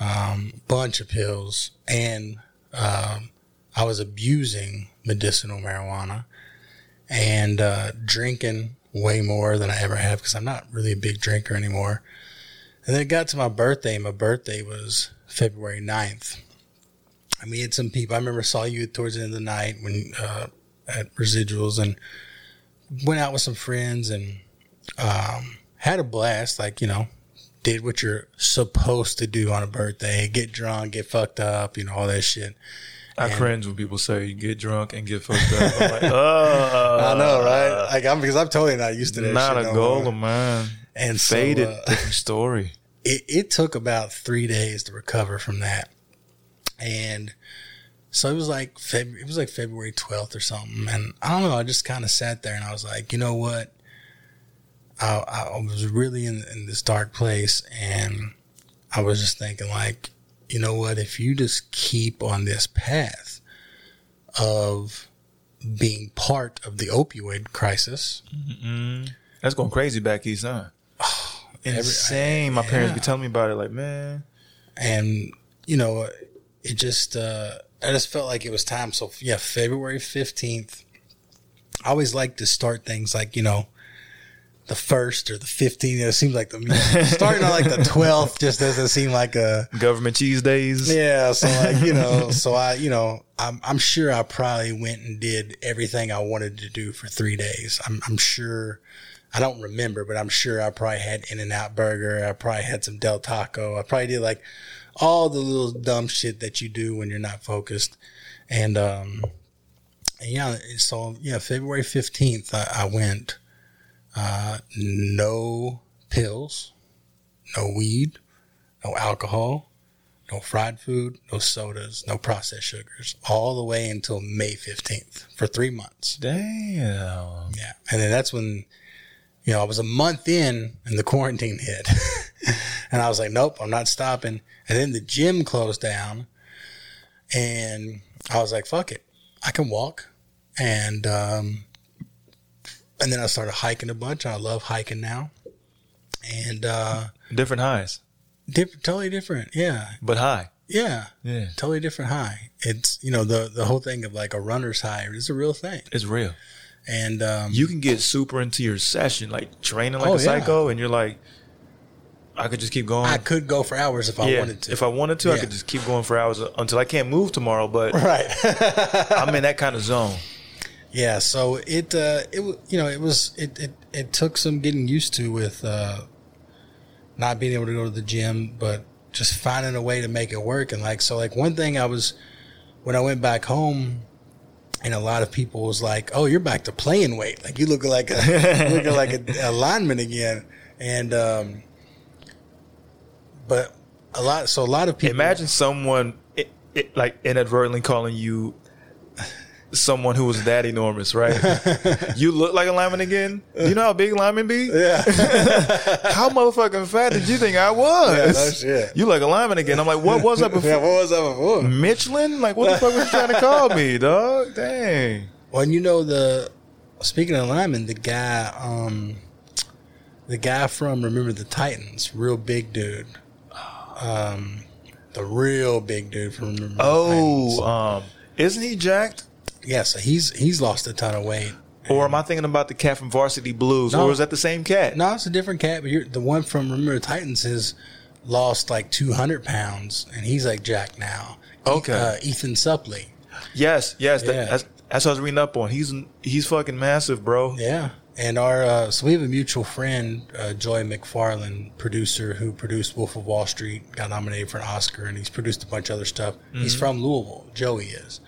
[SPEAKER 3] um, bunch of pills and, um, I was abusing medicinal marijuana and, uh, drinking way more than I ever have because I'm not really a big drinker anymore. And then it got to my birthday. My birthday was February 9th. I mean, some people. I remember saw you towards the end of the night when uh, at residuals and went out with some friends and um, had a blast. Like you know, did what you're supposed to do on a birthday: get drunk, get fucked up, you know, all that shit.
[SPEAKER 1] I cringe when people say you get drunk and get fucked up. I'm like, oh,
[SPEAKER 3] I know, right? Like I'm because I'm totally not used to that.
[SPEAKER 1] Not
[SPEAKER 3] shit
[SPEAKER 1] a
[SPEAKER 3] no
[SPEAKER 1] goal
[SPEAKER 3] more.
[SPEAKER 1] of mine.
[SPEAKER 3] And so,
[SPEAKER 1] Faded,
[SPEAKER 3] uh,
[SPEAKER 1] different story.
[SPEAKER 3] it, it took about three days to recover from that. And so it was like Feb- it was like February 12th or something. And I don't know, I just kind of sat there and I was like, you know what? I, I was really in, in this dark place and I was just thinking like, you know what? If you just keep on this path of being part of the opioid crisis,
[SPEAKER 1] That's going crazy back east, huh? Insane. My parents be telling me about it. Like, man,
[SPEAKER 3] and you know it just uh i just felt like it was time so yeah february 15th i always like to start things like you know the first or the 15th it seems like the starting on like the 12th just doesn't seem like a
[SPEAKER 1] government cheese days.
[SPEAKER 3] yeah so like you know so i you know i'm, I'm sure i probably went and did everything i wanted to do for three days i'm, I'm sure I don't remember, but I'm sure I probably had In-N-Out Burger. I probably had some Del Taco. I probably did like all the little dumb shit that you do when you're not focused. And, um, and yeah, so yeah, February 15th, I, I went, uh, no pills, no weed, no alcohol, no fried food, no sodas, no processed sugars, all the way until May 15th for three months.
[SPEAKER 1] Damn.
[SPEAKER 3] Yeah. And then that's when, you know, I was a month in and the quarantine hit. and I was like, nope, I'm not stopping. And then the gym closed down. And I was like, fuck it. I can walk. And, um, and then I started hiking a bunch. I love hiking now. And, uh,
[SPEAKER 1] Different highs,
[SPEAKER 3] different, totally different. Yeah.
[SPEAKER 1] but high.
[SPEAKER 3] Yeah.
[SPEAKER 1] Yeah.
[SPEAKER 3] Totally different high. It's, you know, the, the whole thing of like a runner's high is a real thing.
[SPEAKER 1] It's real.
[SPEAKER 3] And, um,
[SPEAKER 1] You can get super into your session, like training like
[SPEAKER 3] Oh,
[SPEAKER 1] a
[SPEAKER 3] yeah.
[SPEAKER 1] psycho, and you're like, I could just keep going.
[SPEAKER 3] I could go for hours if I
[SPEAKER 1] yeah,
[SPEAKER 3] wanted to.
[SPEAKER 1] if I wanted to, I could just keep going for hours until I can't move tomorrow. But
[SPEAKER 3] right.
[SPEAKER 1] I'm in that kind of zone.
[SPEAKER 3] Yeah, so it uh it you know it was it it, it took some getting used to with uh not being able to go to the gym, but just finding a way to make it work. And like so, like one thing I was when I went back home, and a lot of people was like, "Oh, you're back to playing weight. Like you look like a looking like a, a lineman again." And um, but a lot so a lot of people
[SPEAKER 1] Imagine someone it, it, like inadvertently calling you someone who was that enormous, right? you look like a lineman again. You know how big linemen be?
[SPEAKER 3] Yeah.
[SPEAKER 1] How motherfucking fat did you think I was?
[SPEAKER 3] Yeah, no shit.
[SPEAKER 1] You look like a lineman again. I'm like, what was I before?
[SPEAKER 3] yeah. What was that before?
[SPEAKER 1] Michelin? Like, what the fuck was you trying to call me, dog? Dang.
[SPEAKER 3] Well, you know the speaking of lineman, the guy, um, the guy from Remember the Titans, real big dude, um, the real big dude from Remember. the Titans.
[SPEAKER 1] Oh, um, isn't he jacked?
[SPEAKER 3] Yeah. So he's he's lost a ton of weight.
[SPEAKER 1] Or am I thinking about the cat from Varsity Blues?
[SPEAKER 3] No.
[SPEAKER 1] Or is that the same cat?
[SPEAKER 3] No, it's a different cat, but you're, the one from Remember the Titans has lost like two hundred pounds, and he's like Jack now.
[SPEAKER 1] Okay.
[SPEAKER 3] uh, Ethan Suplee.
[SPEAKER 1] Yes, yes. that- that's, that's what I was reading up on. He's he's fucking massive, bro.
[SPEAKER 3] Yeah. And our uh, so we have a mutual friend, uh, Joey McFarland, producer who produced Wolf of Wall Street, got nominated for an Oscar, and he's produced a bunch of other stuff. He's from Louisville. Joey is,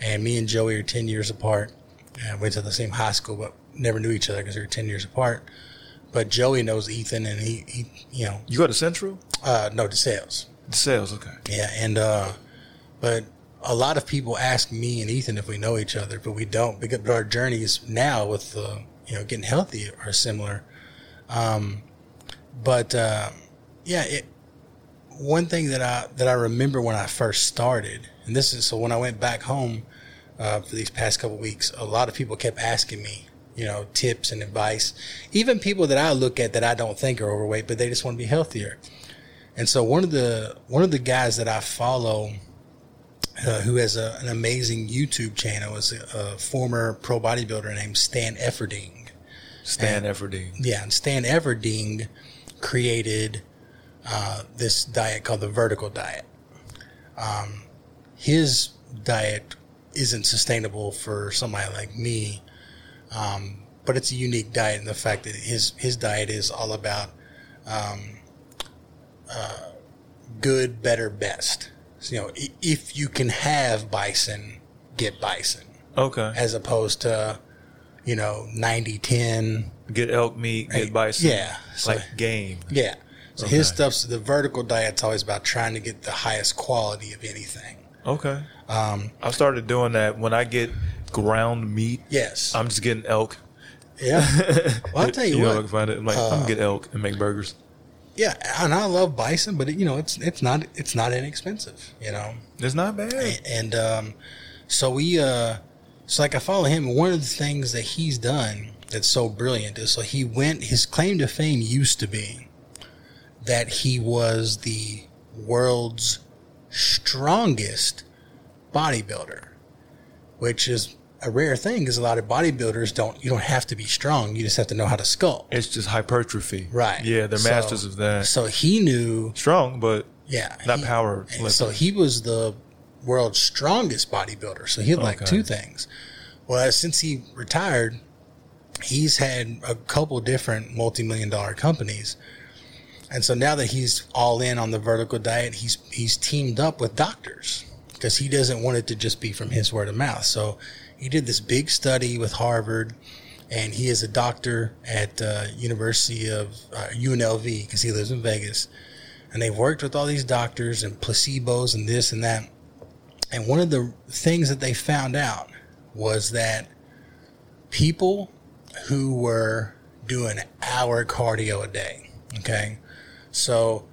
[SPEAKER 3] and me and Joey are ten years apart. And went to the same high school, but never knew each other because we were ten years apart. But Joey knows Ethan, and he, he you know,
[SPEAKER 1] You go to Central?
[SPEAKER 3] uh, no, DeSales.
[SPEAKER 1] The sales, okay.
[SPEAKER 3] Yeah, and uh, but a lot of people ask me and Ethan if we know each other, but we don't because our journeys now with uh, you know getting healthy are similar. Um, but uh, yeah, it, one thing that I that I remember when I first started, and this is so when I went back home uh, for these past couple weeks, a lot of people kept asking me. You know, tips and advice. Even people that I look at that I don't think are overweight, but they just want to be healthier. And so one of the one of the guys that I follow, uh, who has a, an amazing YouTube channel, is a, a former pro bodybuilder named Stan Efferding.
[SPEAKER 1] Stan Efferding.
[SPEAKER 3] Yeah, and Stan Efferding created uh, this diet called the vertical diet. Um, his diet isn't sustainable for somebody like me, um, but it's a unique diet in the fact that his his diet is all about um, uh, good, better, best. So, you know, if you can have bison, get bison,
[SPEAKER 1] Okay.
[SPEAKER 3] as opposed to you know 90 10
[SPEAKER 1] Get elk meat, get bison.
[SPEAKER 3] yeah, so-
[SPEAKER 1] Like game.
[SPEAKER 3] yeah. So his
[SPEAKER 1] Okay.
[SPEAKER 3] stuff's the vertical diet's always about trying to get the highest quality of anything.
[SPEAKER 1] Okay.
[SPEAKER 3] Um,
[SPEAKER 1] I started doing that when I get ground meat.
[SPEAKER 3] yes.
[SPEAKER 1] I'm just getting elk.
[SPEAKER 3] yeah. Well, I'll tell you,
[SPEAKER 1] know,
[SPEAKER 3] what.
[SPEAKER 1] I can find it. I'm like, I'm gonna get elk and make burgers.
[SPEAKER 3] Yeah, and I love bison, but it, you know, it's it's not it's not inexpensive. You know,
[SPEAKER 1] It's not bad.
[SPEAKER 3] and um, so we uh, so like I follow him. One of the things that he's done that's so brilliant is so he went. His claim to fame used to be that he was the world's strongest bodybuilder, which is a rare thing because a lot of bodybuilders don't. You don't have to be strong. You just have to know how to sculpt.
[SPEAKER 1] It's just hypertrophy.
[SPEAKER 3] Right.
[SPEAKER 1] Yeah, they're
[SPEAKER 3] So-
[SPEAKER 1] masters of that.
[SPEAKER 3] So he knew
[SPEAKER 1] Strong, but
[SPEAKER 3] yeah,
[SPEAKER 1] Not
[SPEAKER 3] he-
[SPEAKER 1] power
[SPEAKER 3] So he was the world's strongest bodybuilder. So he had like
[SPEAKER 1] Okay.
[SPEAKER 3] two things. Well, uh, since he retired, he's had a couple different multi-million dollar companies, and so now that he's all in on the vertical diet, he's he's teamed up with doctors because he doesn't want it to just be from his word of mouth. So he did this big study with Harvard. And he is a doctor at uh, University of uh, UNLV because he lives in Vegas and they've worked with all these doctors and placebos and this and that. And one of the things that they found out was that people who were doing hour cardio a day, okay, so,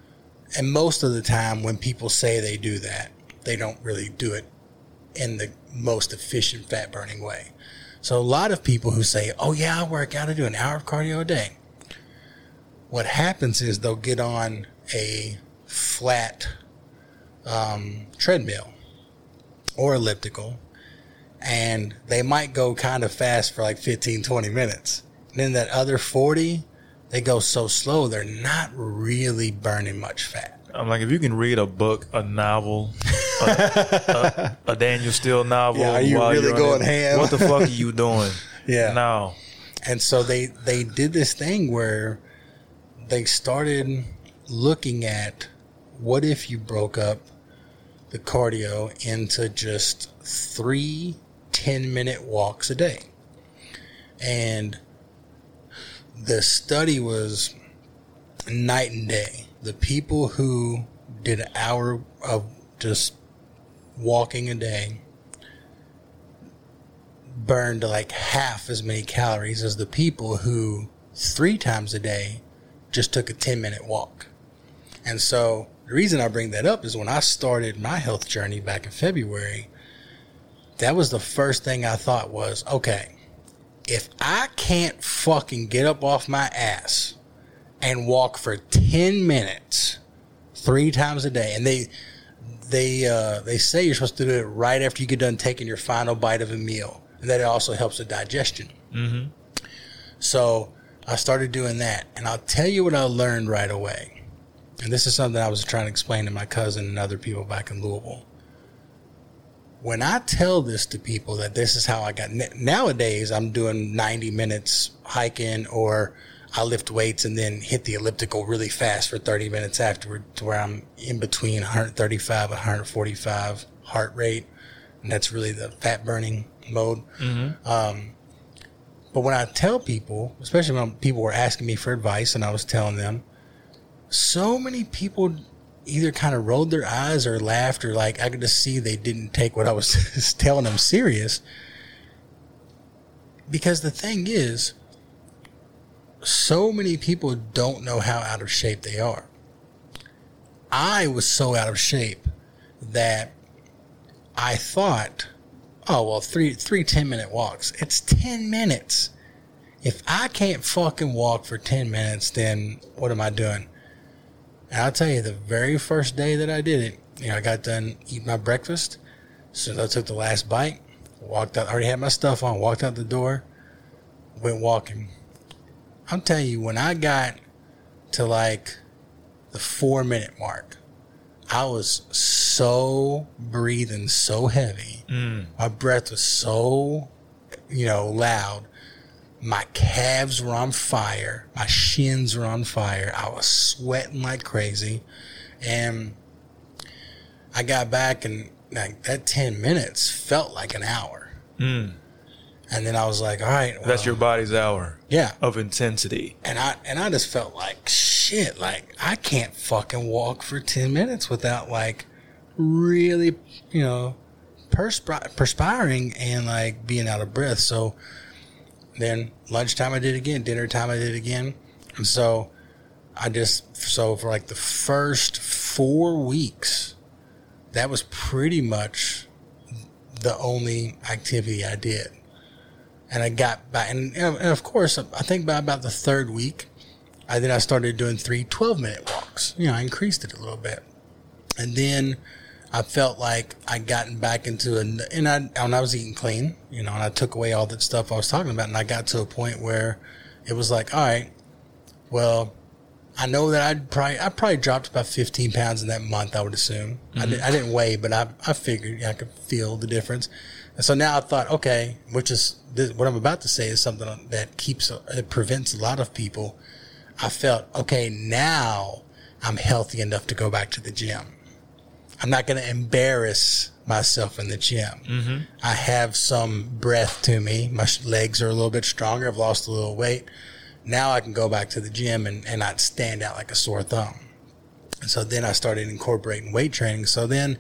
[SPEAKER 3] and most of the time when people say they do that, they don't really do it in the most efficient fat burning way. So, a lot of people who say, oh, yeah, I work out, I do an hour of cardio a day. What happens is they'll get on a flat um, treadmill or elliptical and they might go kind of fast for like 15 20 minutes. And then that other 40 they go so slow they're not really burning much fat
[SPEAKER 1] I'm like, if you can read a book, a novel, a, a, a Danielle Steel novel,
[SPEAKER 3] Yeah, are you
[SPEAKER 1] while
[SPEAKER 3] really
[SPEAKER 1] you're
[SPEAKER 3] going
[SPEAKER 1] it,
[SPEAKER 3] ham?
[SPEAKER 1] What the fuck are you doing?
[SPEAKER 3] Yeah.
[SPEAKER 1] No.
[SPEAKER 3] And so they they did this thing where they started looking at what if you broke up the cardio into just three 10 minute walks a day. And the study was night and day. The people who did an hour of just walking a day burned like half as many calories as the people who three times a day just took a 10 minute walk. And so the reason I bring that up is when I started my health journey back in February, that was the first thing I thought was, okay, if I can't fucking get up off my ass and walk for 10 minutes three times a day, and they, they, uh, they say you're supposed to do it right after you get done taking your final bite of a meal, and that it also helps with digestion. Mm-hmm. So I started doing that, and I'll tell you what I learned right away. And this is something I was trying to explain to my cousin and other people back in Louisville when I tell this to people that this is how I got nowadays, I'm doing 90 minutes hiking or I lift weights and then hit the elliptical really fast for 30 minutes afterward to where I'm in between 135 145 heart rate. And that's really the fat burning mode. Mm-hmm. Um, but when I tell people, especially when people were asking me for advice and I was telling them, so many people either kind of rolled their eyes or laughed or like I could just see they didn't take what I was telling them serious. Because the thing is, so many people don't know how out of shape they are. I was so out of shape that I thought, oh well, three three ten minute walks. It's ten minutes. If I can't fucking walk for ten minutes, then what am I doing? And I'll tell you, the very first day that I did it, you know, I got done eating my breakfast. So I took the last bite, walked out, already had my stuff on, walked out the door, went walking. I'm telling you, when I got to like the four minute mark, I was so breathing so heavy. Mm. My breath was so, you know, loud my calves were on fire. My shins were on fire. I was sweating like crazy. And I got back and like that 10 minutes felt like an hour. Mm. And then I was like, all right.
[SPEAKER 1] Well, That's your body's hour.
[SPEAKER 3] Yeah.
[SPEAKER 1] Of intensity.
[SPEAKER 3] And I, and I just felt like shit. Like I can't fucking walk for 10 minutes without like really, you know, perspir- perspiring and like being out of breath. So, then lunchtime I did again. Dinner time I did again. And so I just, so for like the first four weeks, that was pretty much the only activity I did. And I got back, and, and of course, I think by about the third week, I then I started doing three 12 minute walks. You know, I increased it a little bit. And then I felt like I gotten back into a, and I, when I was eating clean, you know, and I took away all that stuff I was talking about, and I got to a point where it was like, all right, well, I know that I'd probably, I probably dropped about 15 pounds in that month, I would assume. Mm-hmm. I, did, I didn't weigh, but I, I figured I could feel the difference. And so now I thought, okay, which is this, what I'm about to say is something that keeps, it prevents a lot of people. I felt, okay, now I'm healthy enough to go back to the gym. I'm not going to embarrass myself in the gym. Mm-hmm. I have some breath to me. My legs are a little bit stronger. I've lost a little weight. Now I can go back to the gym and, and not stand out like a sore thumb. And so then I started incorporating weight training. So then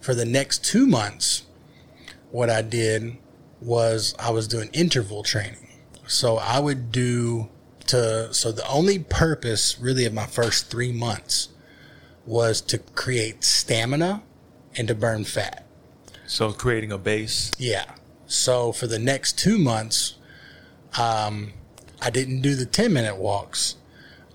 [SPEAKER 3] for the next two months, what I did was I was doing interval training. So I would do to, so the only purpose really of my first three months was to create stamina and to burn fat.
[SPEAKER 1] So creating a base.
[SPEAKER 3] Yeah. So for the next two months, um, I didn't do the 10 minute walks.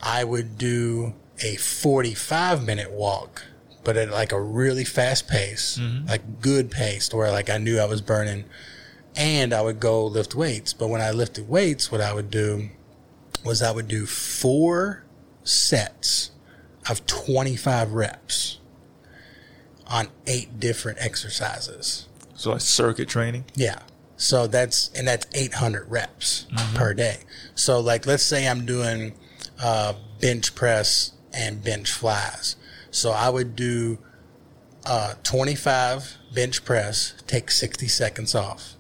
[SPEAKER 3] I would do a 45 minute walk, but at like a really fast pace, mm-hmm. like good pace where like I knew I was burning and I would go lift weights. But when I lifted weights, what I would do was I would do four sets of 25 reps on eight different exercises.
[SPEAKER 1] So like circuit training?
[SPEAKER 3] Yeah. So that's, and that's 800 reps mm-hmm. per day. So like, let's say I'm doing, uh, bench press and bench flies. So I would do, uh, 25 bench press, take 60 seconds off.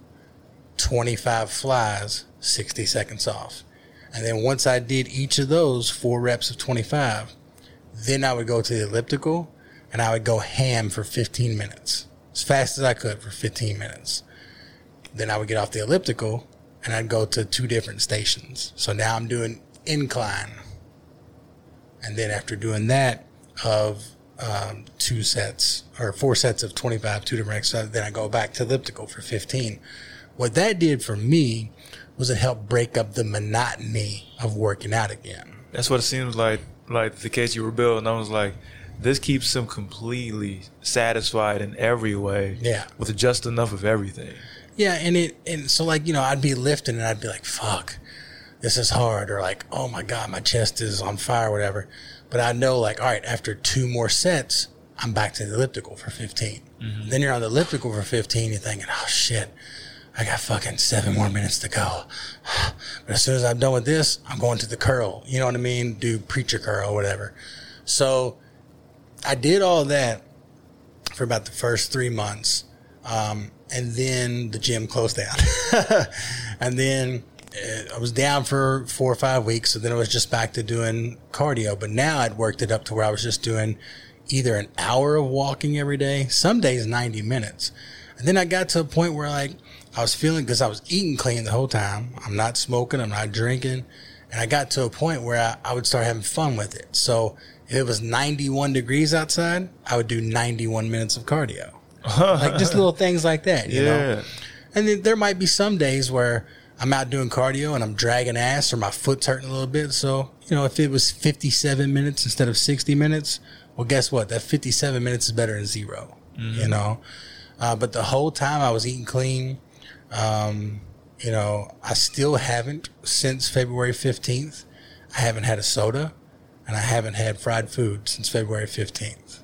[SPEAKER 3] 25 flies, 60 seconds off. And then once I did each of those four reps of 25, then I would go to the elliptical and I would go ham for 15 minutes, as fast as I could for 15 minutes. then I would get off the elliptical and I'd go to two different stations. So now I'm doing incline. And then after doing that of um, two sets or four sets of 25, two different exercises, then I go back to elliptical for 15. What that did for me was it helped break up the monotony of working out again.
[SPEAKER 1] That's what it seems like. Like the case you were building, I was like, this keeps him completely satisfied in every way.
[SPEAKER 3] Yeah.
[SPEAKER 1] With just enough of everything.
[SPEAKER 3] Yeah, and it and so like you know I'd be lifting and I'd be like fuck, this is hard or like oh my god my chest is on fire or whatever, but I know like all right after two more sets I'm back to the elliptical for 15. Then you're on the elliptical for 15. You're thinking oh shit, I got fucking seven more minutes to go. But as soon as I'm done with this, I'm going to the curl. You know what I mean? Do preacher curl whatever. So I did all that for about the first three months. Um, and then the gym closed down. and then Uh, I was down for four or five weeks. So then I was just back to doing cardio. But now I'd worked it up to where I was just doing either an hour of walking every day, some days 90 minutes. And then I got to a point where like I was feeling because I was eating clean the whole time. I'm not smoking. I'm not drinking. And I got to a point where I, I would start having fun with it. So if it was 91 degrees outside, I would do 91 minutes of cardio. like just little things like that, you know?
[SPEAKER 1] Yeah.
[SPEAKER 3] And then there might be some days where I'm out doing cardio and I'm dragging ass or my foot's hurting a little bit. So, you know, if it was 57 minutes instead of 60 minutes, well, guess what? That 57 minutes is better than 0 you know? Uh, but the whole time I was eating clean. Um, you know, I still haven't since February 15th. I haven't had a soda and I haven't had fried food since February 15th.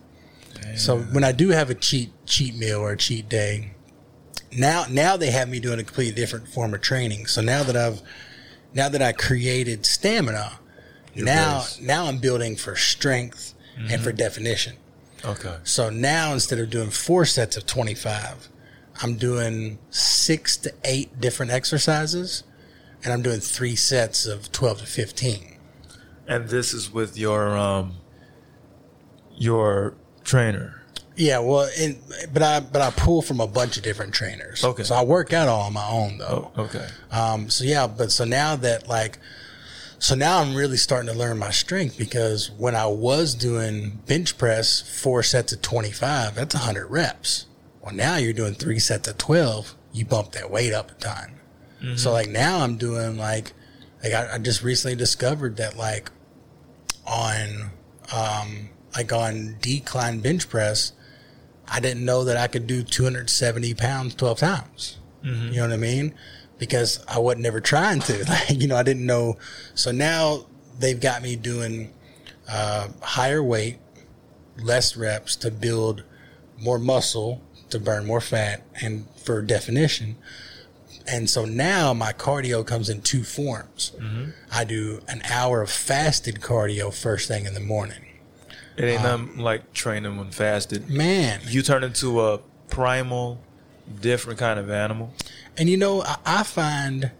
[SPEAKER 3] So when I do have a cheat cheat meal or a cheat day, now now they have me doing a completely different form of training. So now that I've now that I created stamina, now
[SPEAKER 1] base.
[SPEAKER 3] now I'm building for strength and for definition.
[SPEAKER 1] Okay.
[SPEAKER 3] So now instead of doing four sets of 25, I'm doing six to eight different exercises and I'm doing three sets of 12 to 15.
[SPEAKER 1] And this is with your um your trainer.
[SPEAKER 3] Yeah, well, and, but I but I pull from a bunch of different trainers.
[SPEAKER 1] Okay.
[SPEAKER 3] So I work out all on my own though.
[SPEAKER 1] Oh, okay.
[SPEAKER 3] Um, so yeah, but so now that like, so now I'm really starting to learn my strength because when I was doing bench press, four sets of 25, that's 100 reps. Well, now you're doing three sets of 12, you bump that weight up a ton. So like now I'm doing like, like I, I just recently discovered that like on, um, like on decline bench press, I didn't know that I could do 270 pounds 12 times. You know what I mean? Because I wasn't ever trying to. Like, you know, I didn't know. So now they've got me doing uh, higher weight, less reps to build more muscle, to burn more fat, and for definition. And so now my cardio comes in two forms. I do an hour of fasted cardio first thing in the morning.
[SPEAKER 1] It ain't
[SPEAKER 3] Um,
[SPEAKER 1] nothing like training when fasted.
[SPEAKER 3] Man,
[SPEAKER 1] You turn into a primal, different kind of animal.
[SPEAKER 3] And you know, I, I find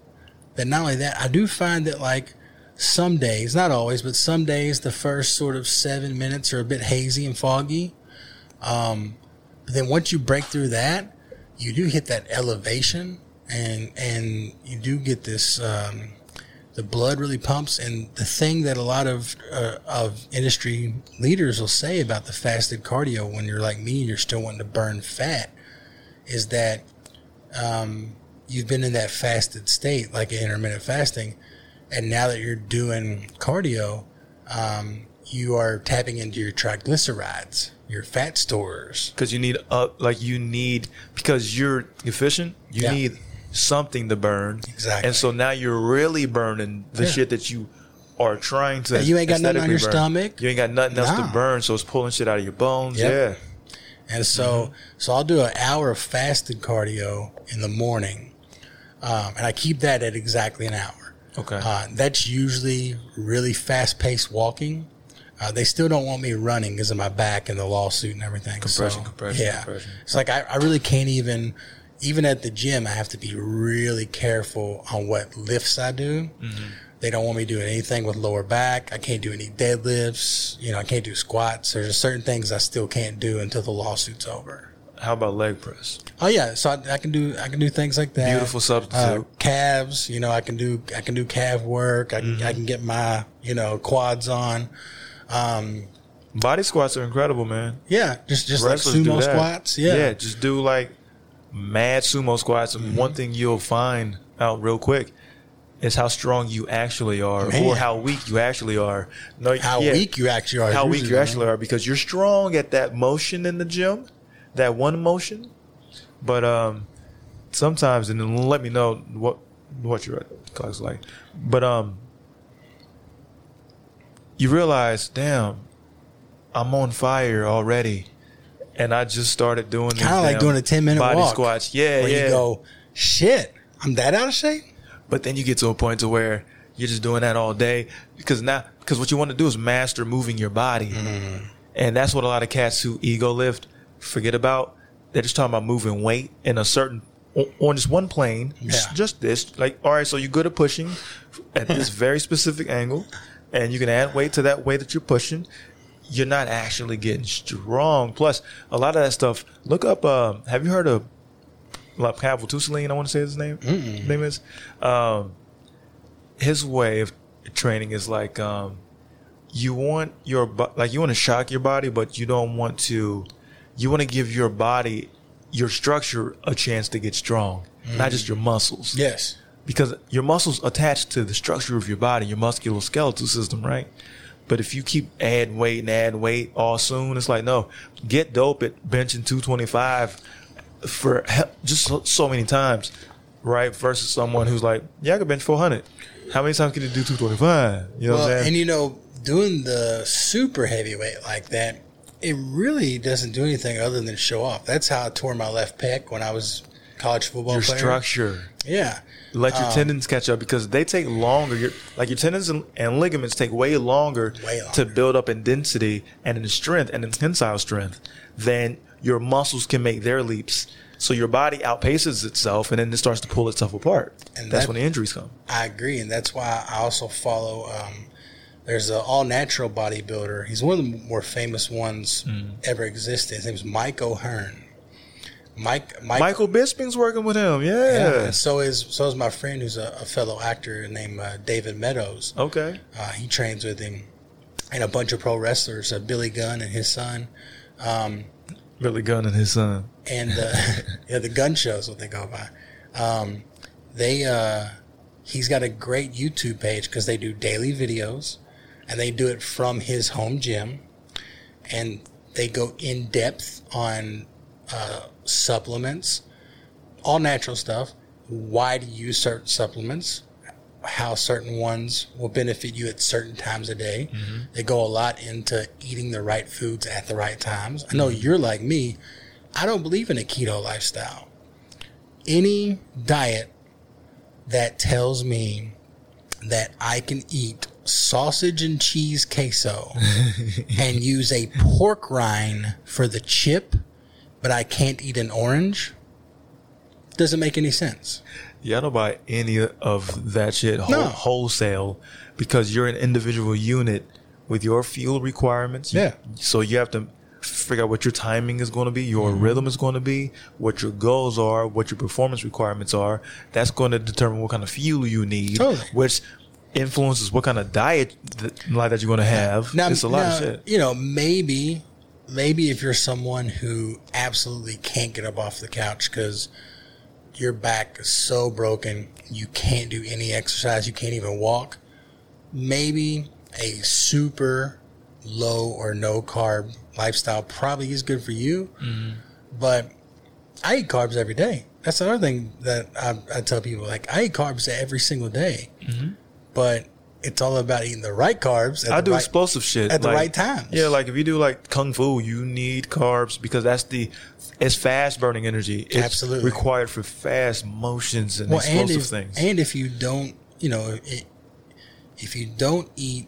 [SPEAKER 3] that not only that, I do find that like some days, not always, but some days, the first sort of seven minutes are a bit hazy and foggy. Um, but then once you break through that, you do hit that elevation, and and you do get this. Um, the blood really pumps, and the thing that a lot of uh, of industry leaders will say about the fasted cardio when you're like me and you're still wanting to burn fat is that um, you've been in that fasted state, like intermittent fasting, and now that you're doing cardio, um, you are tapping into your triglycerides, your fat stores.
[SPEAKER 1] because you need uh like you need because you're efficient you
[SPEAKER 3] Yeah.
[SPEAKER 1] need something to burn
[SPEAKER 3] Exactly.
[SPEAKER 1] and so now you're really burning the
[SPEAKER 3] Yeah.
[SPEAKER 1] shit that you are trying to
[SPEAKER 3] Yeah, you ain't got nothing on your
[SPEAKER 1] burn.
[SPEAKER 3] stomach.
[SPEAKER 1] you ain't got nothing else
[SPEAKER 3] Nah.
[SPEAKER 1] to burn so it's pulling shit out of your bones
[SPEAKER 3] Yep.
[SPEAKER 1] yeah
[SPEAKER 3] And so, so I'll do an hour of fasted cardio in the morning, um, and I keep that at exactly an hour.
[SPEAKER 1] okay
[SPEAKER 3] Uh, that's usually really fast paced walking. Uh, they still don't want me running because of my back and the lawsuit and everything.
[SPEAKER 1] Compression,
[SPEAKER 3] So,
[SPEAKER 1] compression,
[SPEAKER 3] yeah.
[SPEAKER 1] compression.
[SPEAKER 3] It's like I, I really can't even, even at the gym, I have to be really careful on what lifts I do.
[SPEAKER 1] Mm-hmm.
[SPEAKER 3] They don't want me doing anything with lower back. I can't do any deadlifts. You know, I can't do squats. There's certain things I still can't do until the lawsuit's over.
[SPEAKER 1] how about leg press?
[SPEAKER 3] Oh yeah, so I, I can do I can do things like that.
[SPEAKER 1] Beautiful substitute.
[SPEAKER 3] Uh, calves, you know, I can do I can do calf work. I can
[SPEAKER 1] Mm-hmm.
[SPEAKER 3] I can get my you know quads on. Um,
[SPEAKER 1] Body squats are incredible, man.
[SPEAKER 3] yeah, just just like
[SPEAKER 1] Wrestlers
[SPEAKER 3] sumo squats. Yeah,
[SPEAKER 1] yeah, just do like mad sumo squats.
[SPEAKER 3] Mm-hmm.
[SPEAKER 1] one thing you'll find out real quick is how strong you actually are,
[SPEAKER 3] Man.
[SPEAKER 1] or how weak you actually are. No,
[SPEAKER 3] how
[SPEAKER 1] yeah,
[SPEAKER 3] weak you actually are.
[SPEAKER 1] how weak you
[SPEAKER 3] man.
[SPEAKER 1] actually are because you're strong at that motion in the gym, that one motion. But um, sometimes, and let me know what what your clock's like. But um, you realize, damn, I'm on fire already, and I just started doing
[SPEAKER 3] Kind of like doing a ten minute
[SPEAKER 1] body
[SPEAKER 3] walk.
[SPEAKER 1] squats. Yeah,
[SPEAKER 3] where
[SPEAKER 1] yeah.
[SPEAKER 3] you go, shit, I'm that out of shape.
[SPEAKER 1] But then you get to a point to where you're just doing that all day because now because what you want to do is master moving your body, mm-hmm. and that's what a lot of cats who ego lift forget about. They're just talking about moving weight in a certain on- just one plane, just,
[SPEAKER 3] Yeah.
[SPEAKER 1] just this. Like, all right, so you're good at pushing at this very specific angle, and you can add weight to that weight that you're pushing. You're not actually getting strong. Plus, a lot of that stuff. Look up. Uh, have you heard of like Pavel Tsatsouline? I want to say his name. Name is. Um, his way of training is like um, you want your like you want to shock your body, but you don't want to. You want to give your body, your structure, a chance to get strong, not just your muscles.
[SPEAKER 3] Yes.
[SPEAKER 1] Because your muscles attached to the structure of your body, your musculoskeletal system, right? But if you keep adding weight and adding weight all soon, it's like no, get dope at benching 225 for just so, so many times, right? Versus someone who's like, yeah, I can bench 400. How many times can you do 225? You know what I'm saying?
[SPEAKER 3] and you know, doing the super heavyweight like that, it really doesn't do anything other than show off. That's how I tore my left pec when I was college football
[SPEAKER 1] your
[SPEAKER 3] player.
[SPEAKER 1] structure.
[SPEAKER 3] Yeah.
[SPEAKER 1] Let
[SPEAKER 3] Um,
[SPEAKER 1] your tendons catch up because they take longer. Your, like your tendons and, and ligaments take way longer,
[SPEAKER 3] Way longer.
[SPEAKER 1] to build up in density and in strength and in tensile strength than your muscles can make their leaps. So your body outpaces itself and then it starts to pull itself apart.
[SPEAKER 3] And
[SPEAKER 1] That's
[SPEAKER 3] that-
[SPEAKER 1] when the injuries come.
[SPEAKER 3] I agree, and that's why I also follow. Um, there's an all natural bodybuilder. He's one of the more famous ones
[SPEAKER 1] Mm.
[SPEAKER 3] ever existed. His name's Mike O'Hearn. Mike, Mike
[SPEAKER 1] Michael Bisping's working with him.
[SPEAKER 3] yeah.
[SPEAKER 1] Yeah.
[SPEAKER 3] so is so is my friend who's a, a fellow actor named uh, David Meadows.
[SPEAKER 1] Okay.
[SPEAKER 3] Uh, he trains with him, and a bunch of pro wrestlers. Uh, Billy Gunn and his son, um,
[SPEAKER 1] Billy Gunn and his son.
[SPEAKER 3] and uh, yeah, the gun show is what they go by. Um, they uh, he's got a great YouTube page because they do daily videos, and they do it from his home gym, and they go in depth on uh, supplements, all natural stuff. Why to use certain supplements, how certain ones will benefit you at certain times a day. They go a lot into eating the right foods at the right times. I know you're like me. I don't believe in a keto lifestyle. Any diet that tells me that I can eat sausage and cheese queso and use a pork rind for the chip, but I can't eat an orange doesn't make any sense.
[SPEAKER 1] Yeah, I don't buy any of that shit whole,
[SPEAKER 3] No.
[SPEAKER 1] wholesale because you're an individual unit with your fuel requirements. You-
[SPEAKER 3] Yeah.
[SPEAKER 1] So you have to figure out what your timing is going to be, your
[SPEAKER 3] Mm-hmm.
[SPEAKER 1] rhythm is going to be, what your goals are, what your performance requirements are. That's going to determine what kind of fuel you need,
[SPEAKER 3] Totally.
[SPEAKER 1] which influences what kind of diet that, that you're going to have. it's a lot
[SPEAKER 3] now,
[SPEAKER 1] of shit.
[SPEAKER 3] You know, maybe, maybe if you're someone who absolutely can't get up off the couch because your back is so broken, you can't do any exercise, you can't even walk. Maybe a super low or no carb lifestyle probably is good for you.
[SPEAKER 1] Mm-hmm.
[SPEAKER 3] But I eat carbs every day. That's another thing that I, I tell people. Like I eat carbs every single day, but it's all about eating the right carbs. At.
[SPEAKER 1] I
[SPEAKER 3] the
[SPEAKER 1] do
[SPEAKER 3] right,
[SPEAKER 1] explosive shit
[SPEAKER 3] at the
[SPEAKER 1] like-
[SPEAKER 3] right times.
[SPEAKER 1] Yeah, like if you do like kung fu, you need carbs because that's the it's fast burning energy. It's
[SPEAKER 3] Absolutely.
[SPEAKER 1] required for fast motions and
[SPEAKER 3] well, and
[SPEAKER 1] explosive
[SPEAKER 3] if,
[SPEAKER 1] things.
[SPEAKER 3] and if you don't, you know, it, if you don't eat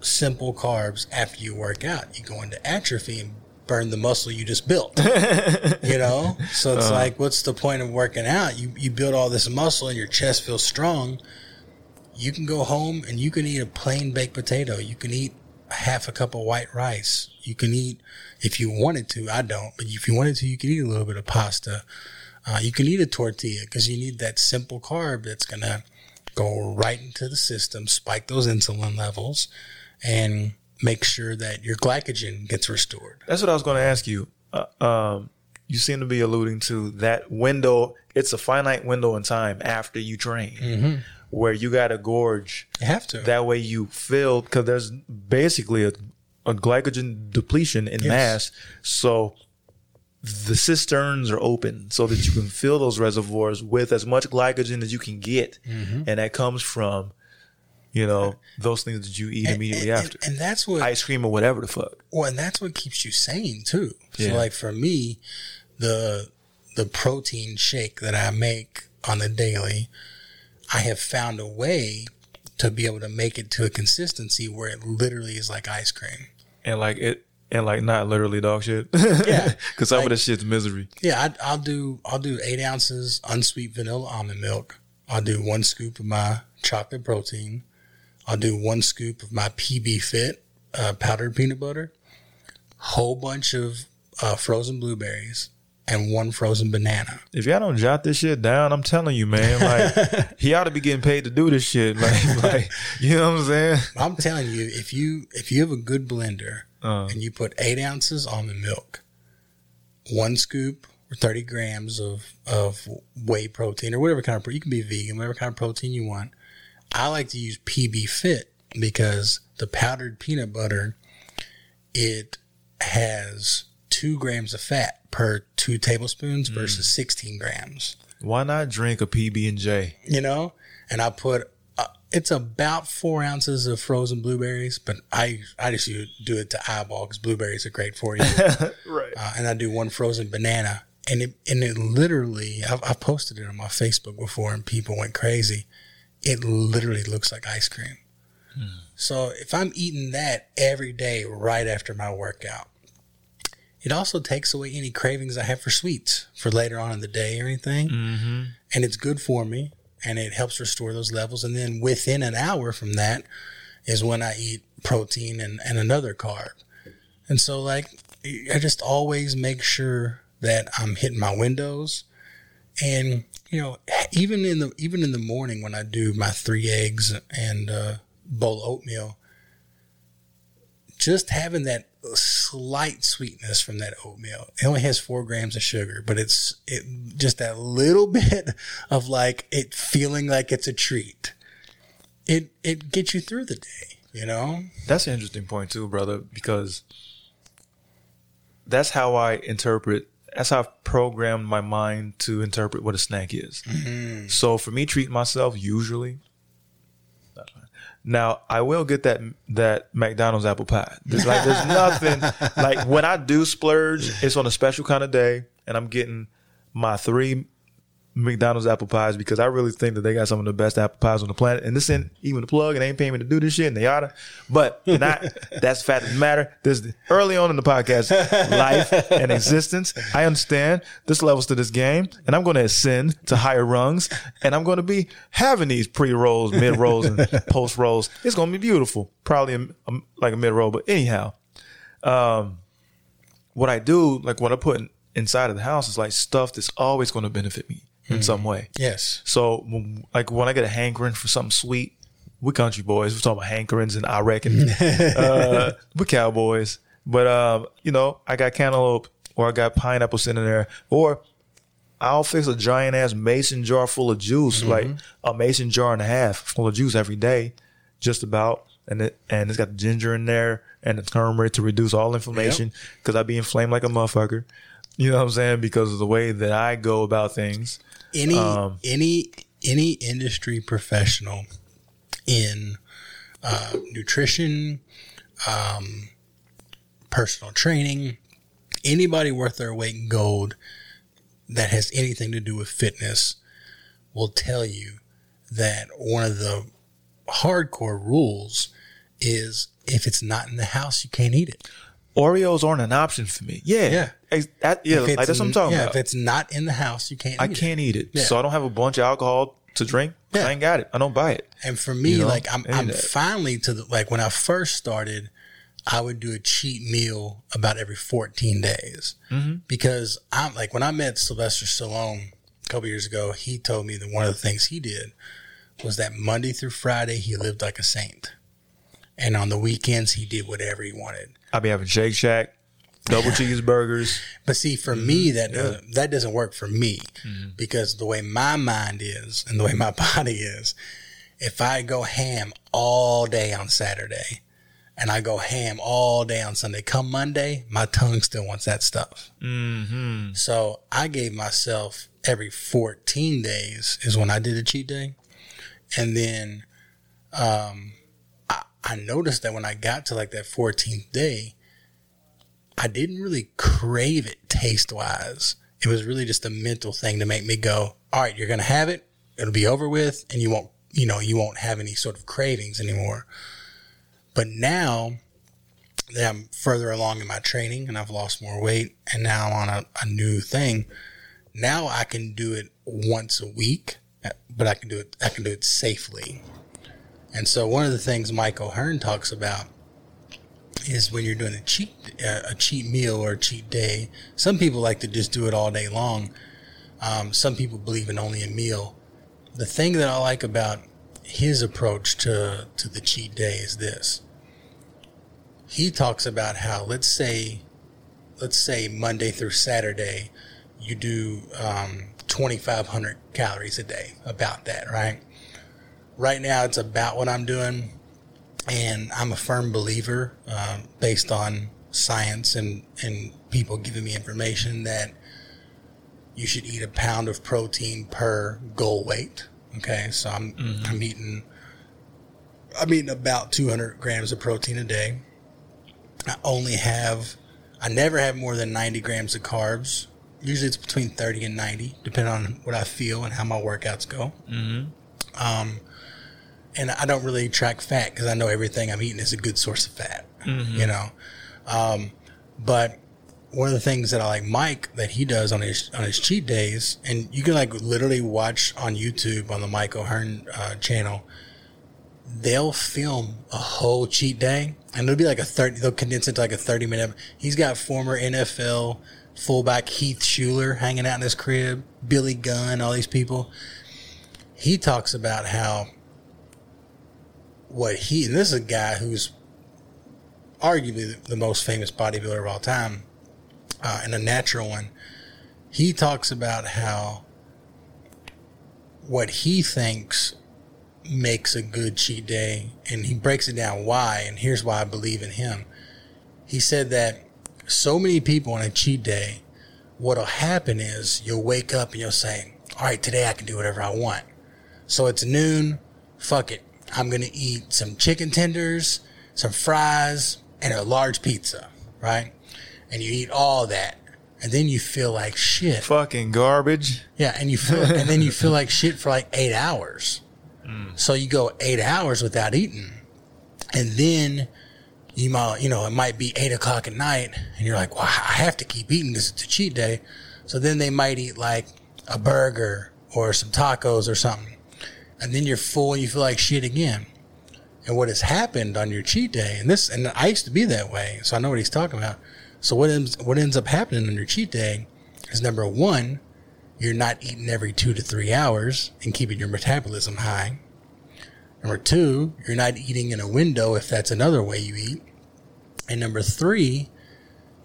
[SPEAKER 3] simple carbs after you work out, you go into atrophy and burn the muscle you just built. you know, so it's
[SPEAKER 1] Uh-huh.
[SPEAKER 3] like, what's the point of working out? You you build all this muscle and your chest feels strong. You can go home and you can eat a plain baked potato. You can eat half a cup of white rice. You can eat if you wanted to. I don't, but if you wanted to, you could eat a little bit of pasta. Uh, you can eat a tortilla because you need that simple carb that's gonna go right into the system, spike those insulin levels, and make sure that your glycogen gets restored.
[SPEAKER 1] That's what I was going to ask you. Uh, um, you seem to be alluding to that window. It's a finite window in time after you train, where you got to gorge.
[SPEAKER 3] You have to.
[SPEAKER 1] That way you feel because there's basically a, a glycogen depletion in
[SPEAKER 3] Yes.
[SPEAKER 1] mass. So the cisterns are open so that you can fill those reservoirs with as much glycogen as you can get,
[SPEAKER 3] Mm-hmm.
[SPEAKER 1] and that comes from, you know, those things that you eat immediately
[SPEAKER 3] and,
[SPEAKER 1] after,
[SPEAKER 3] and, and that's what
[SPEAKER 1] ice cream or whatever the fuck.
[SPEAKER 3] Well, and that's what keeps you sane too.
[SPEAKER 1] Yeah.
[SPEAKER 3] So, like for me, the the protein shake that I make on the daily, I have found a way to be able to make it to a consistency where it literally is like ice cream.
[SPEAKER 1] and like it and like not literally dog shit.
[SPEAKER 3] Yeah.
[SPEAKER 1] because some
[SPEAKER 3] Like-
[SPEAKER 1] of this shit's misery.
[SPEAKER 3] Yeah, I, I'll do I'll do eight ounces unsweet vanilla almond milk. I'll do one scoop of my chocolate protein. I'll do one scoop of my PB Fit uh, powdered peanut butter. Whole bunch of uh, frozen blueberries and one frozen banana.
[SPEAKER 1] If y'all don't jot this shit down, I'm telling you, man, like he ought to be getting paid to do this shit. Like, like you know what I'm saying?
[SPEAKER 3] I'm telling you, if you if you have a good blender
[SPEAKER 1] Uh,
[SPEAKER 3] and you put eight ounces almond milk, one scoop or thirty grams of of whey protein or whatever kind of you can be vegan, whatever kind of protein you want. I like to use PB Fit because the powdered peanut butter it has two grams of fat per two tablespoons versus sixteen grams
[SPEAKER 1] why not drink a PB and J?
[SPEAKER 3] you know. And I put uh, it's about four ounces of frozen blueberries, but I I just do it to eyeball because blueberries are great for you.
[SPEAKER 1] Right.
[SPEAKER 3] uh, and I do one frozen banana, and it and it literally I've, I've posted it on my Facebook before, and people went crazy. It literally looks like ice cream. So if I'm eating that every day right after my workout, it also takes away any cravings I have for sweets for later on in the day or anything.
[SPEAKER 1] Mm-hmm.
[SPEAKER 3] and it's good for me and it helps restore those levels. And then within an hour from that is when i eat protein and, and another carb. And so like i just always make sure that i'm hitting my windows. And you know even in the even in the morning when i do my three eggs and uh, bowl of oatmeal just having that slight sweetness from that oatmeal. It only has four grams of sugar, but it's it just that little bit of like it feeling like it's a treat. It it gets you through the day, you know.
[SPEAKER 1] That's an interesting point too, brother, because that's how I interpret. That's how I've programmed my mind to interpret what a snack is. Mm-hmm. So for me, treating myself usually. Now I will get that that McDonald's apple pie. There's like there's nothing like when I do splurge, it's on a special kind of day, and I'm getting my three McDonald's apple pies because I really think that they got some of the best apple pies on the planet. And this ain't even a plug. It ain't paying me to do this shit, and they oughta. But not that's the fact of the matter. This early on in the podcast, life and existence. I understand this levels to this game, and I'm going to ascend to higher rungs, and I'm going to be having these pre rolls, mid rolls, and post rolls. It's going to be beautiful. Probably a, a- like a mid roll, but anyhow, um, what I do, like what I put in, inside of the house, is like stuff that's always going to benefit me in some way.
[SPEAKER 3] Yes.
[SPEAKER 1] So, when- like when I get a hankering for something sweet, we country boys. We're talking about hankerings, and I reckon uh, we're cowboys. But um, you know, I got cantaloupe, or I got pineapple sitting there, or I'll fix a giant ass mason jar full of juice, like a mason jar and a half full of juice every day, just about. And it and it's got the ginger in there and the turmeric to reduce all inflammation because I be inflamed like a motherfucker. You know what I'm saying? Because of the way that I go about things.
[SPEAKER 3] Any
[SPEAKER 1] Um,
[SPEAKER 3] any any industry professional in uh, nutrition, um, personal training, anybody worth their weight in gold that has anything to do with fitness will tell you that one of the hardcore rules is if it's not in the house, you can't eat it.
[SPEAKER 1] Oreos aren't an option for me. Yeah,
[SPEAKER 3] Yeah.
[SPEAKER 1] Ex- that- yeah,
[SPEAKER 3] If
[SPEAKER 1] like
[SPEAKER 3] it's
[SPEAKER 1] that's what I'm
[SPEAKER 3] in-
[SPEAKER 1] talking
[SPEAKER 3] yeah,
[SPEAKER 1] about.
[SPEAKER 3] If it's not in the house, you can't.
[SPEAKER 1] I
[SPEAKER 3] eat it.
[SPEAKER 1] can't eat it,
[SPEAKER 3] Yeah.
[SPEAKER 1] so I don't have a bunch of alcohol to drink.
[SPEAKER 3] Yeah.
[SPEAKER 1] I ain't got it. I don't buy it.
[SPEAKER 3] And for me,
[SPEAKER 1] You know,
[SPEAKER 3] like I'm, I'm
[SPEAKER 1] that.
[SPEAKER 3] finally to the like when I first started, I would do a cheat meal about every 14 days mm-hmm. because I'm like when I met Sylvester Stallone a couple years ago, he told me that one of the things he did was that Monday through Friday he lived like a saint, and on the weekends he did whatever he wanted.
[SPEAKER 1] I be having Shake Shack, double cheeseburgers.
[SPEAKER 3] But see, for me, that doesn't, that doesn't work for me because the way my mind is and the way my body is, if I go ham all day on Saturday and I go ham all day on Sunday, come Monday, my tongue still wants that stuff.
[SPEAKER 1] Mm-hmm.
[SPEAKER 3] So I gave myself every 14 days is when I did a cheat day. And then um, I, noticed that when I got to like that 14th day, I didn't really crave it taste wise. It was really just a mental thing to make me go, all right, you're going to have it. It'll be over with and you won't, you know, you won't have any sort of cravings anymore. But now that I'm further along in my training and I've lost more weight and now I'm on a, a new thing, now I can do it once a week, but I can do it, I can do it safely. And so one of the things Mike O'Hearn talks about is when you're doing a cheat uh, a cheat meal or a cheat day. Some people like to just do it all day long. Um, some people believe in only a meal. The thing that I like about his approach to to the cheat day is this. He talks about how let's say let's say Monday through Saturday you do um, 2,500 calories a day, about that, right? Right now, it's about what I'm doing and I'm a firm believer, uh, based on science and and people giving me information that you should eat a pound of protein per goal weight. Okay, so I'm mm-hmm. I'm eating I'm eating about 200 grams of protein a day. I only have I never have more than 90 grams of carbs. Usually it's between 30 and 90, depending on what I feel and how my workouts go mm-hmm. um, and I don't really track fat because I know everything I'm eating is a good source of fat, you know. Um, but one of the things that I like Mike that he does on his on his cheat days, and you can like literally watch on YouTube on the Mike O'Hearn uh, channel. They'll film a whole cheat day, and it'll be like a thirty. They'll condense it to like a thirty minute. He's got former NFL fullback Heath Schuler hanging out in his crib, Billy Gunn, all these people. He talks about how what he and this is a guy who's arguably the most famous bodybuilder of all time uh, and a natural one. He talks about how what he thinks makes a good cheat day and he breaks it down why and here's why i believe in him. He said that so many people on a cheat day what'll happen is you'll wake up and you'll say all right today i can do whatever i want. So it's noon fuck it I'm going to eat some chicken tenders, some fries, and a large pizza, right? And you eat all that. And then you feel like shit.
[SPEAKER 1] Fucking garbage.
[SPEAKER 3] Yeah, and you feel and then you feel like shit for like 8 hours. Mm. So you go 8 hours without eating. And then you might, you know, it might be 8 o'clock at night and you're like, well, I have to keep eating because it's a cheat day. So then they might eat like a burger or some tacos or something and then you're full and you feel like shit again. And what has happened on your cheat day, and this, and I used to be that way, so I know what he's talking about. So what ends, what ends up happening on your cheat day is number one, you're not eating every two to three hours and keeping your metabolism high. Number two, you're not eating in a window if that's another way you eat. And number three,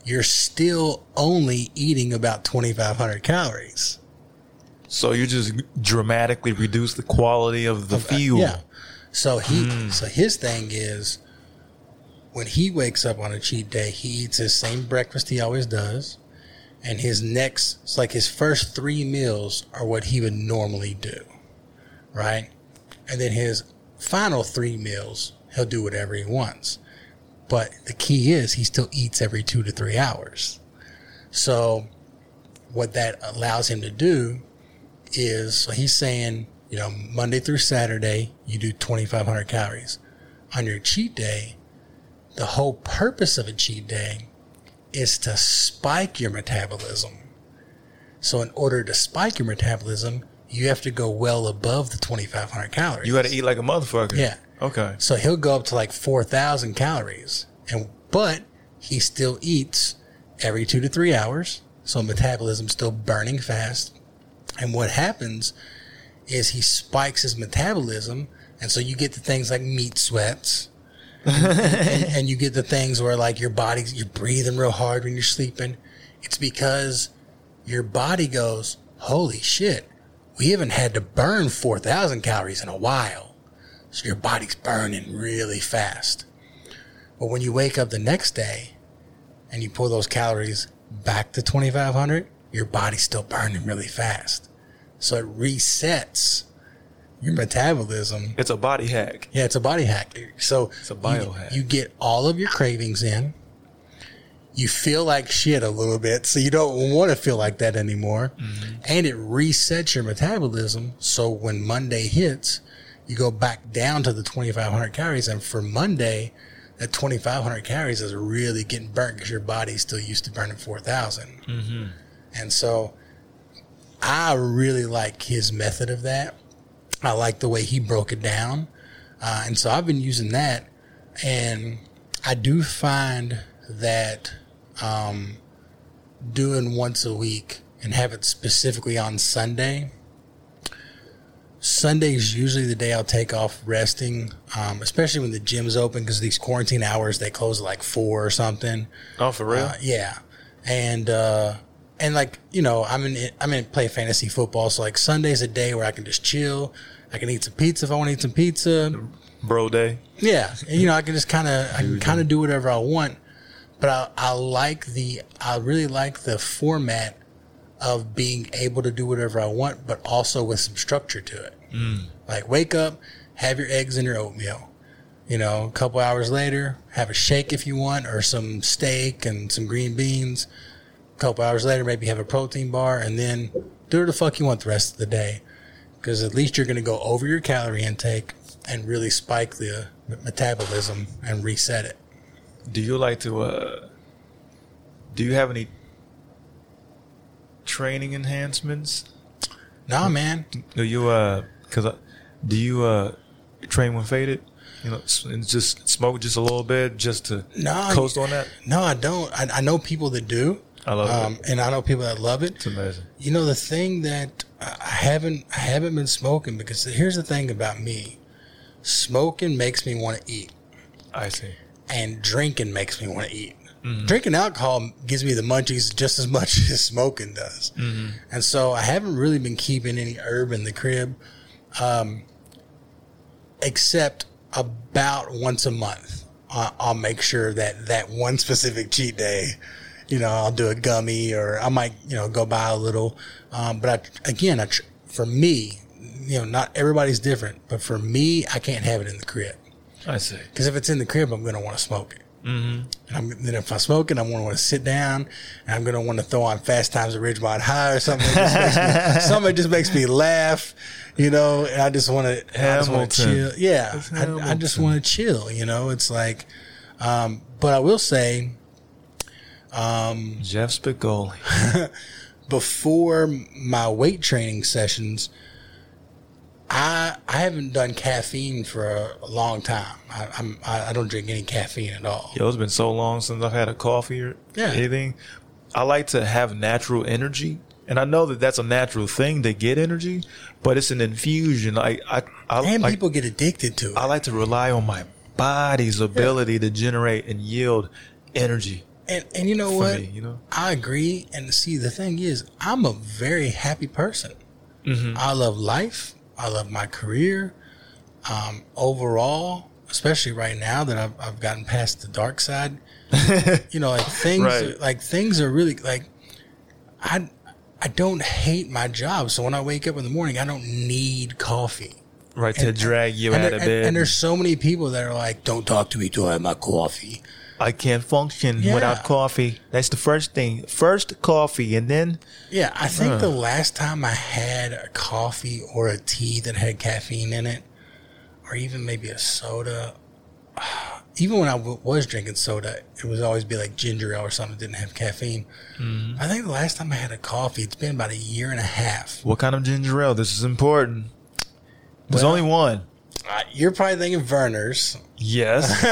[SPEAKER 3] you're still only eating about 2,500 calories.
[SPEAKER 1] So you just dramatically reduce the quality of the uh, fuel.
[SPEAKER 3] Yeah. So he hmm. so his thing is when he wakes up on a cheat day, he eats his same breakfast he always does. And his next it's like his first three meals are what he would normally do. Right? And then his final three meals, he'll do whatever he wants. But the key is he still eats every two to three hours. So what that allows him to do is so he's saying, you know, Monday through Saturday, you do 2,500 calories. On your cheat day, the whole purpose of a cheat day is to spike your metabolism. So, in order to spike your metabolism, you have to go well above the 2,500 calories.
[SPEAKER 1] You got to eat like a motherfucker.
[SPEAKER 3] Yeah.
[SPEAKER 1] Okay.
[SPEAKER 3] So he'll go up to like 4,000 calories. And, but he still eats every two to three hours. So metabolism's still burning fast. And what happens is he spikes his metabolism. And so you get the things like meat sweats. and, and you get the things where like your body's, you're breathing real hard when you're sleeping. It's because your body goes, holy shit, we haven't had to burn 4,000 calories in a while. So your body's burning really fast. But when you wake up the next day and you pull those calories back to 2,500, your body's still burning really fast. So it resets your metabolism.
[SPEAKER 1] It's a body hack.
[SPEAKER 3] Yeah, it's a body hack. So
[SPEAKER 1] It's a
[SPEAKER 3] you-
[SPEAKER 1] biohack.
[SPEAKER 3] You, get all of your cravings in. You feel like shit a little bit, so you don't want to feel like that anymore.
[SPEAKER 1] Mm-hmm.
[SPEAKER 3] And it resets your metabolism. So when Monday hits, you go back down to the 2,500 calories. And for Monday, that 2,500 calories is really getting burnt because your body's still used to burning 4,000.
[SPEAKER 1] Mm-hmm.
[SPEAKER 3] And so I really like his method of that. I like the way he broke it down. Uh, and so I've been using that. And I do find that um, doing once a week and have it specifically on Sunday. Sunday is usually the day I'll take off resting, um, especially when the gym's open because these quarantine hours they close at like four or something.
[SPEAKER 1] Oh, for real?
[SPEAKER 3] Uh, yeah, and uh, and like you know, I'm in I'm in play fantasy football, so like Sunday's a day where I can just chill. I can eat some pizza if I want to eat some pizza.
[SPEAKER 1] Bro day.
[SPEAKER 3] Yeah, and, you know, I can just kind of I can kind of do whatever I want. But I I like the I really like the format of being able to do whatever I want, but also with some structure to it. Mm. Like wake up, have your eggs and your oatmeal. You know, a couple hours later, have a shake if you want, or some steak and some green beans. A couple hours later, maybe have a protein bar, and then do whatever the fuck you want the rest of the day. Because at least you're going to go over your calorie intake and really spike the metabolism and reset it.
[SPEAKER 1] Do you like to? uh Do you have any training enhancements?
[SPEAKER 3] Nah, man.
[SPEAKER 1] Do you? uh Because do you uh train when faded? You know, and just smoke just a little bit just to
[SPEAKER 3] Nah,
[SPEAKER 1] coast on that.
[SPEAKER 3] No, I don't. I, I know people that do.
[SPEAKER 1] I love
[SPEAKER 3] um,
[SPEAKER 1] it.
[SPEAKER 3] and I know people that love it.
[SPEAKER 1] It's amazing.
[SPEAKER 3] You know the thing that I haven't I haven't been smoking because here's the thing about me. Smoking makes me want to eat
[SPEAKER 1] I see.
[SPEAKER 3] and drinking makes me want to eat.
[SPEAKER 1] Mm-hmm.
[SPEAKER 3] Drinking alcohol gives me the munchies just as much as smoking does.
[SPEAKER 1] Mm-hmm.
[SPEAKER 3] And so I haven't really been keeping any herb in the crib um, except about once a month. I'll make sure that that one specific cheat day, you know, I'll do a gummy or I might, you know, go buy a little. Um, but I, again, I, tr- for me, you know, not everybody's different, but for me, I can't have it in the crib.
[SPEAKER 1] I see.
[SPEAKER 3] Because if it's in the crib, I'm going to want to smoke it. Mm-hmm. And I'm, then if I smoke it, I'm going to want to sit down and I'm going to want to throw on Fast Times at Ridgemont High or something. That something just makes me laugh, you know. And I just want to, I just want to
[SPEAKER 1] Hamilton.
[SPEAKER 3] chill. Yeah, I, I just want to chill. You know, it's like, um, but I will say, Um,
[SPEAKER 1] Jeff Spicoli.
[SPEAKER 3] before my weight training sessions, I I haven't done caffeine for a, a long time. I, I'm I, I don't drink any caffeine at all.
[SPEAKER 1] Yo, it's been so long since I've had a coffee or
[SPEAKER 3] Yeah.
[SPEAKER 1] anything. I like to have natural energy, and I know that that's a natural thing to get energy, but it's an infusion. I I I,
[SPEAKER 3] And
[SPEAKER 1] like,
[SPEAKER 3] people get addicted to it.
[SPEAKER 1] I like to rely on my body's ability to generate and yield energy
[SPEAKER 3] And and you know what?
[SPEAKER 1] me. You know,
[SPEAKER 3] I agree. And see, the thing is, I'm a very happy person.
[SPEAKER 1] Mm-hmm.
[SPEAKER 3] I love life. I love my career. Um, overall, especially right now that I've, I've gotten past the dark side, you know, like things,
[SPEAKER 1] Right.
[SPEAKER 3] like things are really like, I, I don't hate my job. So when I wake up in the morning, I don't need coffee.
[SPEAKER 1] right to drag you
[SPEAKER 3] and,
[SPEAKER 1] out
[SPEAKER 3] there-
[SPEAKER 1] of
[SPEAKER 3] and-
[SPEAKER 1] bed.
[SPEAKER 3] and there's so many people that are like, "Don't talk to me till I have my coffee."
[SPEAKER 1] I can't function
[SPEAKER 3] Yeah.
[SPEAKER 1] without coffee. That's the first thing. First coffee, and then
[SPEAKER 3] Yeah, I think the last time I had a coffee or a tea that had caffeine in it, or even maybe a soda, even when I w- was drinking soda, it would always be like ginger ale or something that didn't have caffeine. I think the last time I had a coffee, it's been about a year and a half.
[SPEAKER 1] what kind of ginger ale? This is important. There's
[SPEAKER 3] Well-
[SPEAKER 1] only one.
[SPEAKER 3] Uh, you're probably thinking Vernors,
[SPEAKER 1] Yes.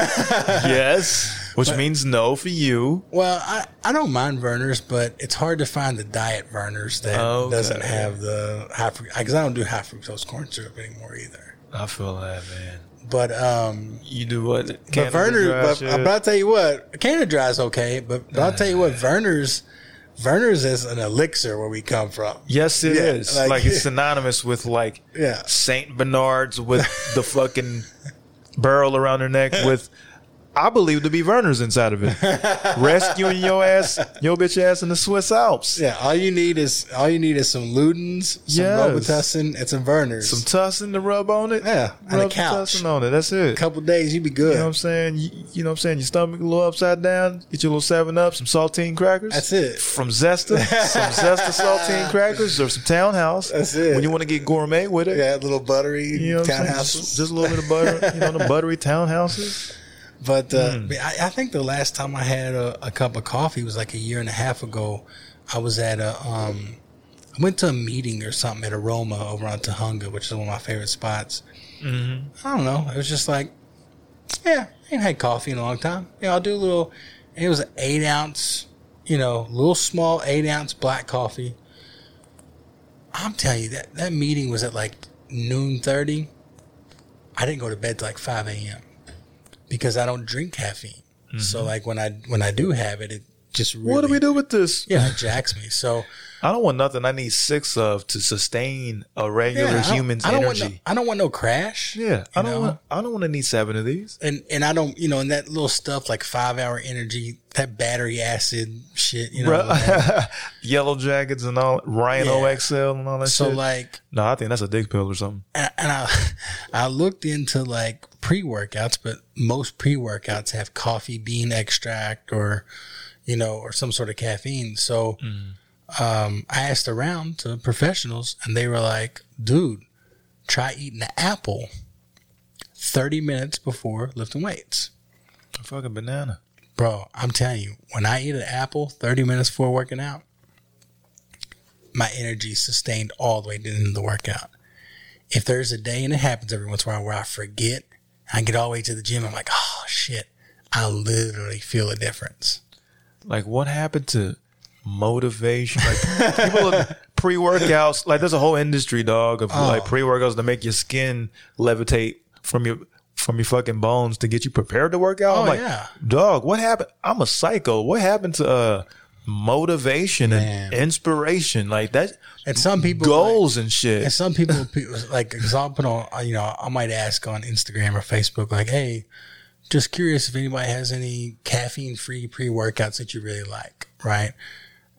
[SPEAKER 1] yes. Which means no for you.
[SPEAKER 3] Well, I, I don't mind Vernors, but it's hard to find the diet Vernors that
[SPEAKER 1] Okay.
[SPEAKER 3] doesn't have the high fructose. Because I don't do high fructose corn syrup anymore either.
[SPEAKER 1] I feel that, man.
[SPEAKER 3] But um,
[SPEAKER 1] You do what?
[SPEAKER 3] but
[SPEAKER 1] Canada
[SPEAKER 3] Verner,
[SPEAKER 1] Dry
[SPEAKER 3] but, but I'll tell you what, Canada Dry is okay. But, but I'll tell you what, Vernors, Vernors is an elixir where we come from.
[SPEAKER 1] Yes, it
[SPEAKER 3] Yeah,
[SPEAKER 1] is.
[SPEAKER 3] like-
[SPEAKER 1] Like, it's synonymous with like
[SPEAKER 3] Yeah.
[SPEAKER 1] Saint Bernards with the fucking burl around their neck with I believe to be Vernors inside of it. Rescuing your ass, your bitch ass in the Swiss Alps.
[SPEAKER 3] Yeah, all you need is all you need is some Ludens, some
[SPEAKER 1] Yes.
[SPEAKER 3] Robitussin, and some Vernors.
[SPEAKER 1] Some tussin to rub on it.
[SPEAKER 3] Yeah, and a
[SPEAKER 1] rub the
[SPEAKER 3] couch.
[SPEAKER 1] tussin on it. That's it.
[SPEAKER 3] a couple days, you be good.
[SPEAKER 1] You know what I'm saying? You, you know what I'm saying? Your stomach a little upside down. Get your little seven up, some saltine crackers.
[SPEAKER 3] That's it.
[SPEAKER 1] From Zesta, some Zesta saltine crackers or some Townhouse.
[SPEAKER 3] That's it.
[SPEAKER 1] When you want to get gourmet with it.
[SPEAKER 3] yeah, a little buttery
[SPEAKER 1] You know what I'm saying?
[SPEAKER 3] townhouses.
[SPEAKER 1] Just, just a little bit of butter. You know, the buttery townhouses.
[SPEAKER 3] But uh,
[SPEAKER 1] Hmm.
[SPEAKER 3] I, I think the last time I had a, a cup of coffee was like a year and a half ago. I was at a um, I went to a meeting or something at Aroma over on Tujunga, which is one of my favorite spots. Mm-hmm. I don't know. It was just like, yeah, I ain't had coffee in a long time. Yeah, I'll do a little. It was an eight ounce, you know, little small eight ounce black coffee. I'm telling you that that meeting was at like noon thirty. I didn't go to bed till like five a.m. because I don't drink caffeine. So like when I when I do have it, it just really
[SPEAKER 1] Mm-hmm. What do we do with this?
[SPEAKER 3] Yeah, it jacks me. So
[SPEAKER 1] I don't want nothing I need six of to sustain a regular
[SPEAKER 3] yeah, I don't-
[SPEAKER 1] human's
[SPEAKER 3] I
[SPEAKER 1] energy.
[SPEAKER 3] Want no, I don't want no crash.
[SPEAKER 1] yeah, I don't
[SPEAKER 3] know?
[SPEAKER 1] want. I don't want to need seven of these.
[SPEAKER 3] and and I don't, you know, and that little stuff like five hour energy, that battery acid shit, you know. like-
[SPEAKER 1] Yellow jackets and all Ryan
[SPEAKER 3] Yeah.
[SPEAKER 1] OXL and all that
[SPEAKER 3] so
[SPEAKER 1] shit.
[SPEAKER 3] like,
[SPEAKER 1] no, I think that's a dick pill or something.
[SPEAKER 3] and, and I I looked into like pre workouts, but most pre workouts have coffee bean extract or you know or some sort of caffeine. So mm. Um, I asked around to professionals, and they were like, "Dude, try eating an apple." 30 minutes before lifting weights.
[SPEAKER 1] A fucking banana.
[SPEAKER 3] Bro, I'm telling you, when I eat an apple 30 minutes before working out, my energy is sustained all the way to the end of the workout. If there's a day, and it happens every once in a while, where I forget, I get all the way to the gym, I'm like, oh shit, I literally feel a difference.
[SPEAKER 1] Like, what happened to motivation? Like, people of pre workouts. Like, there's a whole industry, dog, of
[SPEAKER 3] Oh.
[SPEAKER 1] like pre workouts to make your skin levitate from your from your fucking bones to get you prepared to work out.
[SPEAKER 3] Oh,
[SPEAKER 1] I'm like,
[SPEAKER 3] yeah.
[SPEAKER 1] dog, what happened? I'm a psycho. What happened to uh, motivation
[SPEAKER 3] Man.
[SPEAKER 1] and inspiration? Like that,
[SPEAKER 3] And some people
[SPEAKER 1] goals and shit.
[SPEAKER 3] And some people, like, put on, you know, I might ask on Instagram or Facebook, like, hey, just curious if anybody has any caffeine free pre workouts that you really like, right?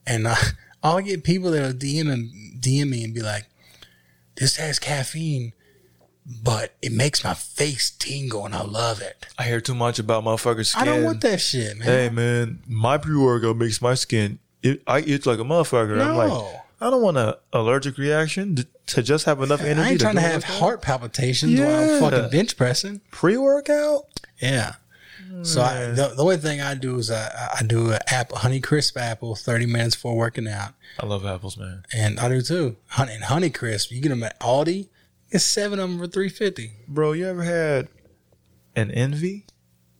[SPEAKER 3] And uh, I'll get people that'll DM, and, DM me and be like, this has caffeine, but it makes my face tingle and I love it.
[SPEAKER 1] I hear too much about motherfuckers' skin.
[SPEAKER 3] I don't want that shit, man.
[SPEAKER 1] Hey man, my pre workout makes my skin it, I itch like a motherfucker. I'm like,
[SPEAKER 3] No.
[SPEAKER 1] I don't want an allergic reaction to, to just have enough energy.
[SPEAKER 3] I ain't trying to
[SPEAKER 1] do
[SPEAKER 3] have heart palpitations while I'm fucking bench pressing.
[SPEAKER 1] pre workout.
[SPEAKER 3] Yeah. So I, the, the only thing I do is I, I do an apple, Honey Crisp apple, thirty minutes before working out,
[SPEAKER 1] I love apples, man.
[SPEAKER 3] and I do too. Honey and Honey Crisp, you get them at Aldi, it's seven of them for three fifty.
[SPEAKER 1] Bro, you ever had an envy?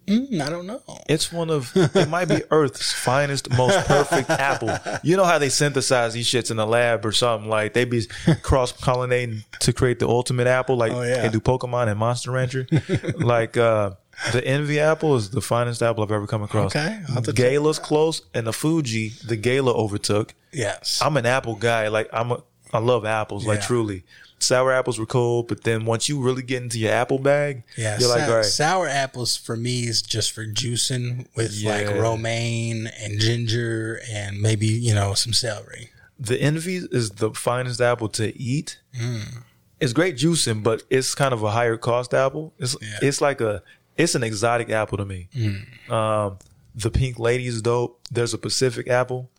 [SPEAKER 3] Mm, I don't know.
[SPEAKER 1] It's one of it might be Earth's finest, most perfect apple. You know how they synthesize these shits in the lab or something like they be cross pollinating to create the ultimate apple, like
[SPEAKER 3] Oh, yeah.
[SPEAKER 1] they do Pokemon and Monster Rancher. like uh the Envy apple is the finest apple I've ever come across.
[SPEAKER 3] Okay, I'll have to check
[SPEAKER 1] Gala's close, and the Fuji, the Gala overtook.
[SPEAKER 3] Yes,
[SPEAKER 1] I'm an apple guy. Like I'm a, I love apples. Like
[SPEAKER 3] Yeah.
[SPEAKER 1] truly, sour apples were cool, but then once you really get into your apple bag,
[SPEAKER 3] yeah.
[SPEAKER 1] you're like,
[SPEAKER 3] sou-
[SPEAKER 1] all right,
[SPEAKER 3] Sour apples for me is just for juicing with like romaine and ginger and maybe you know some celery.
[SPEAKER 1] the Envy is the finest apple to eat.
[SPEAKER 3] Mm.
[SPEAKER 1] It's great juicing, but it's kind of a higher cost apple. It's
[SPEAKER 3] Yeah.
[SPEAKER 1] it's like a it's an exotic apple to me.
[SPEAKER 3] Mm.
[SPEAKER 1] Um, the Pink Lady is dope. There's a Pacific apple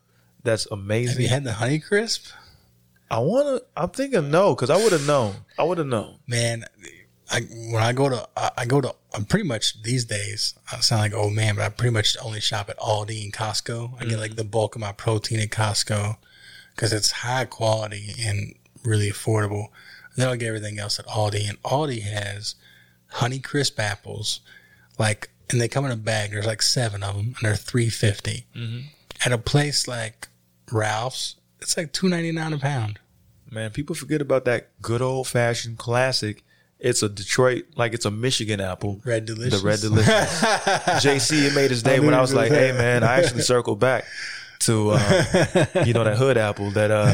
[SPEAKER 1] that's amazing.
[SPEAKER 3] Have you had the Honey Crisp?
[SPEAKER 1] I wanna. I'm thinking no, because I would have known. I would have known.
[SPEAKER 3] man, I when I go to I, I go to I'm pretty much these days. I sound like old man, but I pretty much only shop at Aldi and Costco. I get like the bulk of my protein at Costco because it's high quality and really affordable. then I'll get everything else at Aldi, and Aldi has Honey Crisp apples, like and they come in a bag. There's like seven of them, and they're three
[SPEAKER 1] Mm-hmm.
[SPEAKER 3] At a place like Ralph's, it's like two ninety nine a pound.
[SPEAKER 1] Man, people forget about that good old fashioned classic. It's a Detroit, like it's a Michigan apple.
[SPEAKER 3] Red delicious.
[SPEAKER 1] The red delicious. JC, it made his day when I was like, hey man, I actually circled back to uh, you know that hood apple, that uh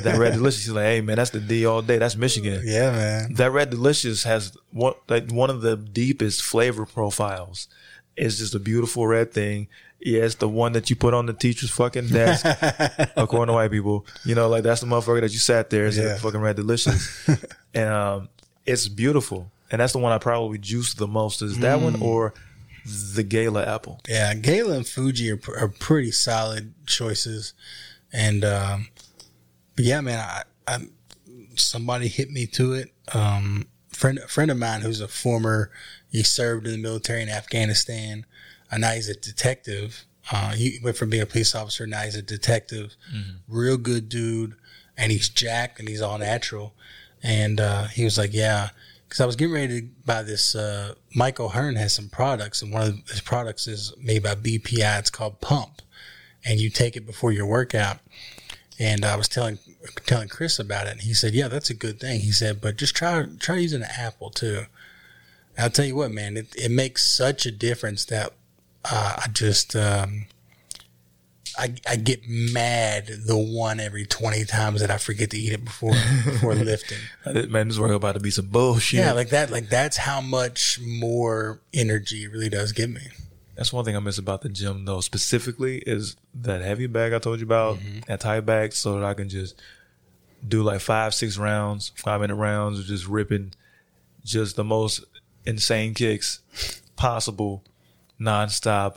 [SPEAKER 1] that red delicious. He's like, hey man, that's the D all day. That's Michigan.
[SPEAKER 3] Yeah, man.
[SPEAKER 1] That red delicious has one like one of the deepest flavor profiles. It's just a beautiful red thing. Yeah, it's the one that you put on the teacher's fucking desk, according to white people. You know, like that's the motherfucker that you sat there. It's
[SPEAKER 3] Yeah.
[SPEAKER 1] fucking red delicious, and um, it's beautiful. And that's the one I probably juice the most. Is that one or the Gala apple?
[SPEAKER 3] Yeah, Gala and Fuji are, are pretty solid choices, and um, but yeah, man, I, I somebody hit me to it. Um, friend a friend of mine who's a former he served in the military in Afghanistan. Uh, now he's a detective. Uh, he went from being a police officer. Now he's a detective. Real good dude, and he's jacked and he's all natural. And uh, he was like, "Yeah." Because I was getting ready to buy this. Uh, Mike O'Hearn has some products, and one of his products is made by BPI. It's called Pump, and you take it before your workout. And I was telling telling Chris about it, and he said, "Yeah, that's a good thing." He said, "But just try try using an apple too." I'll tell you what, man, it, it makes such a difference that uh, I just um, I, I get mad the one every twenty times that I forget to eat it before before lifting.
[SPEAKER 1] Man, this work about to be some bullshit.
[SPEAKER 3] Yeah, like that. Like that's how much more energy it really does give me.
[SPEAKER 1] That's one thing I miss about the gym though, specifically is that heavy bag I told you about, mm-hmm. that tight bag, so that I can just do like five, six rounds, five minute rounds of just ripping just the most insane kicks possible, nonstop,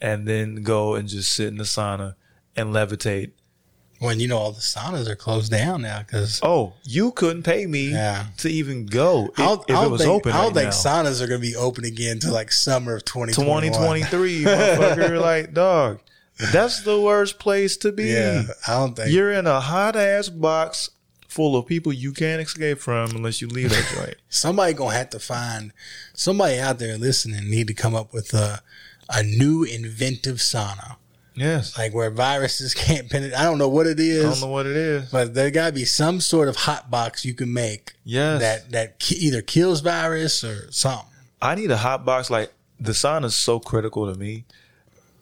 [SPEAKER 1] and then go and just sit in the sauna and levitate.
[SPEAKER 3] When you know all the saunas are closed down now because
[SPEAKER 1] Oh, you couldn't pay me
[SPEAKER 3] Yeah.
[SPEAKER 1] to even go if,
[SPEAKER 3] I don't,
[SPEAKER 1] if it was
[SPEAKER 3] think,
[SPEAKER 1] open.
[SPEAKER 3] I don't
[SPEAKER 1] right
[SPEAKER 3] think
[SPEAKER 1] now.
[SPEAKER 3] saunas are going to be open again until like summer of 2021.
[SPEAKER 1] 2023, motherfucker. like, dog, that's the worst place to be.
[SPEAKER 3] Yeah, I don't think.
[SPEAKER 1] You're in a hot ass box full of people you can't escape from unless you leave that joint.
[SPEAKER 3] somebody gonna have to find somebody out there listening need to come up with a a new inventive sauna
[SPEAKER 1] Yes.
[SPEAKER 3] like where viruses can't penetrate. I don't know what it is.
[SPEAKER 1] I don't know what it is.
[SPEAKER 3] but there got to be some sort of hot box you can make
[SPEAKER 1] Yes.
[SPEAKER 3] that that ki- either kills virus or something.
[SPEAKER 1] I need a hot box. Like, the sauna is so critical to me.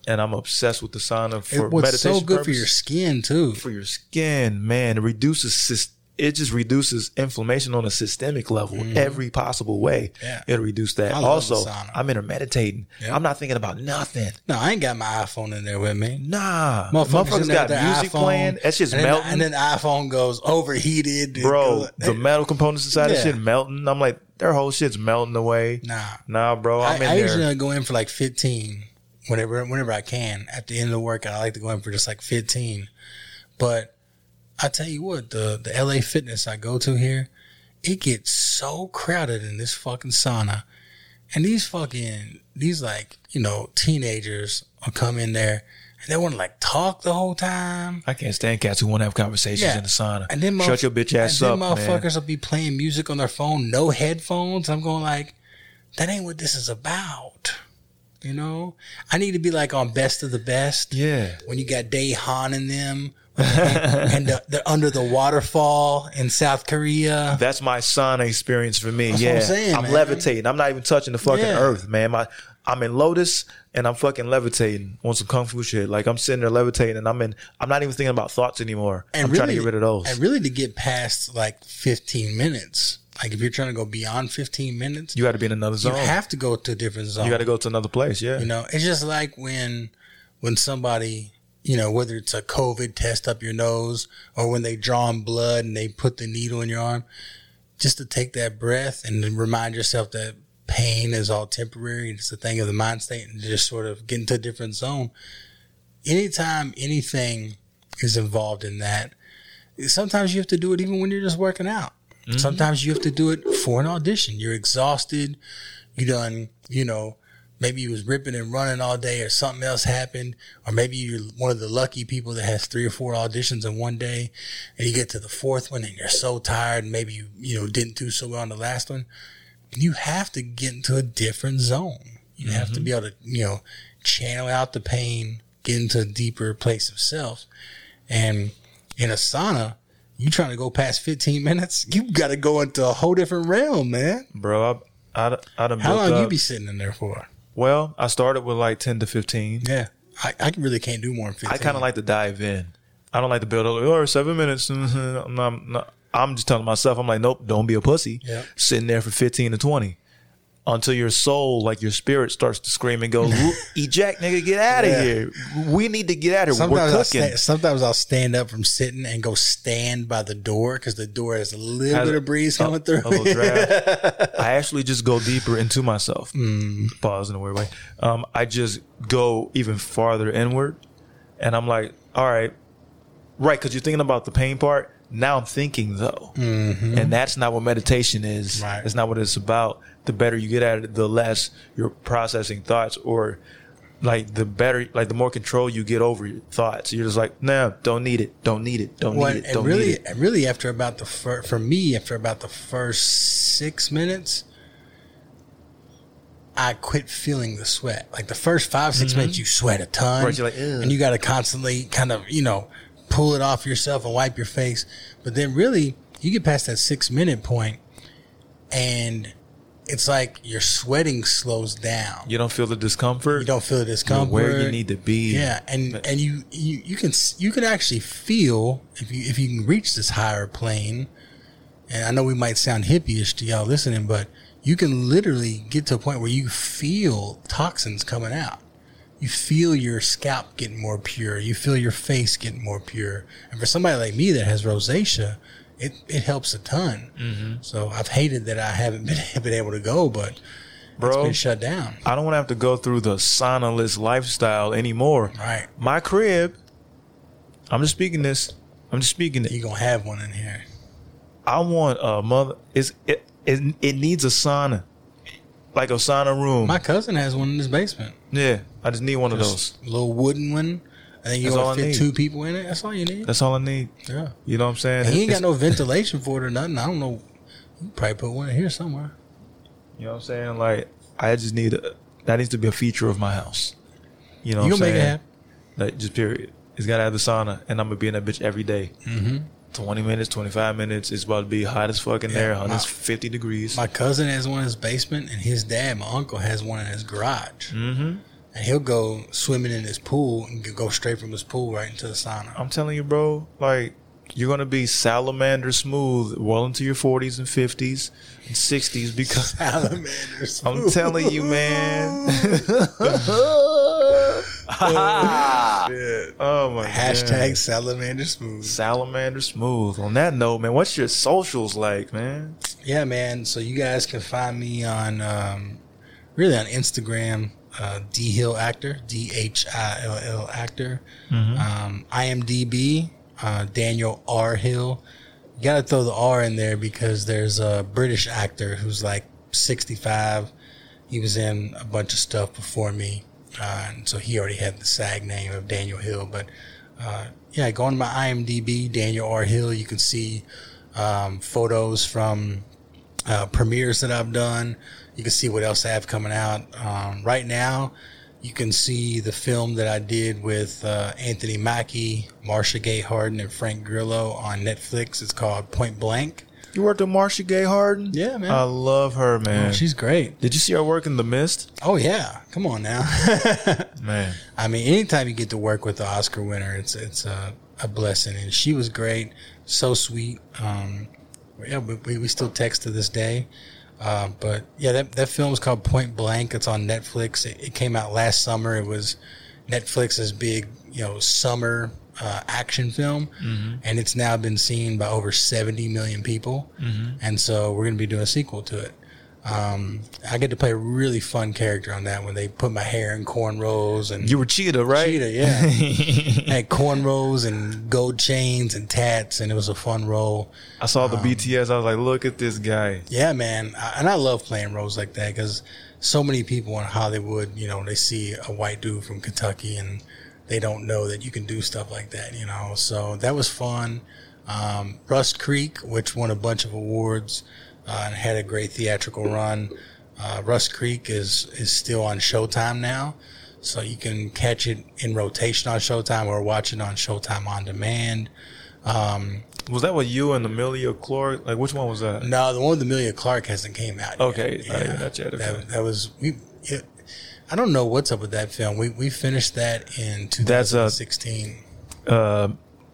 [SPEAKER 1] And I'm obsessed with the sauna for
[SPEAKER 3] It was
[SPEAKER 1] meditation
[SPEAKER 3] so good for your skin too.
[SPEAKER 1] for your skin, man. It reduces sys- it just reduces inflammation on a systemic level every possible way.
[SPEAKER 3] Mm-hmm. Yeah.
[SPEAKER 1] It'll reduce that.
[SPEAKER 3] I
[SPEAKER 1] Also. I'm in meditating.
[SPEAKER 3] Yeah.
[SPEAKER 1] I'm not thinking about nothing.
[SPEAKER 3] No, I ain't got my iPhone in there with me.
[SPEAKER 1] Nah.
[SPEAKER 3] Motherfuckers,
[SPEAKER 1] Motherfuckers got
[SPEAKER 3] their
[SPEAKER 1] music
[SPEAKER 3] iPhone,
[SPEAKER 1] playing. That shit's
[SPEAKER 3] and then,
[SPEAKER 1] melting.
[SPEAKER 3] and then the iPhone goes overheated.
[SPEAKER 1] Bro,
[SPEAKER 3] goes-
[SPEAKER 1] the metal components inside
[SPEAKER 3] Yeah.
[SPEAKER 1] the shit melting. I'm like, their whole shit's melting away.
[SPEAKER 3] nah,
[SPEAKER 1] Nah, bro.
[SPEAKER 3] I,
[SPEAKER 1] I'm in
[SPEAKER 3] I
[SPEAKER 1] there.
[SPEAKER 3] usually go in for like 15 whenever whenever I can. At the end of the workout, I like to go in for just like 15. But I tell you what, the the LA Fitness I go to here, it gets so crowded in this fucking sauna, and these fucking these like you know teenagers will come in there and they want to like talk the whole time.
[SPEAKER 1] I can't stand cats who want to have conversations
[SPEAKER 3] Yeah.
[SPEAKER 1] in the sauna.
[SPEAKER 3] And then
[SPEAKER 1] Shut your bitch ass
[SPEAKER 3] and
[SPEAKER 1] up,
[SPEAKER 3] then
[SPEAKER 1] man.
[SPEAKER 3] motherfuckers will be playing music on their phone, no headphones. I'm going like, that ain't what this is about. You know, I need to be like on best of the best.
[SPEAKER 1] Yeah.
[SPEAKER 3] When you got Dae Han and them, and, and the, the under the waterfall in South Korea.
[SPEAKER 1] That's my sauna experience for me.
[SPEAKER 3] That's what
[SPEAKER 1] yeah,
[SPEAKER 3] I'm saying, man.
[SPEAKER 1] levitating. I'm not even touching the fucking
[SPEAKER 3] Yeah.
[SPEAKER 1] earth, man. My I'm in Lotus and I'm fucking levitating on some kung fu shit. Like I'm sitting there levitating and I'm in. I'm not even thinking about thoughts anymore. I'm trying to get rid of those.
[SPEAKER 3] And really, to get past like 15 minutes, like if you're trying to go beyond 15 minutes,
[SPEAKER 1] you got to be in another zone.
[SPEAKER 3] you have to go to a different zone.
[SPEAKER 1] You got to go to another place. Yeah.
[SPEAKER 3] You know, it's just like when when somebody, you know, whether it's a COVID test up your nose or when they draw on blood and they put the needle in your arm, just to take that breath and remind yourself that pain is all temporary. It's a thing of the mind state and just sort of get into a different zone. Anytime anything is involved in that, sometimes you have to do it even when you're just working out. Mm-hmm. Sometimes you have to do it for an audition. You're exhausted. You done, you know, maybe you was ripping and running all day or something else happened. Or maybe you're one of the lucky people that has three or four auditions in one day and you get to the fourth one and you're so tired and maybe you, you know, didn't do so well on the last one. You have to get into a different zone. You have to
[SPEAKER 1] Mm-hmm.
[SPEAKER 3] be able to, you know, channel out the pain, get into a deeper place of self. And in a sauna, you trying to go past 15 minutes, you got to go into a whole different realm, man.
[SPEAKER 1] bro. I, I, I done
[SPEAKER 3] How long you be sitting in there for?
[SPEAKER 1] Well, I started with like ten to fifteen.
[SPEAKER 3] Yeah. I, I really can't do more than 15.
[SPEAKER 1] I kind of like to dive in. I don't like to build up. Oh, seven minutes. I'm, not, I'm, just telling myself. I'm like, nope. Don't be a pussy.
[SPEAKER 3] Yeah.
[SPEAKER 1] Sitting there for fifteen to twenty. Until your soul, like your spirit, starts to scream and go, eject, nigga, get out of
[SPEAKER 3] Yeah.
[SPEAKER 1] here. We need to get out of here.
[SPEAKER 3] Sometimes
[SPEAKER 1] We're
[SPEAKER 3] I'll, sta- sometimes I'll stand up from sitting and go stand by the door because the door has a little
[SPEAKER 1] Has
[SPEAKER 3] bit of breeze
[SPEAKER 1] a-
[SPEAKER 3] coming through.
[SPEAKER 1] a little draft. I actually just go deeper into myself.
[SPEAKER 3] Mm.
[SPEAKER 1] Pause in a weird way. Um, I just go even farther inward, and I'm like, all right, right, because you're thinking about the pain part. Now I'm thinking though, and that's not what meditation is.
[SPEAKER 3] Mm-hmm. Right.
[SPEAKER 1] It's not what it's about. The better you get at it, the less you're processing thoughts, or like the better, like the more control you get over your thoughts. You're just like, nah, don't need it, don't need it, don't
[SPEAKER 3] Well,
[SPEAKER 1] need it, don't
[SPEAKER 3] really,
[SPEAKER 1] need it.
[SPEAKER 3] really, after about the fir- for me, after about the first six minutes, I quit feeling the sweat. Like the first five 6 minutes, you sweat a ton,
[SPEAKER 1] Mm-hmm. Right, you're like,
[SPEAKER 3] and you got to constantly kind of you know pull it off yourself and wipe your face. But then, really, you get past that six minute point, and it's like your sweating slows down.
[SPEAKER 1] You don't feel the discomfort.
[SPEAKER 3] You don't feel the
[SPEAKER 1] You're
[SPEAKER 3] discomfort.
[SPEAKER 1] where you need to be.
[SPEAKER 3] Yeah, and and you, you you can you can actually feel if you if you can reach this higher plane. And I know we might sound hippie-ish to y'all listening, but you can literally get to a point where you feel toxins coming out. You feel your scalp getting more pure. You feel your face getting more pure. And for somebody like me that has rosacea, it, it helps a ton. Mm-hmm. So I've hated that I haven't been, been able to go, but it's
[SPEAKER 1] Bro,
[SPEAKER 3] been shut down.
[SPEAKER 1] I don't want to have to go through the sauna-less lifestyle anymore.
[SPEAKER 3] Right.
[SPEAKER 1] My crib, I'm just speaking this. I'm just speaking it.
[SPEAKER 3] You're going to have one in here.
[SPEAKER 1] I want a mother. It's, it, it, it needs a sauna. Like a sauna room.
[SPEAKER 3] My cousin has one in his basement.
[SPEAKER 1] yeah, I just need one of those.
[SPEAKER 3] A little wooden one. I think you
[SPEAKER 1] That's all
[SPEAKER 3] want
[SPEAKER 1] I
[SPEAKER 3] to fit
[SPEAKER 1] need.
[SPEAKER 3] two people in it. That's all you need.
[SPEAKER 1] That's all I need.
[SPEAKER 3] yeah.
[SPEAKER 1] You know what I'm saying?
[SPEAKER 3] And he ain't got no ventilation for it or nothing. I don't know. You probably put one in here somewhere.
[SPEAKER 1] You know what I'm saying? Like, I just need a. That needs to be a feature of my house. You know
[SPEAKER 3] You
[SPEAKER 1] what I'm
[SPEAKER 3] gonna make it
[SPEAKER 1] saying?
[SPEAKER 3] happen.
[SPEAKER 1] Like, just period. It's got to have the sauna, and I'm going to be in that bitch every day.
[SPEAKER 3] Mm-hmm.
[SPEAKER 1] 20 minutes, 25 minutes. It's about to be hot as fuck in
[SPEAKER 3] Yeah,
[SPEAKER 1] there,
[SPEAKER 3] my-
[SPEAKER 1] 150 degrees.
[SPEAKER 3] My cousin has one in his basement, and his dad, my uncle, has one in his garage.
[SPEAKER 1] mm-hmm.
[SPEAKER 3] And he'll go swimming in his pool and go straight from his pool right into the sauna.
[SPEAKER 1] I'm telling you, bro, like, you're going to be salamander smooth well into your 40s and 50s and 60s because
[SPEAKER 3] Salamanders.
[SPEAKER 1] I'm telling you, man. oh, my
[SPEAKER 3] Hashtag
[SPEAKER 1] God.
[SPEAKER 3] salamander smooth.
[SPEAKER 1] Salamander smooth. On that note, man, what's your socials like, man?
[SPEAKER 3] Yeah, man. So you guys can find me on um, really on Instagram, uh, D Hill Actor, D H I L L Actor. Um, IMDb, uh, Daniel R Hill. You got to throw the R in there because there's a British actor who's like 65. He was in a bunch of stuff before me, uh, and so he already had the SAG name of Daniel Hill. But uh, yeah, go on my IMDb, Daniel R Hill. You can see um, photos from uh, premieres that I've done. You can see what else I have coming out. Um, right now, you can see the film that I did with uh, Anthony Mackie, Marcia Gay Harden, and Frank Grillo on Netflix. It's called Point Blank.
[SPEAKER 1] You worked with Marcia Gay Harden?
[SPEAKER 3] Yeah, man.
[SPEAKER 1] I love her, man.
[SPEAKER 3] She's great.
[SPEAKER 1] Did you see her work in The Mist?
[SPEAKER 3] Oh yeah, come on now.
[SPEAKER 1] Man.
[SPEAKER 3] I mean, anytime you get to work with the Oscar winner, it's it's a, a blessing. And she was great, so sweet. Um, yeah, we, we, we still text to this day. Uh, but yeah, that that film is called Point Blank. It's on Netflix. It, it came out last summer. It was Netflix's big, you know, summer uh, action film, and it's now been seen by over 70 million people. And so we're going to be doing a sequel to it. Um, I get to play a really fun character on that when they put my hair in cornrows and
[SPEAKER 1] You were Cheetah, right?
[SPEAKER 3] Cheetah, yeah. I had cornrows and gold chains and tats, and it was a fun role.
[SPEAKER 1] I saw
[SPEAKER 3] Um,
[SPEAKER 1] the BTS. I was like, look at this guy.
[SPEAKER 3] Yeah, man, I, and I love playing roles like that because so many people in Hollywood, you know, they see a white dude from Kentucky and they don't know that you can do stuff like that, you know. So that was fun. Um, Rust Creek, which won a bunch of awards uh, and had a great theatrical run. Uh, Rust Creek is is still on Showtime now, so you can catch it in rotation on Showtime or watch it on Showtime on demand. Um,
[SPEAKER 1] Was that with you and Emilia Clarke? Like, which one was that?
[SPEAKER 3] no, the one with Emilia Clarke hasn't came out.
[SPEAKER 1] Okay,
[SPEAKER 3] yet.
[SPEAKER 1] uh, not yet, okay.
[SPEAKER 3] That, that was we. It, I don't know what's up with that film. We we finished that in
[SPEAKER 1] That's, uh,
[SPEAKER 3] 2016.
[SPEAKER 1] Uh,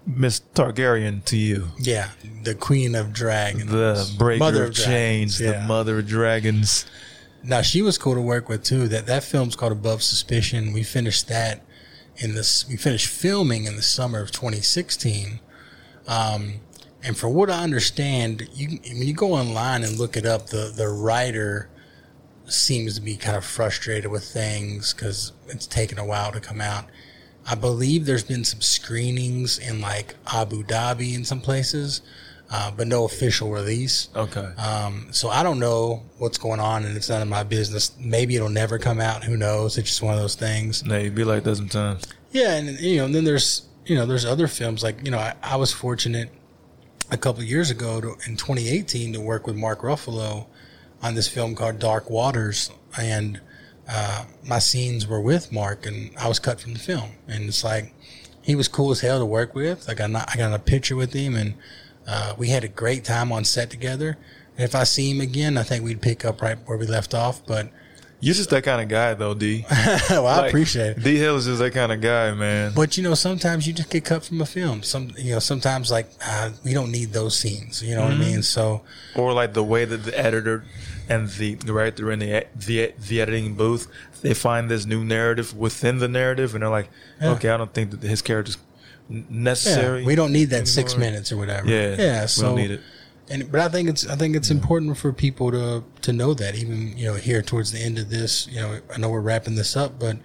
[SPEAKER 1] Miss Targaryen to you.
[SPEAKER 3] yeah, the Queen of Dragons,
[SPEAKER 1] The breaker
[SPEAKER 3] Mother
[SPEAKER 1] of
[SPEAKER 3] of
[SPEAKER 1] chains,
[SPEAKER 3] Dragons,
[SPEAKER 1] the mother of dragons.
[SPEAKER 3] Now she was cool to work with too. That that film's called Above Suspicion. We finished that in this. We finished filming in the summer of 2016. Um, and for what I understand, you when you go online and look it up, the the writer seems to be kind of frustrated with things because it's taken a while to come out. I believe there's been some screenings in like Abu Dhabi in some places, uh, but no official release.
[SPEAKER 1] Okay.
[SPEAKER 3] Um, so I don't know what's going on, and it's none of my business. Maybe it'll never come out. Who knows? It's just one of those things.
[SPEAKER 1] Nah, you be like that sometimes.
[SPEAKER 3] Yeah, and you know, and then there's you know, there's other films like you know, I, I was fortunate a couple of years ago to, in 2018 to work with Mark Ruffalo on this film called Dark Waters, and uh, my scenes were with Mark, and I was cut from the film, and it's like he was cool as hell to work with. I got I got a picture with him, and uh, we had a great time on set together. And if I see him again, I think we'd pick up right where we left off. But
[SPEAKER 1] You're just that kind of guy, though, D.
[SPEAKER 3] well, I appreciate it.
[SPEAKER 1] D Hill is just that kind of guy, man.
[SPEAKER 3] But you know, sometimes you just get cut from a film. Some, you know, sometimes like uh, we don't need those scenes. You know what I mean? So
[SPEAKER 1] or like the way that the editor and the writer in the the the editing booth they find this new narrative within the narrative, and they're like,
[SPEAKER 3] Yeah.
[SPEAKER 1] okay, I don't think that his character's n-
[SPEAKER 3] yeah,
[SPEAKER 1] necessary.
[SPEAKER 3] we don't need that six minutes or whatever.
[SPEAKER 1] Yeah,
[SPEAKER 3] yeah.
[SPEAKER 1] we
[SPEAKER 3] So
[SPEAKER 1] don't need it.
[SPEAKER 3] And but I think it's I think it's important for people to to know that even you know here towards the end of this, you know, I know we're wrapping this up, but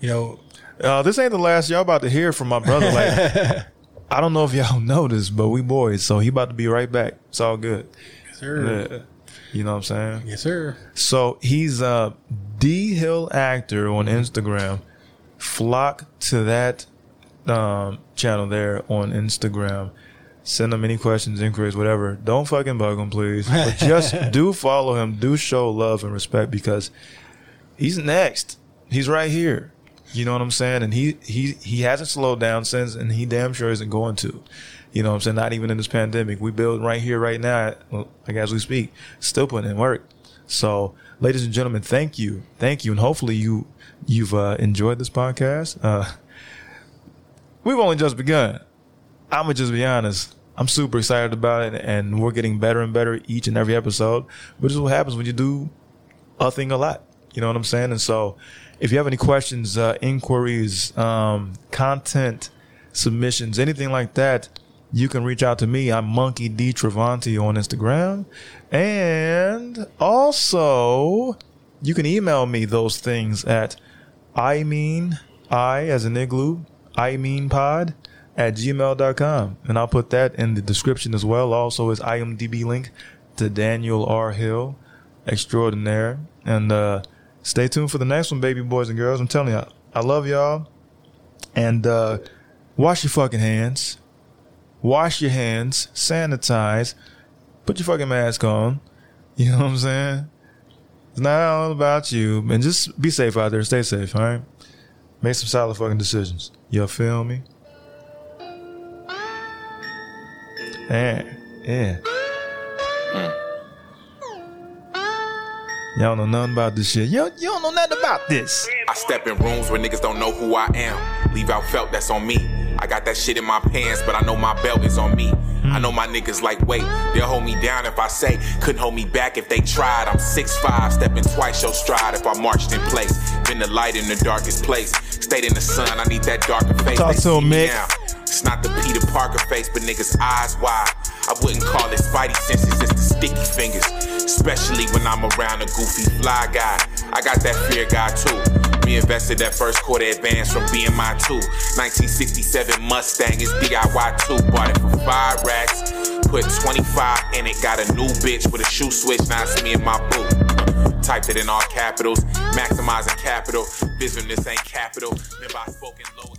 [SPEAKER 3] you know,
[SPEAKER 1] Uh, this ain't the last y'all about to hear from my brother. Like, I don't know if y'all know this, but we boys, so he about to be right back. It's all good.
[SPEAKER 3] sir,
[SPEAKER 1] Yeah. You know what I'm saying?
[SPEAKER 3] yes, sir.
[SPEAKER 1] So he's a D Hill actor on Instagram. Flock to that um, channel there on Instagram. Send him any questions, inquiries, whatever. Don't fucking bug him, please. But just do follow him. Do show love and respect because he's next. He's right here. You know what I'm saying? And he he he hasn't slowed down since, and he damn sure isn't going to. You know what I'm saying? Not even in this pandemic. We build right here, right now, like as we speak, still putting in work. So, ladies and gentlemen, thank you, thank you, and hopefully you you've uh, enjoyed this podcast. Uh, we've only just begun. I'm gonna just be honest. I'm super excited about it, and we're getting better and better each and every episode. This is what happens when you do a thing a lot. You know what I'm saying? And so, if you have any questions, uh, inquiries, um, content submissions, anything like that, you can reach out to me. I'm Monkey D Travanti on Instagram, and also you can email me those things at I mean I as an igloo I mean pod at gmail.com. And I'll put that in the description as well. Also, his IMDb link to Daniel R. Hill, extraordinaire. And uh, stay tuned for the next one, baby boys and girls. I'm telling you, I love y'all. And uh, wash your fucking hands. Wash your hands. Sanitize. Put your fucking mask on. You know what I'm saying? It's not all about you. And just be safe out there. Stay safe, all right? Make some solid fucking decisions. You feel me? Yeah. Yeah. Y'all know nothing about this shit. Yo, you don't know nothing about this.
[SPEAKER 2] I step in rooms where niggas don't know who I am. Leave out felt that's on me. I got that shit in my pants, but I know my belt is on me. I know my niggas like wait, they'll hold me down if I say couldn't hold me back if they tried. I'm 6'5, stepping twice your stride if I marched in place. Been the light in the darkest place. Stayed in the sun, I need that darker face.
[SPEAKER 1] Talk to him,
[SPEAKER 2] me
[SPEAKER 1] Mick.
[SPEAKER 2] now. It's not the Peter Parker face, but niggas' eyes wide. I wouldn't call it spidey senses, it's the sticky fingers. Especially when I'm around a goofy fly guy. I got that fear guy too. Me invested that first quarter advance from BMI 2. 1967 Mustang is DIY 2. Bought it for five racks. Put 25 in it. Got a new bitch with a shoe switch. Now it's me and my boo. Typed it in all capitals. Maximizing capital. This ain't capital. Never I spoken low.